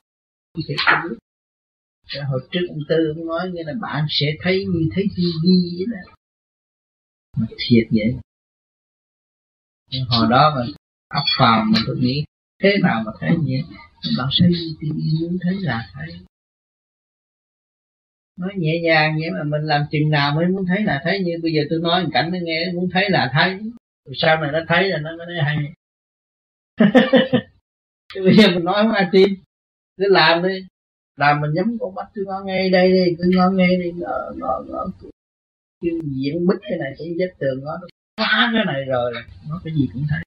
thì không biết. Rồi hồi trước ông tư ông nói như là bạn sẽ thấy như thấy tivi vậy đó. Mà thiệt vậy. Nhưng hồi đó mà ấp vào mà tôi nghĩ thế nào mà thấy vậy? Bạn sẽ tivi muốn thấy là thấy. Nói nhẹ nhàng vậy mà mình làm chừng nào mới muốn thấy là thấy. Như bây giờ tôi nói cảnh nó nghe, muốn thấy là thấy. Rồi sau này nó thấy là nó mới thấy hay. bây giờ mình nói không ai tin cứ làm đi. Làm mình nhắm con mắt tôi ngó ngay đây đi cứ ngó ngay đi ngó ngó ngó. Cứ diễn bích cái này cũng vết tường ngó nó phá cái này rồi. Nó cái gì cũng thấy.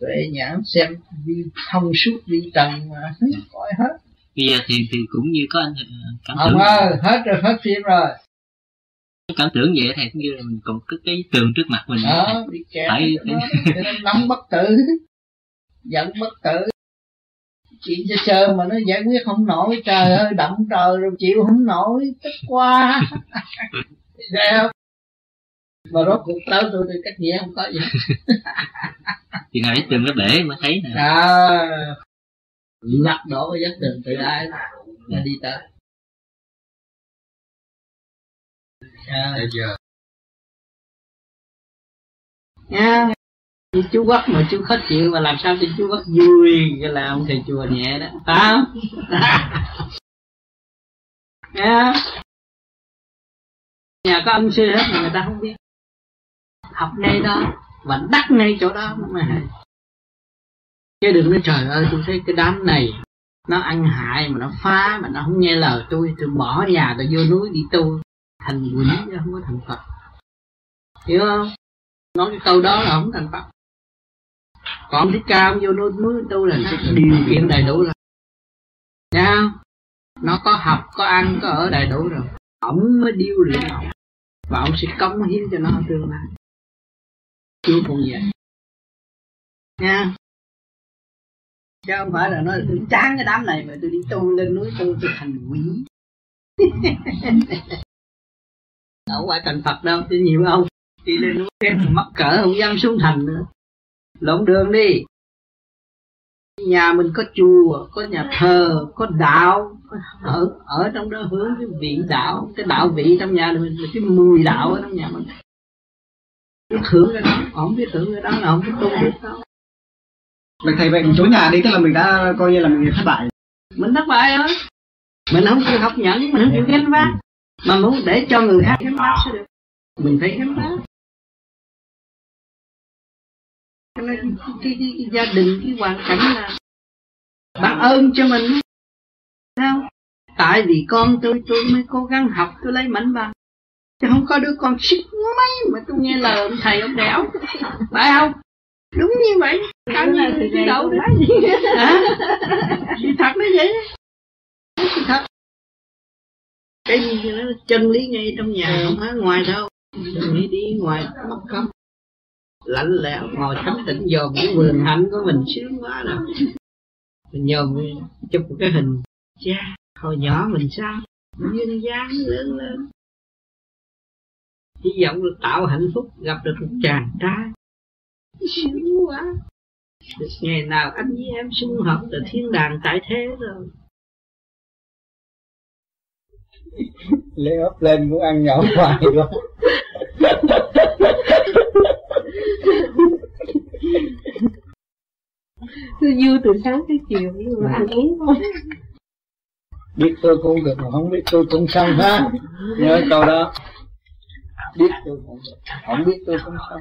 Tuệ nhãn xem đi thông suốt đi trần mà coi hết. Bây giờ thì thì cũng như có anh ờ, cảm tưởng. Ông ơi hết rồi hết phim rồi cảm tưởng vậy thầy cũng như là mình còn cái, cái tường trước mặt mình đó bị kẹt phải nó nóng bất tử. Giận bất tử. Chuyện sơ sơ mà nó giải quyết không nổi trời ơi đậm trời rồi chịu không nổi tức quá. Thấy không mà rốt cuộc tới tôi tôi cách nghĩa không có gì. Thì từng cái bể mà thấy nè. À, lật đổ cái giấc đường từ ai là đi tới à. giờ nha thì chú quắc mà chú khó chịu và làm sao cho chú quắc vui? Cái là ông thầy chùa nhẹ đó. Phải không? Nha nhà có ông sư hết mà người ta không biết. Học ngay đó và đắc ngay chỗ đó mà chứ đừng nói trời ơi tôi thấy cái đám này nó ăn hại mà nó phá mà nó không nghe lời tôi tôi bỏ nhà tôi vô núi đi tu thành quỷ chứ không có thành phật. Hiểu không? Nói cái câu đó là không thành phật. Còn thích ca vô núi núi tu là nó điều kiện đầy đủ rồi. Nha nó có học có ăn có ở đầy đủ rồi. Ổng mới điêu luyện ổng và ông sẽ cống hiến cho nó tương lai. Chúa cũng vậy. Nha chứ không phải là nói tôi chán cái đám này mà tôi đi tu lên núi tu tôi thành quỷ ở ngoài thành Phật đâu chứ nhiều ông đi lên núi phép mắc cỡ không dám xuống thành nữa. Lộn đường đi. Nhà mình có chùa có nhà thờ có đạo ở ở trong đó hướng cái vị đạo cái đạo vị trong nhà mình cái mùi đạo ở trong nhà mình. Biết thưởng cái đó không biết thưởng cái đó là không biết tu được đâu Vậy thầy vậy chối nhà đi tức là mình đã coi như là mình thất bại. Mình thất bại rồi. Mình không chịu học nhẫn mình không chịu gánh vác mà muốn để cho người khác gánh vác sẽ được. Mình phải gánh vác cái, cái, cái, cái, gia đình cái hoàn cảnh là bạn ơn cho mình. Sao? Tại vì con tôi tôi mới cố gắng học tôi lấy mảnh bằng. Chứ không có đứa con xích mấy mà tôi nghe lời ông thầy ông đẻo phải không? Đúng như vậy. Cái gì thì đâu đấy hả? Thật nó vậy. Thật cái gì nó chân lý ngay trong nhà không phải ngoài đâu đừng nghĩ đi ngoài mất công lạnh lẽo ngồi thánh tịnh dòm cái vườn hạnh của mình sướng quá rồi mình nhòm chụp một cái hình cha hồi nhỏ mình sao? Duyên dáng lớn lên. Hy vọng được tạo hạnh phúc gặp được một chàng trai. Sướng quá. Được ngày nào anh với em xung hợp là thiên đàng tại thế rồi lê ấp lên muốn ăn nhậu hoài quá tôi vui từ sáng tới chiều nhưng mà ăn uống thôi. Biết tôi cũng được mà không biết tôi cũng xong ha. Nhớ câu đó. Biết tôi cũng được không biết tôi cũng xong.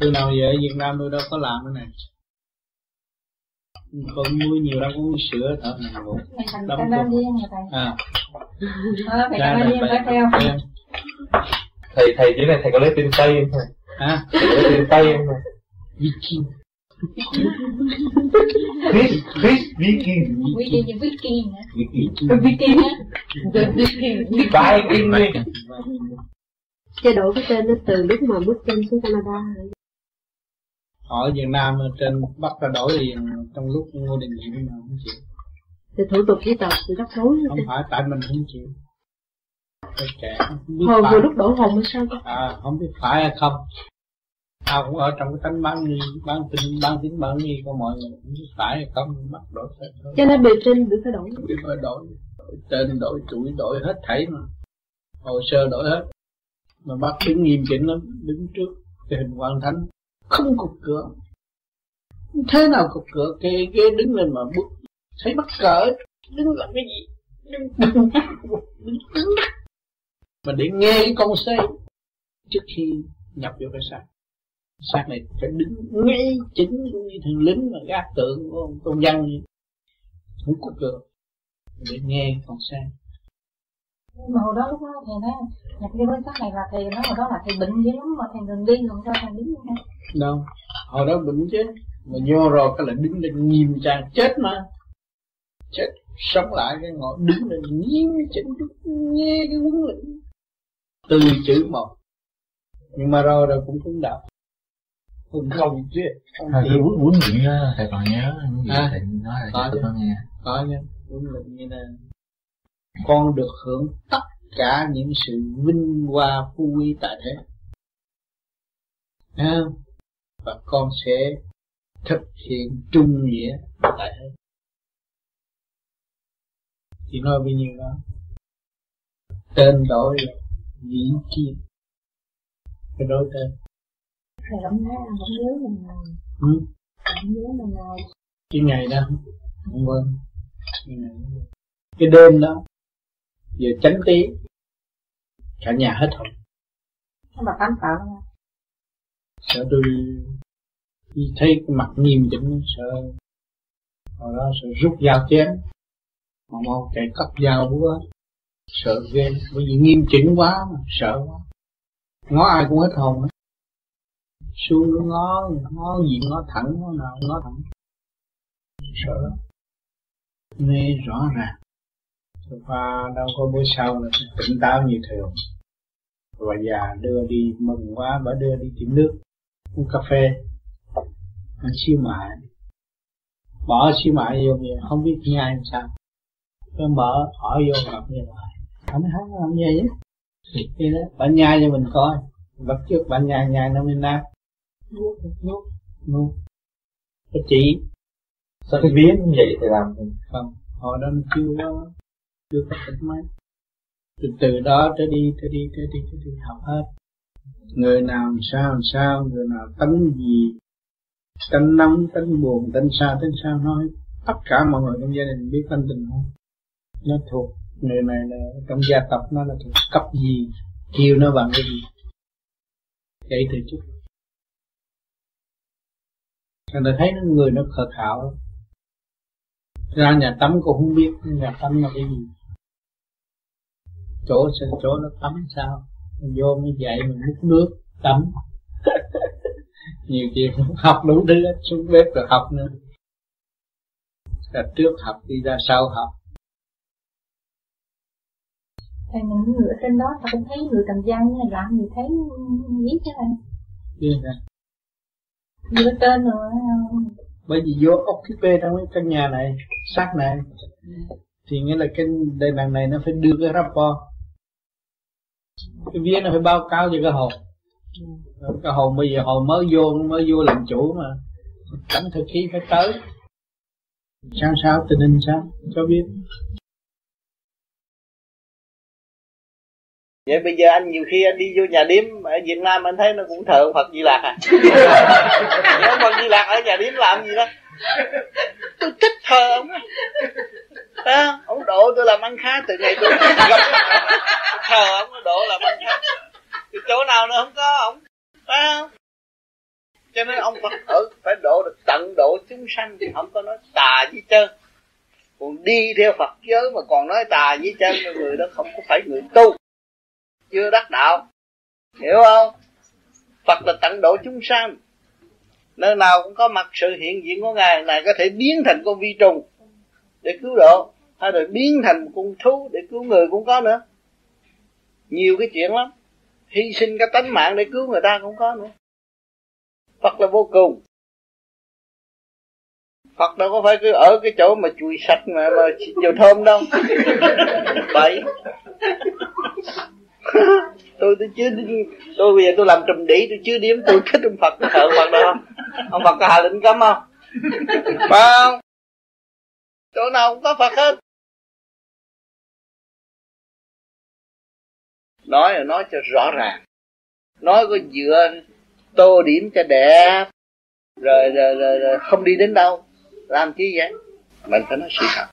Từ nào giờ ở Việt Nam tôi đâu có làm cái này con muối nhiều đâu có uống sữa thở này ngủ đâm à. Ra đây phải thầy thầy dưới này thầy có lấy tên tây không thầy có lấy tên tây không thầy Viking. Chris Chris Viking. Viking Viking Viking. Viking á Viking. Viking. Đi Chế độ cái tên nó từ lúc mà bước chân xuống Canada ở Việt Nam trên Bắc ra đổi liền trong lúc ngô đình diệm mà không chịu. Thì thủ tục giấy tờ thì rắc rối không phải tại mình không chịu. Trẻ hồi phải. vừa lúc đổ hồn hay sao à không biết phải hay không. Tao cũng ở trong cái tánh bán nghi bán tin bán tín bán nghi của mọi người không biết phải hay không bắt đổi hết thôi. Cho nên bề trên bị phải đổi. Biết phải đổi. Đổi tên đổi tuổi đổi hết thảy mà. Hồ sơ đổi hết. Mà bác đứng nghiêm chỉnh lắm đứng trước cái hình quan thánh không cục cửa. Thế nào cục cửa. Cái ghê đứng lên mà bước. Thấy mắc cỡ đứng làm cái gì? Đứng đứng đứng đứng mà để nghe cái con xe. Trước khi nhập vô cái xác xác này phải đứng ngay chính như thằng lính mà gác tượng của ông tôn văn vậy. Không cục cửa. Để nghe con xe mà hồi đó lúc đó thầy nói nhập vô cái xác này là thầy nói hồi đó là thầy bệnh dữ lắm mà thầy đừng đi không cho thầy đứng nha đâu? Hồi đó bệnh chứ. Mà vô rồi cái là đứng lên nhìn chàng chết mà. Chết sống lại cái ngồi đứng lên nghiêm chỉnh nghe cái huấn luyện. Từ chữ một. Nhưng mà rồi rồi cũng cũng đạo không không chứ không Thầy chịu. cái huấn luyện đó thầy còn nhớ những gì À, thầy nói là có cho chứ. tôi nghe. Có nha huấn luyện như này con được hưởng tất cả những sự vinh hoa phú quý tại thế. Không? và con sẽ thực hiện trung nghĩa tại thế. Chỉ nói bao nhiêu đó? Tên đổi là vĩ kim cái đổi tên. Thầy không nói không nhớ mình nào ừ. không nhớ mình nào cái ngày đó không quên. Cái đêm đó giờ tránh tí. Cả nhà hết hồn. Nó bà tám tạo sợ tôi đi thấy cái mặt nghiêm chỉnh sợ hồi đó sợ rút dao chém. Mà mau chạy cắt dao búa sợ ghê bởi vì nghiêm chỉnh quá mà sợ quá. Ngó ai cũng hết hồn hết. Xuống nó ngó ngó gì ngó thẳng ngó nào ngó thẳng. Sợ lắm. Nghe rõ ràng và đâu có bữa sau là tỉnh táo như thường. Và già đưa đi mừng quá bà đưa đi tìm nước uống cà phê. Ăn xíu mại. Bỏ xíu mại vô vậy không biết nghe làm sao. Tôi mở hỏi vô gặp như vậy. Anh hắn làm gì vậy? Thì đó bạn nhai cho mình coi. Bắt trước bạn nhai nhai nó mới nát. Nuốt nuốt nuốt có chỉ. Sao cái biến vậy thì làm không hồi đó nó chưa có được có tỉnh mấy từ từ đó tới đi tới đi tới đi trở đi học hết. Người nào làm sao làm sao, người nào tánh gì, tánh nóng, tánh buồn, tánh sao tánh sao nói, tất cả mọi người trong gia đình biết tánh tình không nó thuộc, người này là, trong gia tộc nó là thuộc cấp gì, kêu nó bằng cái gì. Vậy từ chút Thành ta thấy nó, người nó khờ khảo ra nhà tắm cũng không biết, nhà tắm là cái gì chỗ chỗ nó tắm sao? Mình vô mới dậy mình múc nước tắm. Nhiều chuyện học đủ thứ xuống bếp rồi học nữa. Là trước học đi ra sau học. Thầy những người ở trên đó ta cũng thấy người cầm dao như này làm gì thấy biết thế này biết người ở trên rồi bởi vì vô ốc cái bê trong cái căn nhà này sát này. Thì nghĩa là cái đây đằng này nó phải đưa cái rapport cái vía nó phải báo cáo cho cái hồn. Cái hồn bây giờ hồn mới vô mới vô làm chủ mà. Cảnh thực khí phải tới. Sao sao? Tình hình sao? Cho biết. Vậy bây giờ anh nhiều khi anh đi vô nhà điếm ở Việt Nam anh thấy nó cũng thờ Phật Di Lặc à? Phật Di Lặc ở nhà điếm làm gì đó tôi thích thờ ông á à, ông độ tôi làm ăn khá từ ngày tôi gặp. Thờ ông độ làm ăn khá thì chỗ nào nó không có ông. Phải không? Cho nên ông Phật ở phải độ được tận độ chúng sanh thì không có nói tà gì trơn. Còn đi theo Phật giới mà còn nói tà với chân người đó không có phải người tu. Chưa đắc đạo. Hiểu không? Phật là tận độ chúng sanh nơi nào cũng có mặt sự hiện diện của ngài này có thể biến thành con vi trùng để cứu độ hay là biến thành một con thú để cứu người cũng có nữa. Nhiều cái chuyện lắm. Hy sinh cái tánh mạng để cứu người ta cũng có nữa. Phật là vô cùng. Phật đâu có phải cứ ở cái chỗ mà chùi sạch mà, mà dầu thơm đâu. Bậy tôi tôi chưa tôi bây giờ tôi làm trùm đĩ tôi chưa điếm tôi thích ông Phật thợ ông Phật đâu. Không ông Phật có hạ lệnh cấm không? Phải không. Chỗ nào cũng có Phật hết. Nói là nói cho rõ ràng. Nói có dựa tô điểm cho đẹp. Rồi, rồi, rồi, rồi không đi đến đâu. Làm chi vậy? Mình phải nói sự thật